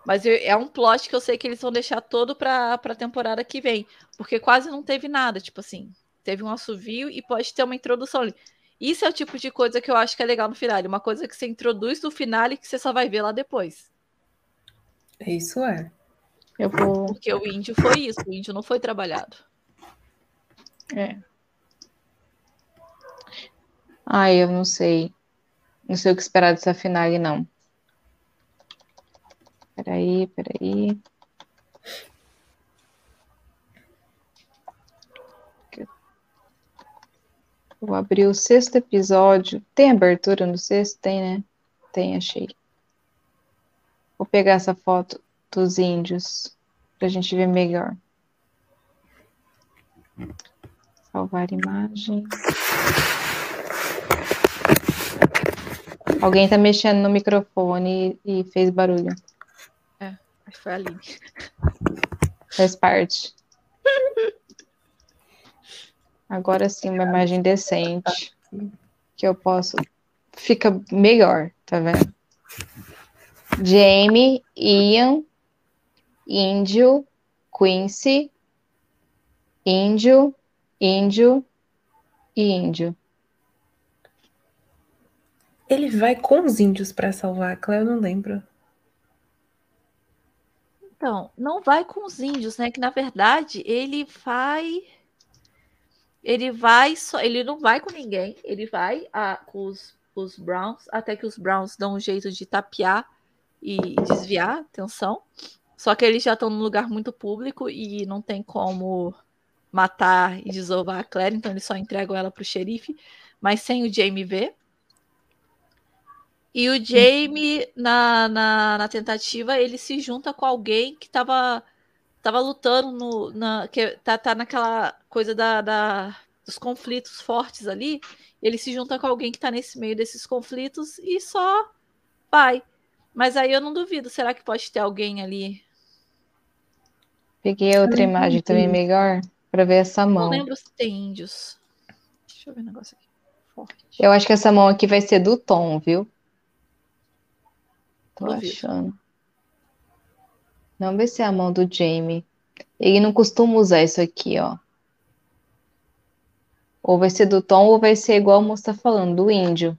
Mas eu, é um plot que eu sei que eles vão deixar todo para a temporada que vem. Porque quase não teve nada. Tipo assim, teve um assovio e pode ter uma introdução ali. Isso é o tipo de coisa que eu acho que é legal no final. Uma coisa que você introduz no final e que você só vai ver lá depois. Isso é. Eu vou... Porque o índio foi isso. O índio não foi trabalhado. É. Ai, eu não sei. Não sei o que esperar dessa finale, não. Peraí, peraí. Vou abrir o sexto episódio. Tem abertura no sexto? Tem, né? Tem, achei. Vou pegar essa foto dos índios pra gente ver melhor. Salvar imagem. Alguém tá mexendo no microfone e fez barulho. Acho que foi a Aline. Faz parte. Agora sim, uma imagem decente. Que eu posso. Fica melhor, tá vendo? Jamie, Ian, Índio, Quincy, Índio, Índio e Índio. Ele vai com os índios para salvar a Cleo, eu não lembro. Então, não vai com os índios, né? Que na verdade ele vai. Ele vai só. Ele não vai com ninguém. Ele vai a, com os, os Browns, até que os Browns dão um jeito de tapear e desviar atenção. Só que eles já estão num lugar muito público e não tem como matar e desovar a Claire, então eles só entregam ela para o xerife, mas sem o Jamie ver. E o Jamie, na, na, na, tentativa, ele se junta com alguém que tava, tava lutando no. Na, que tá, tá naquela coisa da, da, dos conflitos fortes ali, ele se junta com alguém que está nesse meio desses conflitos e só vai. Mas aí eu não duvido, será que pode ter alguém ali? Peguei outra imagem também melhor para ver essa mão. Não lembro se tem índios. Deixa eu ver o um negócio aqui. Forte. Eu acho que essa mão aqui vai ser do Tom, viu? Tô achando. Não vai ser a mão do Jamie. Ele não costuma usar isso aqui, ó. Ou vai ser do Tom, ou vai ser igual o moço tá falando, do índio.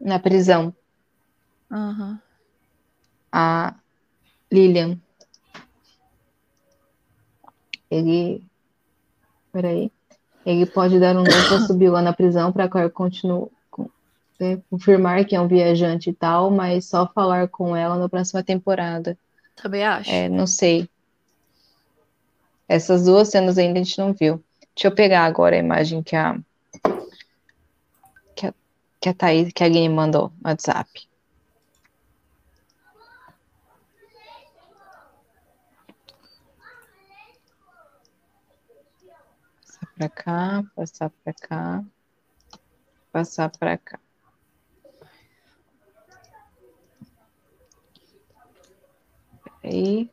Na prisão. Uhum. A Lilian. Ele. Peraí. Ele pode dar um novo subir lá na prisão para que continue né, confirmar que é um viajante e tal, mas só falar com ela na próxima temporada. Também acho. É, não sei. Essas duas cenas ainda a gente não viu. Deixa eu pegar agora a imagem que a que a, que a Thaís, que a Guine mandou no WhatsApp. Passar para cá, passar para cá, passar para cá. Aí,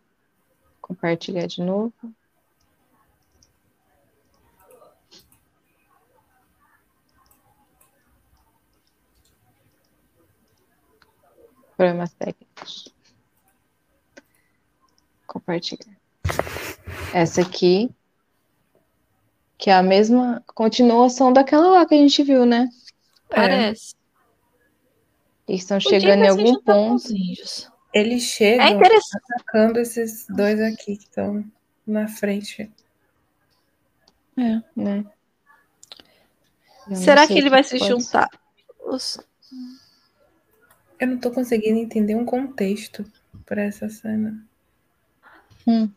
compartilhar de novo. Problemas técnicos. Compartilhar. Essa aqui, que é a mesma continuação daquela lá que a gente viu, né? Parece. É. Eles estão chegando em algum ponto. Eles chegam é atacando esses dois aqui que estão na frente. É, né? Será que ele vai se juntar? Os... Eu não tô conseguindo entender um contexto para essa cena. Hum.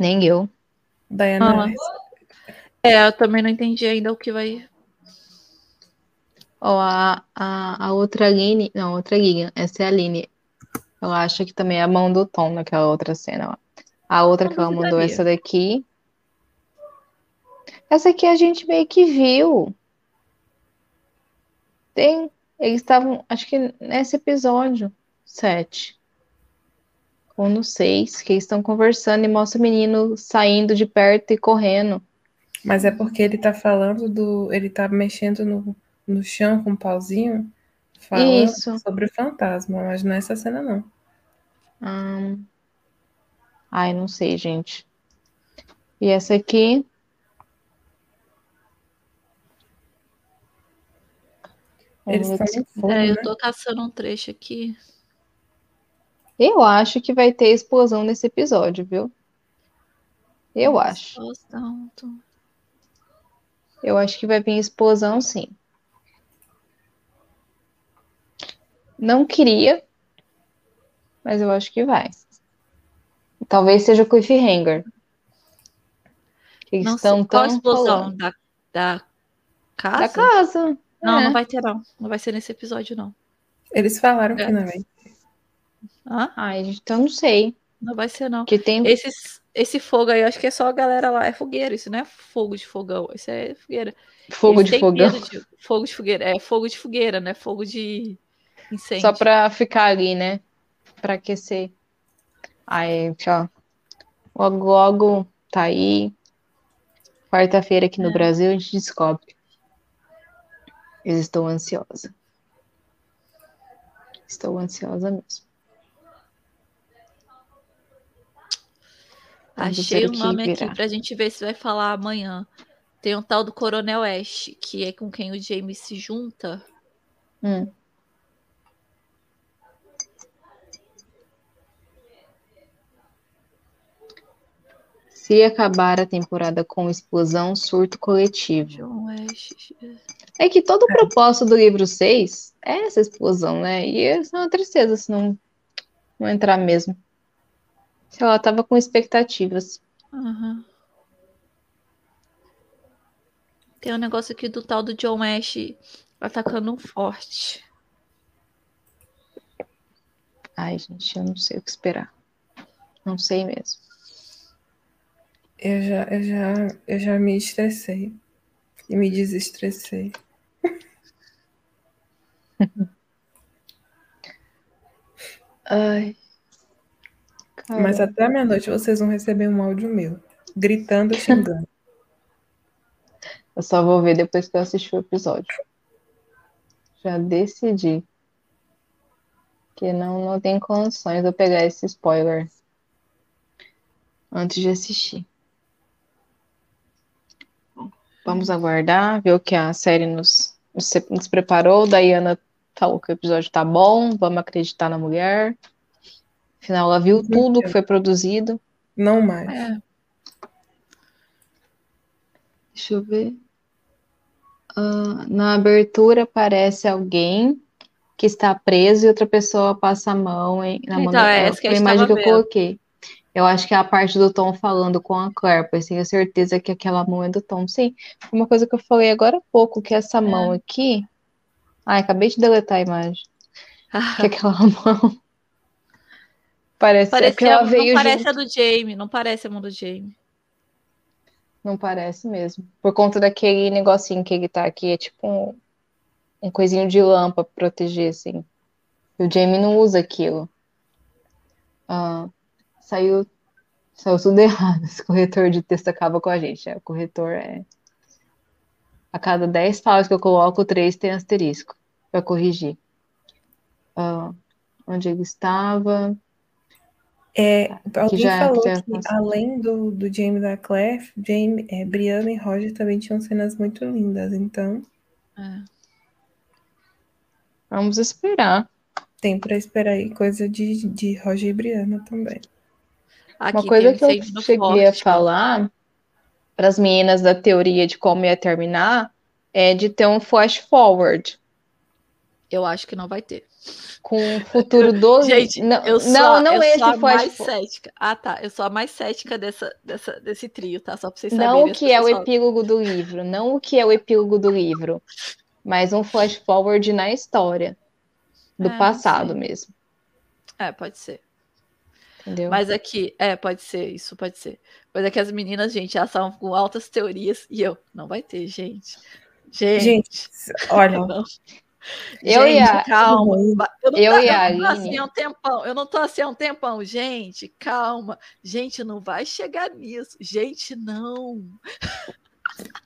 Nem eu. Diana. Ah. É, eu também não entendi ainda o que vai. Ó, oh, a, a, a outra Aline. Não, outra Aline. Essa é a Aline. Eu acho que também é a mão do Tom naquela outra cena. Ó. A outra que ela mandou, essa daqui. Essa aqui a gente meio que viu. Tem. Eles estavam, acho que nesse episódio 7. Ou no 6, que eles estão conversando e mostra o menino saindo de perto e correndo. Mas é porque ele tá falando do. Ele tá mexendo no, no chão com um pauzinho. Fala Isso. sobre o fantasma, mas não é essa cena, não. Hum... Ai, não sei, gente. E essa aqui. Eles estão é, eu né? tô caçando um trecho aqui. Eu acho que vai ter explosão nesse episódio, viu? Eu acho. Eu acho que vai vir explosão, sim. Não queria, mas eu acho que vai. Talvez seja o cliffhanger. Eles não estão qual tão explosão da, da casa? Da casa. Não, é. não vai ter não. Não vai ser nesse episódio não. Eles falaram é. que não vai. Ah? Ai, então não sei. Não vai ser não. Que tem Esses, esse fogo aí, acho que é só a galera lá. É fogueira, isso não é fogo de fogão. Isso é fogueira. Fogo Eles de fogão. De... Fogo de fogueira. É fogo de fogueira, né? Fogo de incêndio. Só pra ficar ali, né? Pra aquecer. Aí, ó. Logo, logo tá aí. Quarta-feira aqui no é. Brasil a gente descobre. Eu estou ansiosa. Estou ansiosa mesmo. Achei o nome aqui pra gente ver se vai falar amanhã. Tem um tal do Coronel Ash, que é com quem o James se junta. Hum. Se acabar a temporada com explosão, surto coletivo. É que todo o propósito do livro 6 é essa explosão, né? E é uma tristeza se não, não entrar mesmo. Se ela tava com expectativas. Uhum. Tem um negócio aqui do tal do John Ash atacando um forte. Ai, gente, eu não sei o que esperar. Não sei mesmo. Eu já, eu já, eu já me estressei e me desestressei. (laughs) Ai. Cara. Mas até meia-noite vocês vão receber um áudio meu, gritando e xingando. (laughs) eu só vou ver depois que eu assistir o episódio. Já decidi que não, não tem condições de eu pegar esse spoiler antes de assistir. Vamos aguardar, ver o que a série nos, nos, nos preparou. Diana falou que o episódio tá bom, vamos acreditar na mulher. Afinal, ela viu tudo que foi produzido. Não mais. É. Deixa eu ver. Uh, na abertura aparece alguém que está preso e outra pessoa passa a mão em, na então, mão. É essa que a, imagem que eu coloquei. Eu acho que é a parte do Tom falando com a Claire, pois tenho certeza que aquela mão é do Tom. Sim, uma coisa que eu falei agora há pouco, que essa é. mão aqui. Ai, acabei de deletar a imagem. que (laughs) aquela mão. (laughs) Parece, parece que ela veio não parece junto. a do Jamie, não parece a mão do Jamie. Não parece mesmo. Por conta daquele negocinho que ele tá aqui, é tipo um, um coisinho de lã pra proteger, assim. E o Jamie não usa aquilo. Ah, saiu, saiu tudo (laughs) errado. Esse corretor de texto acaba com a gente. É, o corretor é. A cada 10 palavras que eu coloco, 3 tem asterisco para corrigir. Uh, onde ele estava. É, alguém já, falou que, que além do, do James da Claire, James, é, Brianna e Roger também tinham cenas muito lindas, então. É. Vamos esperar. Tem para esperar aí coisa de, de Roger e Brianna também. Aqui Uma coisa que eu cheguei forte, a falar para as meninas da teoria de como ia terminar é de ter um flash forward. Eu acho que não vai ter. Com o futuro (laughs) do. Gente, não, eu sou, não, não eu esse sou a mais cética. Ah, tá. Eu sou a mais cética dessa, dessa, desse trio, tá? Só para vocês saberem. Não o que é o epílogo do livro, não o que é o epílogo do livro, mas um flash forward na história do é, passado mesmo. É, pode ser. Entendeu? Mas aqui, é, pode ser, isso pode ser. Mas é que as meninas, gente, elas estavam com altas teorias e eu, não vai ter, gente. Gente, gente olha. (laughs) Não. Eu gente, ia. Calma. Eu, não eu tô, ia. Eu não tô assim há um tempão. Eu não tô assim há um tempão. Gente, calma. Gente, não vai chegar nisso. Gente, não.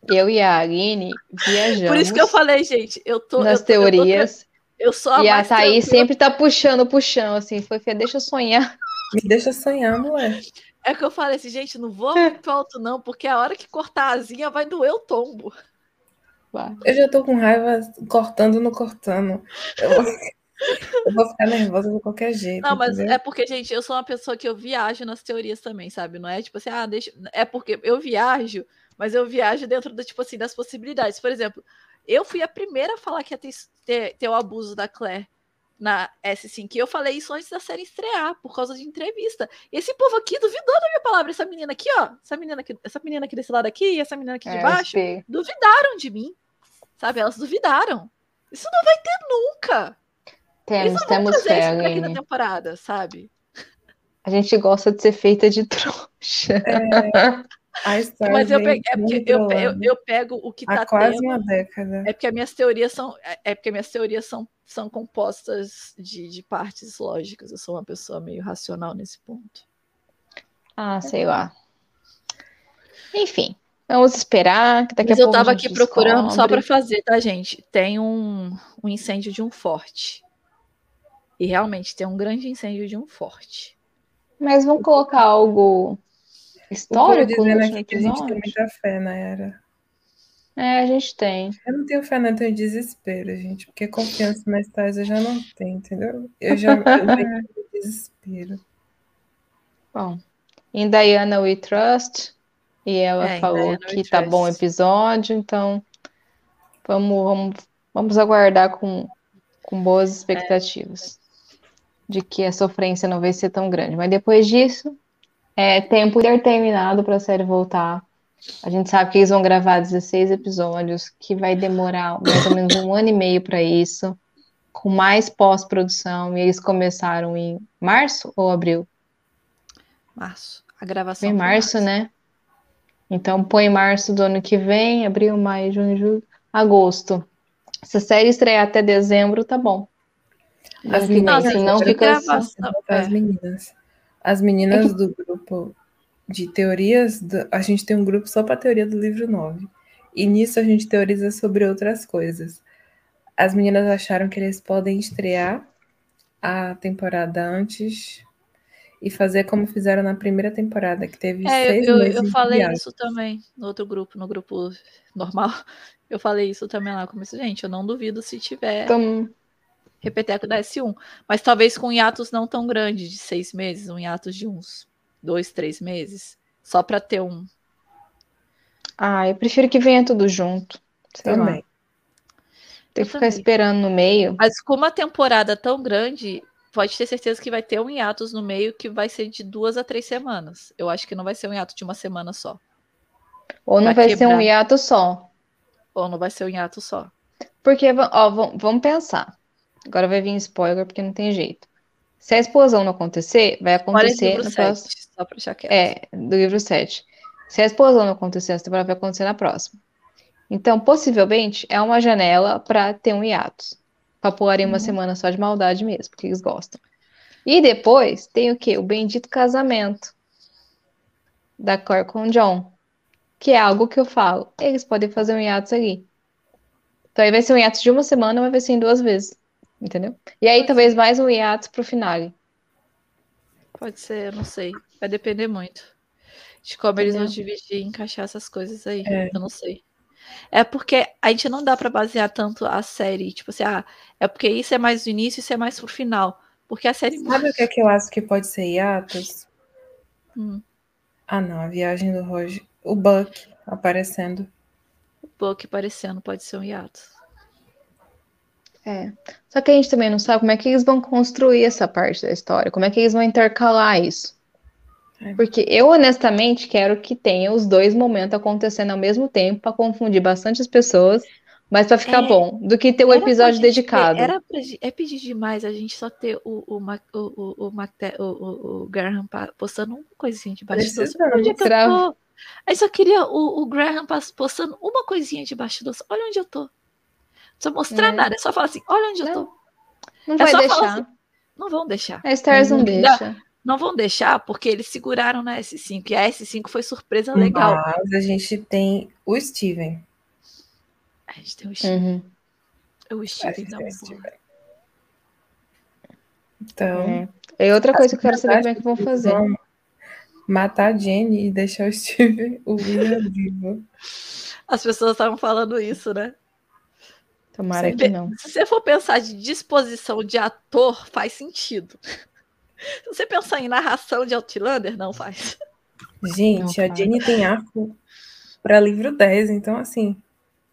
Eu e a Aline viajamos. Por isso que eu falei, gente, eu tô. Nas eu tô, teorias. Eu, tô, eu sou a E a Thaís sempre tá puxando, puxando, assim. Foi, deixa eu sonhar. Me deixa sonhar, mulher. É que eu falei assim, gente, não vou muito alto, não, porque a hora que cortar a asinha vai doer o tombo. Eu já tô com raiva cortando no cortando. Eu vou, eu vou ficar nervosa de qualquer jeito. Não, mas entendeu? é porque, gente, eu sou uma pessoa que eu viajo nas teorias também, sabe? Não é tipo assim, ah, deixa. É porque eu viajo, mas eu viajo dentro do, tipo assim, das possibilidades. Por exemplo, eu fui a primeira a falar que ia ter, ter, ter o abuso da Claire na S5. E eu falei isso antes da série estrear, por causa de entrevista. E esse povo aqui duvidou da minha palavra. Essa menina aqui, ó. Essa menina aqui, essa menina aqui desse lado aqui e essa menina aqui de é, baixo. Duvidaram de mim. Sabe? Elas duvidaram. Isso não vai ter nunca. Temos, temos fé, aqui na temporada, sabe? A gente gosta de ser feita de trouxa. É. (laughs) Mas eu, peguei, é porque eu, eu, eu, pego o que está quase tendo, uma década. É porque minhas teorias são é, é porque minhas teorias são, são compostas de, de partes lógicas. Eu sou uma pessoa meio racional nesse ponto. Ah, sei lá. Enfim, vamos esperar. Que daqui Mas a eu estava aqui descobre. procurando só para fazer, tá, gente? Tem um, um incêndio de um forte. E realmente tem um grande incêndio de um forte. Mas vamos colocar algo histórico dizendo aqui que a gente tem muita fé na era. É, a gente tem. Eu não tenho fé, não, eu tenho desespero, gente. Porque confiança mais tarde eu já não tenho, entendeu? Eu já (laughs) tenho desespero. Bom, em Diana We Trust, e ela é, falou que tá bom o episódio, então vamos, vamos, vamos aguardar com, com boas expectativas é. de que a sofrência não vai ser tão grande. Mas depois disso, é tempo determinado para a série voltar. A gente sabe que eles vão gravar 16 episódios, que vai demorar mais ou menos um ano e meio para isso, com mais pós-produção. E eles começaram em março ou abril? Março. A gravação. Em março, março, né? Então põe março do ano que vem, abril, maio, junho, julho, agosto. Se a série estrear até dezembro, tá bom. As meninas, não fica assim. as meninas. As meninas é que... do grupo de teorias, do... a gente tem um grupo só para teoria do livro 9. E nisso a gente teoriza sobre outras coisas. As meninas acharam que eles podem estrear a temporada antes e fazer como fizeram na primeira temporada, que teve é, seis eu, meses. Eu falei isso também no outro grupo, no grupo normal. (laughs) Eu falei isso também lá. Como gente, eu não duvido se tiver então... repeteco da S1. Mas talvez com hiatos não tão grande, de seis meses, um hiatos de uns dois, três meses. Só para ter um. Ah, eu prefiro que venha tudo junto. Sei também. Lá. Tem que ficar esperando no meio. Mas com uma temporada tão grande, pode ter certeza que vai ter um hiatus no meio que vai ser de duas a três semanas. Eu acho que não vai ser um hiato de uma semana só. Ou não vai, vai ser um hiato só. Ou não vai ser um hiato só. Porque, ó, vamos pensar. Agora vai vir spoiler, porque não tem jeito. Se a explosão não acontecer, vai acontecer no 7, próximo. Só pra deixar quieto. É, do livro 7. Se a explosão não acontecer essa temporada, vai acontecer na próxima. Então, possivelmente, é uma janela para ter um hiatus. Pra pularem uma uhum. semana só de maldade mesmo, porque eles gostam. E depois tem o quê? O bendito casamento da Cor com John. Que é algo que eu falo. Eles podem fazer um hiatus ali. Então aí vai ser um hiatus de uma semana, mas vai ser em duas vezes. Entendeu? E aí talvez mais um hiatus pro final. Pode ser, eu não sei. Vai depender muito de como Entendeu? eles vão dividir e encaixar essas coisas aí. É. Eu não sei. É porque a gente não dá para basear tanto a série, tipo assim, ah, é porque isso é mais do início, isso é mais pro final. Porque a série. Sabe o que é que eu acho que pode ser hiatus? Hum. Ah, não, a viagem do Roger. O Buck aparecendo. O Buck aparecendo pode ser um hiatus. É. Só que a gente também não sabe como é que eles vão construir essa parte da história, como é que eles vão intercalar isso. É. Porque eu, honestamente, quero que tenha os dois momentos acontecendo ao mesmo tempo para confundir bastante as pessoas, mas para ficar é, bom, do que ter um episódio dedicado. Ter, era pra, é pedir demais a gente só ter o, o, o, o, o, o, o Graham postando uma coisinha de bastidor. Onde é que eu só queria o, o Graham postando uma coisinha de bastidor. Olha onde eu tô. Não precisa mostrar é. nada, é só falar assim: olha onde eu tô. Não é vai deixar. Assim, não vão deixar. A Stars não, não deixa. Não vão deixar porque eles seguraram na S5 e a S5 foi surpresa legal. Mas a gente tem o Steven. A gente tem o Steven. Uhum. O Steven não Steven. Então. É. é outra coisa que eu quero saber como é que vão fazer. Matar a Jenny e deixar o Steven, o William vivo. As pessoas estavam falando isso, né? Tomara se que não. Se você for pensar de disposição de ator, faz sentido. (laughs) Se você pensar em narração de Outlander, não faz. Gente, não, a Jenny tem arco para livro 10, então assim,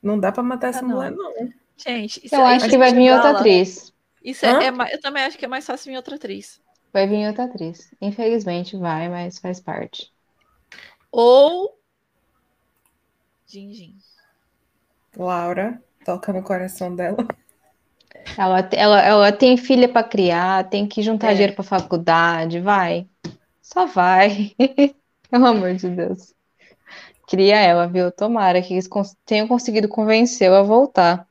não dá para matar essa ah, mulher, não. Gente, eu acho que vai vir outra atriz. Isso é, é, eu também acho que é mais fácil vir outra atriz. Vai vir outra atriz. Infelizmente vai, mas faz parte. Ou Gin Laura toca no coração dela. Ela, ela, ela tem filha para criar, tem que juntar é. dinheiro para faculdade, vai. Só vai. (laughs) Pelo amor de Deus. Cria ela, viu? Tomara que eles cons tenham conseguido convencê-la a voltar.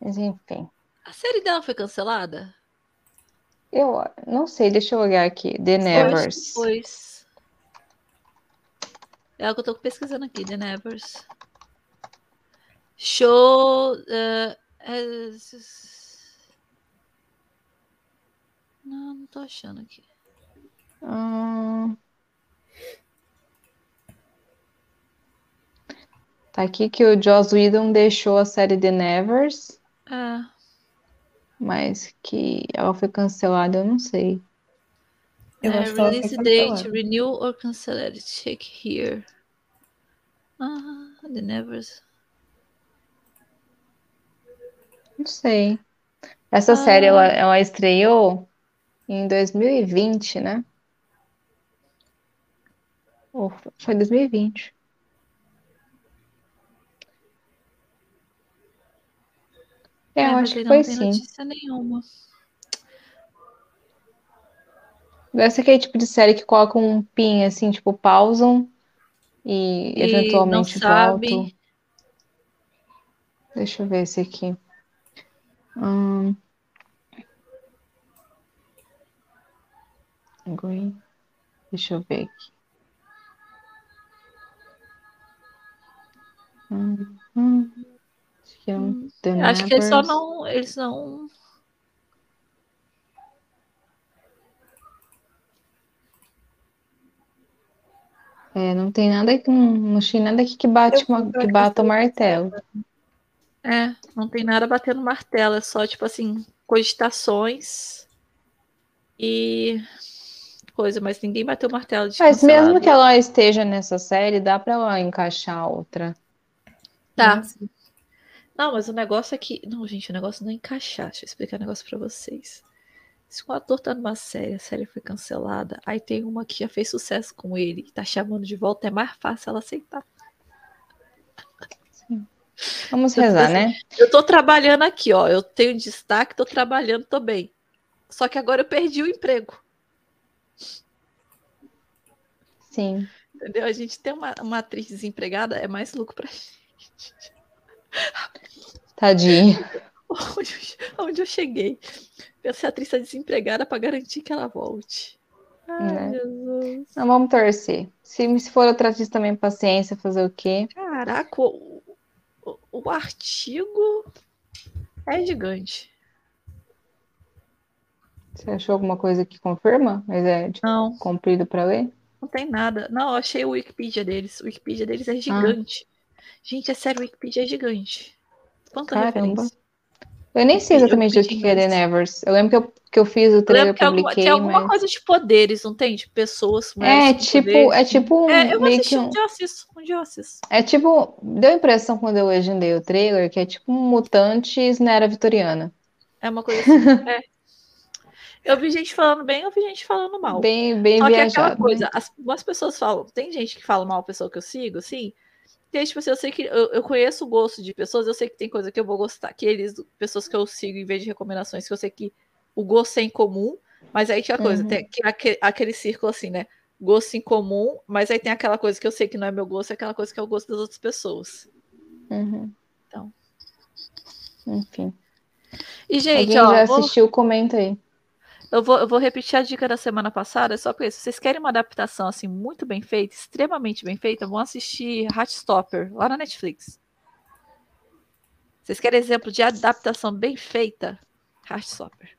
Mas enfim. A série dela foi cancelada? Eu não sei, deixa eu olhar aqui. The Nevers. Pois. É o que eu tô pesquisando aqui, The Nevers. Show. Uh, não, não tô achando aqui. Hum... Tá aqui que o Joss Whedon deixou a série The Nevers. É. Mas que ela foi cancelada, eu não sei. Eu é, release date, renew or cancelled. Check here. Ah, The Nevers. Não sei. Essa ah. série ela, ela estreou em 2020, né? Ou foi 2020. É, é eu acho que foi não sim. notícia nenhuma. Deve ser aquele tipo de série que coloca um pin assim, tipo, pausam e, e eventualmente volto. Deixa eu ver esse aqui. Hum... Green. Deixa eu ver aqui. Hum, hum. Acho que, é um hum. Acho que eles só não. Eles não. É, não tem nada que não tem nada aqui que bate uma, que bata o martelo. É, não tem nada batendo martelo, é só tipo assim, cogitações e coisa, mas ninguém bateu o martelo de Mas mesmo que ela esteja nessa série, dá para ela encaixar outra. Tá. Não, mas o negócio é que. Não, gente, o negócio não é encaixar. Deixa eu explicar um negócio pra vocês. Se um ator tá numa série, a série foi cancelada, aí tem uma que já fez sucesso com ele e tá chamando de volta, é mais fácil ela aceitar. Vamos rezar, né? Eu tô trabalhando aqui, ó. Eu tenho destaque, tô trabalhando, tô bem. Só que agora eu perdi o emprego. Sim. Entendeu? A gente tem uma, uma atriz desempregada, é mais lucro pra gente. (laughs) Tadinha. (laughs) Onde, onde eu cheguei? Essa atriz tá desempregada para garantir que ela volte. Ai, né? Jesus. Não, vamos torcer. Se, se for outra atriz também, paciência, fazer o quê? Caraca, o, artigo é gigante. Você achou alguma coisa que confirma? Mas é tipo, não. comprido para ler? Não tem nada. Não, eu achei o Wikipedia deles. O Wikipedia deles é gigante. Ah. Gente, é sério, o Wikipedia é gigante. Quanta Caramba. referência. Eu nem sei exatamente o que é The Nevers. Eu lembro que eu, que eu fiz o trailer, eu publiquei. Tem alguma mas... coisa de poderes, não tem? De pessoas. É tipo, poderes. é tipo. É, eu vou assistir um... um dia eu assisto. Um dia eu assisto. É tipo. Deu a impressão quando eu legendei o trailer que é tipo um mutantes na era vitoriana. É uma coisa assim. (laughs) é. Eu vi gente falando bem, eu vi gente falando mal. Bem, bem Só viajado. que é aquela coisa, as, as pessoas falam, tem gente que fala mal a pessoa que eu sigo, assim, porque, tipo assim, eu sei que eu, eu, conheço o gosto de pessoas, eu sei que tem coisa que eu vou gostar, que eles, pessoas que eu sigo em vez de recomendações, que eu sei que o gosto é em comum, mas aí tinha coisa, uhum. tem aquele, aquele círculo assim, né? Gosto em comum, mas aí tem aquela coisa que eu sei que não é meu gosto, é aquela coisa que é o gosto das outras pessoas. Uhum. Então. Enfim. E, gente, Alguém ó, já assistiu, vou... comenta aí. Eu vou, eu vou repetir a dica da semana passada, só porque se vocês querem uma adaptação assim muito bem feita, extremamente bem feita, vão assistir Heartstopper lá na Netflix. Vocês querem exemplo de adaptação bem feita? Heartstopper.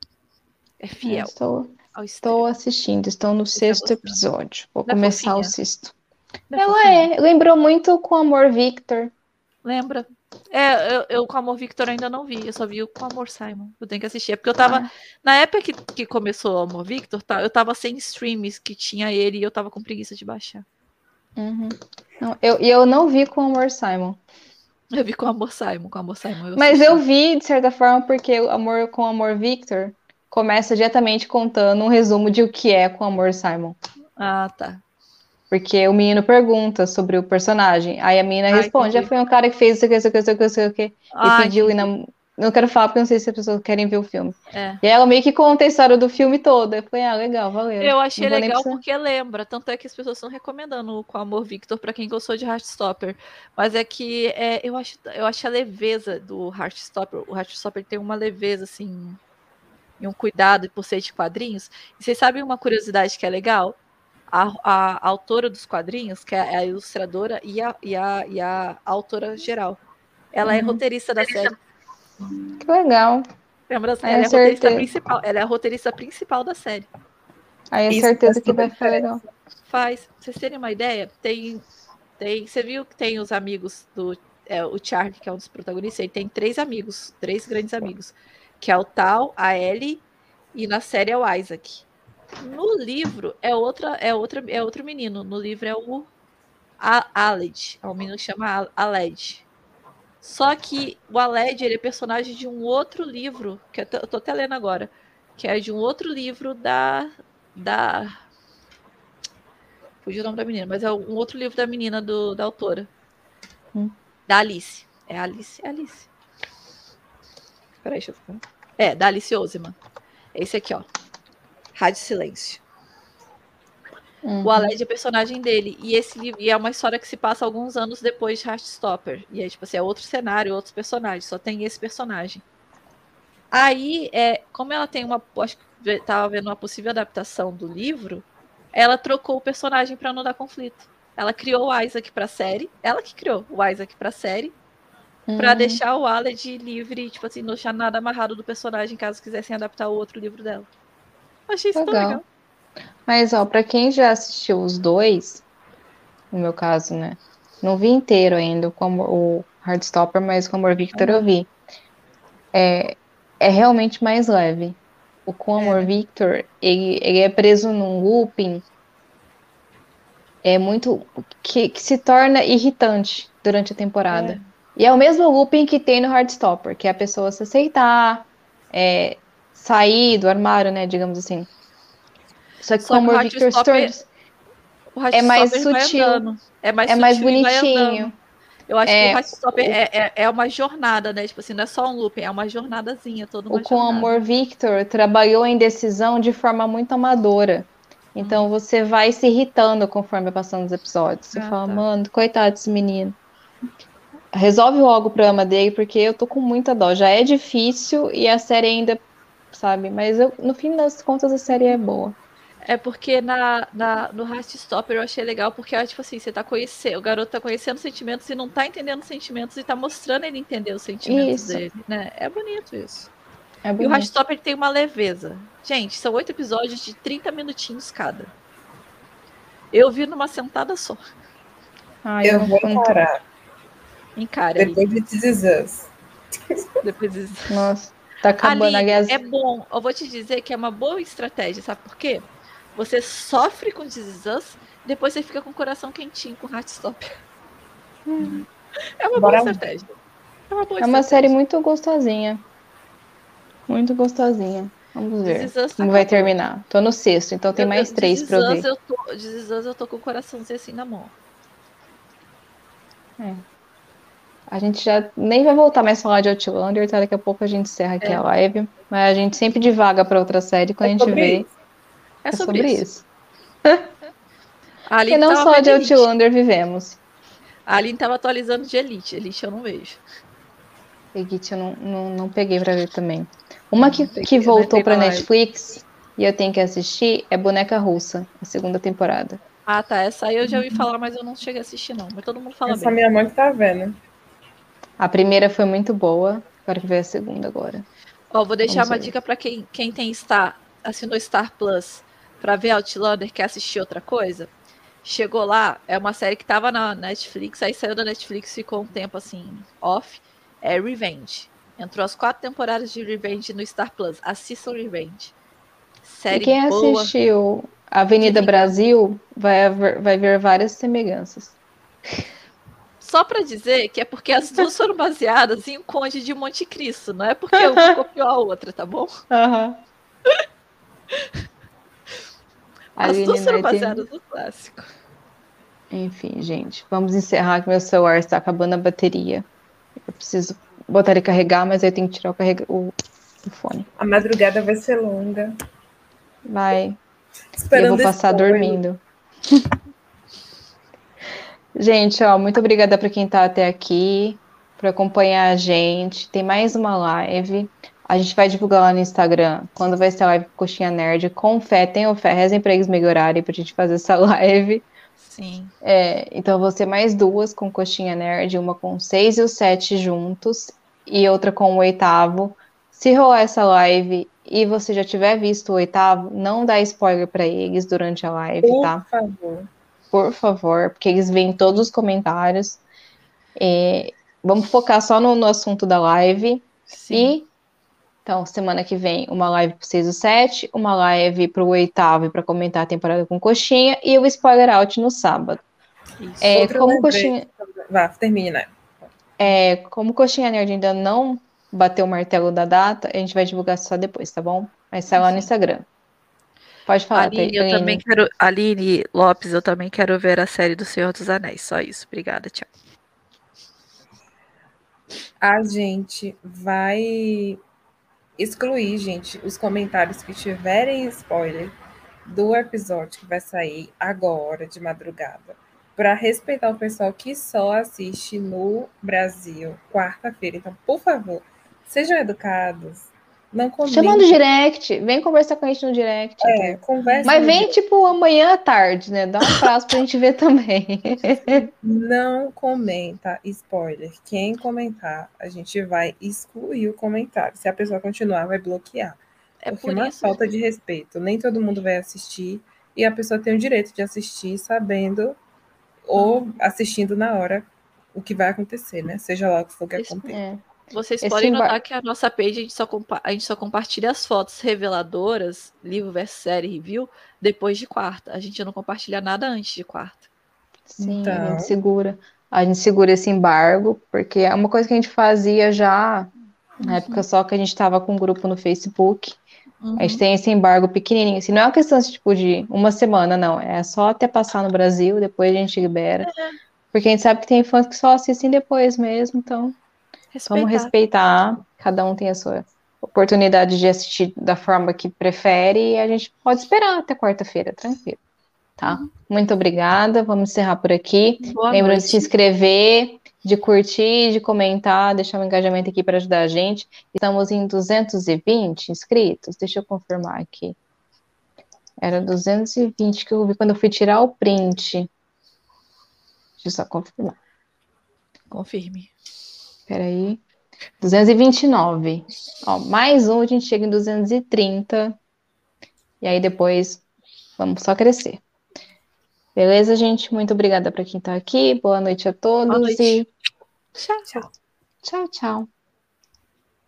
É fiel. estou, estou assistindo, estou no sexto episódio. Vou começar fofinha. o sexto. Ela é, lembrou muito com Amor Victor. Lembra? É, eu, eu, com Amor Victor ainda não vi, eu só vi o com Amor Simon. Eu tenho que assistir. É porque eu tava. Ah. Na época que, que começou o Amor Victor, tá, eu tava sem streams que tinha ele e eu tava com preguiça de baixar. Uhum. Não, eu, eu não vi com Amor Simon. Eu vi com Amor Simon, com Amor Simon. Eu Mas eu vi, de certa forma, porque o Amor com Amor Victor começa diretamente contando um resumo de o que é com Amor Simon. Ah, tá. Porque o menino pergunta sobre o personagem. Aí a menina Ai, responde: já foi um cara que fez isso isso isso aqui, isso aqui. E pediu. E não, não quero falar porque não sei se as pessoas querem ver o filme. É. E ela meio que conta a história do filme todo. Eu falei: ah, legal, valeu. Eu achei legal porque lembra. Tanto é que as pessoas estão recomendando com Amor Victor para quem gostou de Heartstopper. Mas é que é, eu, acho, eu acho a leveza do Heartstopper. O Heartstopper tem uma leveza, assim. E um cuidado por ser de quadrinhos. E vocês sabem uma curiosidade que é legal? a, a, autora dos quadrinhos, que é a ilustradora e a, e a, e a autora geral. Ela é uhum. é roteirista da série. Que legal. Lembra? Ela é, a roteirista principal. Ela é a roteirista principal da série. Aí é certeza que vai ficar legal. Faz. Pra vocês terem uma ideia, tem. tem você viu que tem os amigos do. É, o Charlie, que é um dos protagonistas, ele tem três amigos, três grandes amigos. Que é o Tal, a Ellie e na série é o Isaac. No livro é outra, é outra, é outro menino. No livro é o Aled. É um menino que chama Aled. Só que o Aled ele é personagem de um outro livro, que eu tô, eu tô até lendo agora, que é de um outro livro da. da Fugiu o nome da menina, mas é um outro livro da menina do, da autora. Hum. Da Alice. É Alice? É Alice. Peraí, deixa eu ficar. É, da Alice Oseman. Esse aqui, ó. Rádio Silêncio. Uhum. O Aled é personagem dele. E esse livro e é uma história que se passa alguns anos depois de Heartstopper. E é tipo assim, é outro cenário, outros personagens, só tem esse personagem. Aí, é, como ela tem uma. Acho que estava vendo uma possível adaptação do livro, ela trocou o personagem para não dar conflito. Ela criou o Isaac para a série, ela que criou o Isaac para a série, uhum. para deixar o Aled livre, tipo assim, não deixar nada amarrado do personagem caso quisessem adaptar o outro livro dela. achei isso legal. tão legal. Mas, ó, para quem já assistiu os dois, no meu caso, né? Não vi inteiro ainda como o Hardstopper, mas o Amor Victor eu vi. É, é realmente mais leve. O Com Amor é. Victor, ele, ele é preso num looping é muito que, que se torna irritante durante a temporada. É. E é o mesmo looping que tem no Hardstopper, que é a pessoa se aceitar, é, sair do armário, né, digamos assim. Só que Só como o Victor Storms é mais sutil, é mais, é mais bonitinho. Eu acho é, que o Hardstopper o... é, é, é, uma jornada, né? Tipo assim, não é só um looping, é uma jornadazinha, toda uma O Com Amor Victor trabalhou em decisão de forma muito amadora. Então hum. você vai se irritando conforme vai passando os episódios. Você ah, fala, tá. mano, coitado desse menino. Resolve logo o problema dele, porque eu tô com muita dó. Já é difícil e a série ainda, sabe? Mas eu, no fim das contas a série é boa. É porque na, na, no Heartstopper eu achei legal, porque, tipo assim, você tá conhecendo, o garoto tá conhecendo sentimentos e não tá entendendo os sentimentos e tá mostrando ele entender os sentimentos isso. dele, né? É bonito isso. É bonito. E o Heartstopper tem uma leveza. Gente, são oito episódios de 30 minutinhos cada. Eu vi numa sentada só. Ai, eu, eu vou encarar. Encara. Depois de This. Depois de Nossa, tá acabando Ali, a guerra. É bom. Eu vou te dizer que é uma boa estratégia, sabe por quê? Você sofre com This Us, depois você fica com o coração quentinho com Heartstopper. Hum. É uma Bora. boa estratégia. É uma, boa é uma série muito gostosinha. Muito gostosinha. Vamos ver como vai terminar. Tô no sexto, então tem eu, mais três para eu ver. Eu tô, eu tô com o coraçãozinho assim na mão. É. A gente já nem vai voltar mais a falar de Outlander, tá? Daqui a pouco a gente encerra aqui é. a live. Mas a gente sempre divaga para outra série quando é a gente vê. Isso. É, é sobre, isso. isso. (laughs) e não só de Outlander vivemos. A Aline tava atualizando de Elite. Elite eu não vejo. Elite eu não, não, não peguei para ver também. Uma que, que voltou para Netflix e eu tenho que assistir é Boneca Russa, a segunda temporada. Ah, tá. Essa aí eu já ouvi falar, mas eu não cheguei a assistir, não. Mas todo mundo fala Essa bem. minha mãe que tá vendo. A primeira foi muito boa, quero ver a segunda agora. Ó, vou deixar Vamos uma ver. dica para quem, quem tem Star, assinou Star Plus para ver Outlander, quer assistir outra coisa. Chegou lá, é uma série que tava na Netflix, aí saiu da Netflix, ficou um tempo assim, off. É Revenge. Entrou as quatro temporadas de Revenge no Star Plus. Assistam Revenge. Série e quem boa. assistiu Avenida Brasil vai, vai ver várias semelhanças. Só para dizer que é porque as duas foram baseadas em O Conde de Monte Cristo, não é porque uma copiou a outra, tá bom? Uhum. As duas foram baseadas no clássico. Enfim, gente, vamos encerrar que meu celular está acabando a bateria. Eu preciso botar ele carregar, mas aí tem que tirar o, carrega... o, o fone. A madrugada vai ser longa. Vai. Esperando eu vou passar dormindo. (laughs) gente, ó, muito obrigada para quem está até aqui, por acompanhar a gente. Tem mais uma live. A gente vai divulgar lá no Instagram quando vai ser a live Coxinha Nerd. Com fé, tenham fé, rezem para eles melhorarem pra gente fazer essa (laughs) live. Sim. É, então vou ser mais duas com Coxinha Nerd, uma com seis e o sete juntos, e outra com o oitavo. Se rolar essa live e você já tiver visto o oitavo, não dá spoiler para eles durante a live, Por tá? Por favor. Por favor, porque eles veem todos os comentários. É, vamos focar só no, no assunto da live. Sim. E então, semana que vem, uma live pro 6 e 7, uma live pro oitavo para comentar a temporada com coxinha e o spoiler out no sábado. Isso. É, como coxinha. Vá, termina. É, como coxinha nerd ainda não bateu o martelo da data, a gente vai divulgar só depois, tá bom? Vai sair lá no Instagram. Pode falar, Aline, eu também quero, Aline Lopes, eu também quero ver a série do Senhor dos Anéis. Só isso. Obrigada, tchau. A gente vai excluir, gente, os comentários que tiverem spoiler do episódio que vai sair agora, de madrugada, para respeitar o pessoal que só assiste no Brasil, quarta-feira. Então, por favor, sejam educados. Não Chama no direct, vem conversar com a gente no direct. É, então. conversa. Mas vem, direct. tipo, amanhã à tarde, né? Dá um prazo pra gente ver também. (laughs) Não comenta spoiler. Quem comentar, a gente vai excluir o comentário. Se a pessoa continuar, vai bloquear. É Porque por uma isso falta de respeito. Nem todo mundo vai assistir. E a pessoa tem o direito de assistir sabendo ou assistindo na hora o que vai acontecer, né? Seja lá o que for que aconteça. É. Vocês Esse podem notar que a nossa page a gente, só a gente só compartilha as fotos reveladoras, livro versus série review, depois de quarta. A gente não compartilha nada antes de quarta. Sim, então... a gente segura. A gente segura esse embargo, porque é uma coisa que a gente fazia já na uhum. época só que a gente estava com um grupo no Facebook. Uhum. A gente uhum. tem esse embargo pequenininho. Assim, não é uma questão tipo, de uma semana, não. É só até passar no Brasil, depois a gente libera. É. Porque a gente sabe que tem fãs que só assistem depois mesmo, então respeitar. vamos respeitar. Cada um tem a sua oportunidade de assistir da forma que prefere e a gente pode esperar até quarta-feira, tranquilo. Tá? Uhum. Muito obrigada. Vamos encerrar por aqui. Lembra de se inscrever, de curtir, de comentar, deixar um engajamento aqui para ajudar a gente. Estamos em 220 inscritos. Deixa eu confirmar aqui. Era 220 que eu vi quando eu fui tirar o print. Deixa eu só confirmar. Confirme. Espera aí. 229. Ó, mais um, a gente chega em 230. E aí depois vamos só crescer. Beleza, gente? Muito obrigada para quem está aqui. Boa noite a todos. Noite. E... Tchau, tchau. Tchau, tchau.